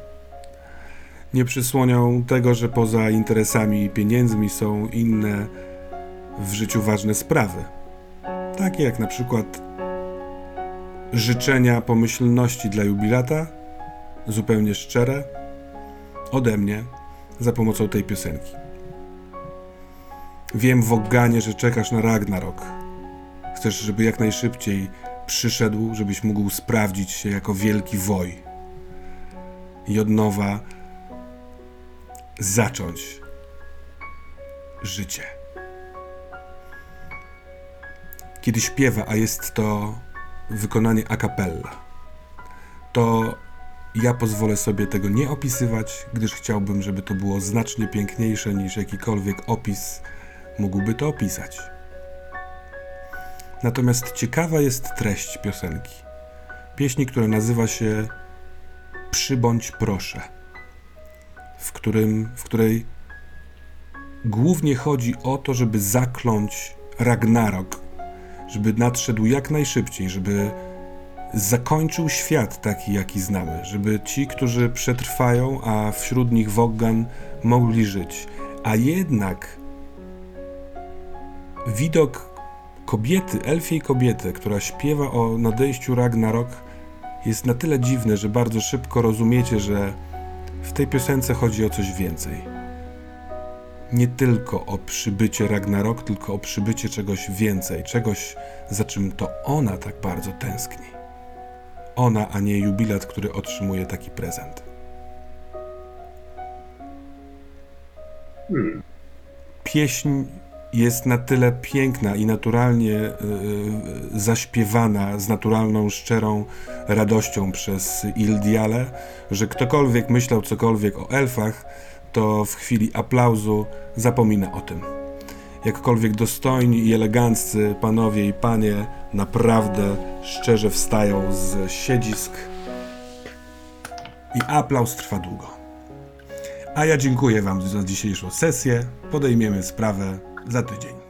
nie przysłonią tego, że poza interesami i pieniędzmi są inne w życiu ważne sprawy. Takie jak na przykład życzenia pomyślności dla jubilata, zupełnie szczere, ode mnie za pomocą tej piosenki. Wiem, Wogganie, że czekasz na Ragnarok. Chcesz, żeby jak najszybciej przyszedł, żebyś mógł sprawdzić się jako wielki woj i od nowa zacząć życie. Kiedy śpiewa, a jest to wykonanie a cappella, to ja pozwolę sobie tego nie opisywać, gdyż chciałbym, żeby to było znacznie piękniejsze niż jakikolwiek opis mógłby to opisać. Natomiast ciekawa jest treść piosenki. Pieśni, która nazywa się Przybądź proszę, w, którym, w której głównie chodzi o to, żeby zakląć Ragnarok, żeby nadszedł jak najszybciej, żeby zakończył świat taki, jaki znamy, żeby ci, którzy przetrwają, a wśród nich Woggan, mogli żyć. A jednak widok kobiety, elfiej kobiety, która śpiewa o nadejściu Ragnarok, jest na tyle dziwny, że bardzo szybko rozumiecie, że w tej piosence chodzi o coś więcej. Nie tylko o przybycie Ragnarok, tylko o przybycie czegoś więcej, czegoś, za czym to ona tak bardzo tęskni. Ona, a nie jubilat, który otrzymuje taki prezent. Hmm. Pieśń jest na tyle piękna i naturalnie y, y, zaśpiewana z naturalną, szczerą radością przez Ildiale, że ktokolwiek myślał cokolwiek o elfach, to w chwili aplauzu zapomina o tym. Jakkolwiek dostojni i eleganccy panowie i panie naprawdę szczerze wstają z siedzisk i aplauz trwa długo. A ja dziękuję Wam za dzisiejszą sesję. Podejmiemy sprawę za tydzień.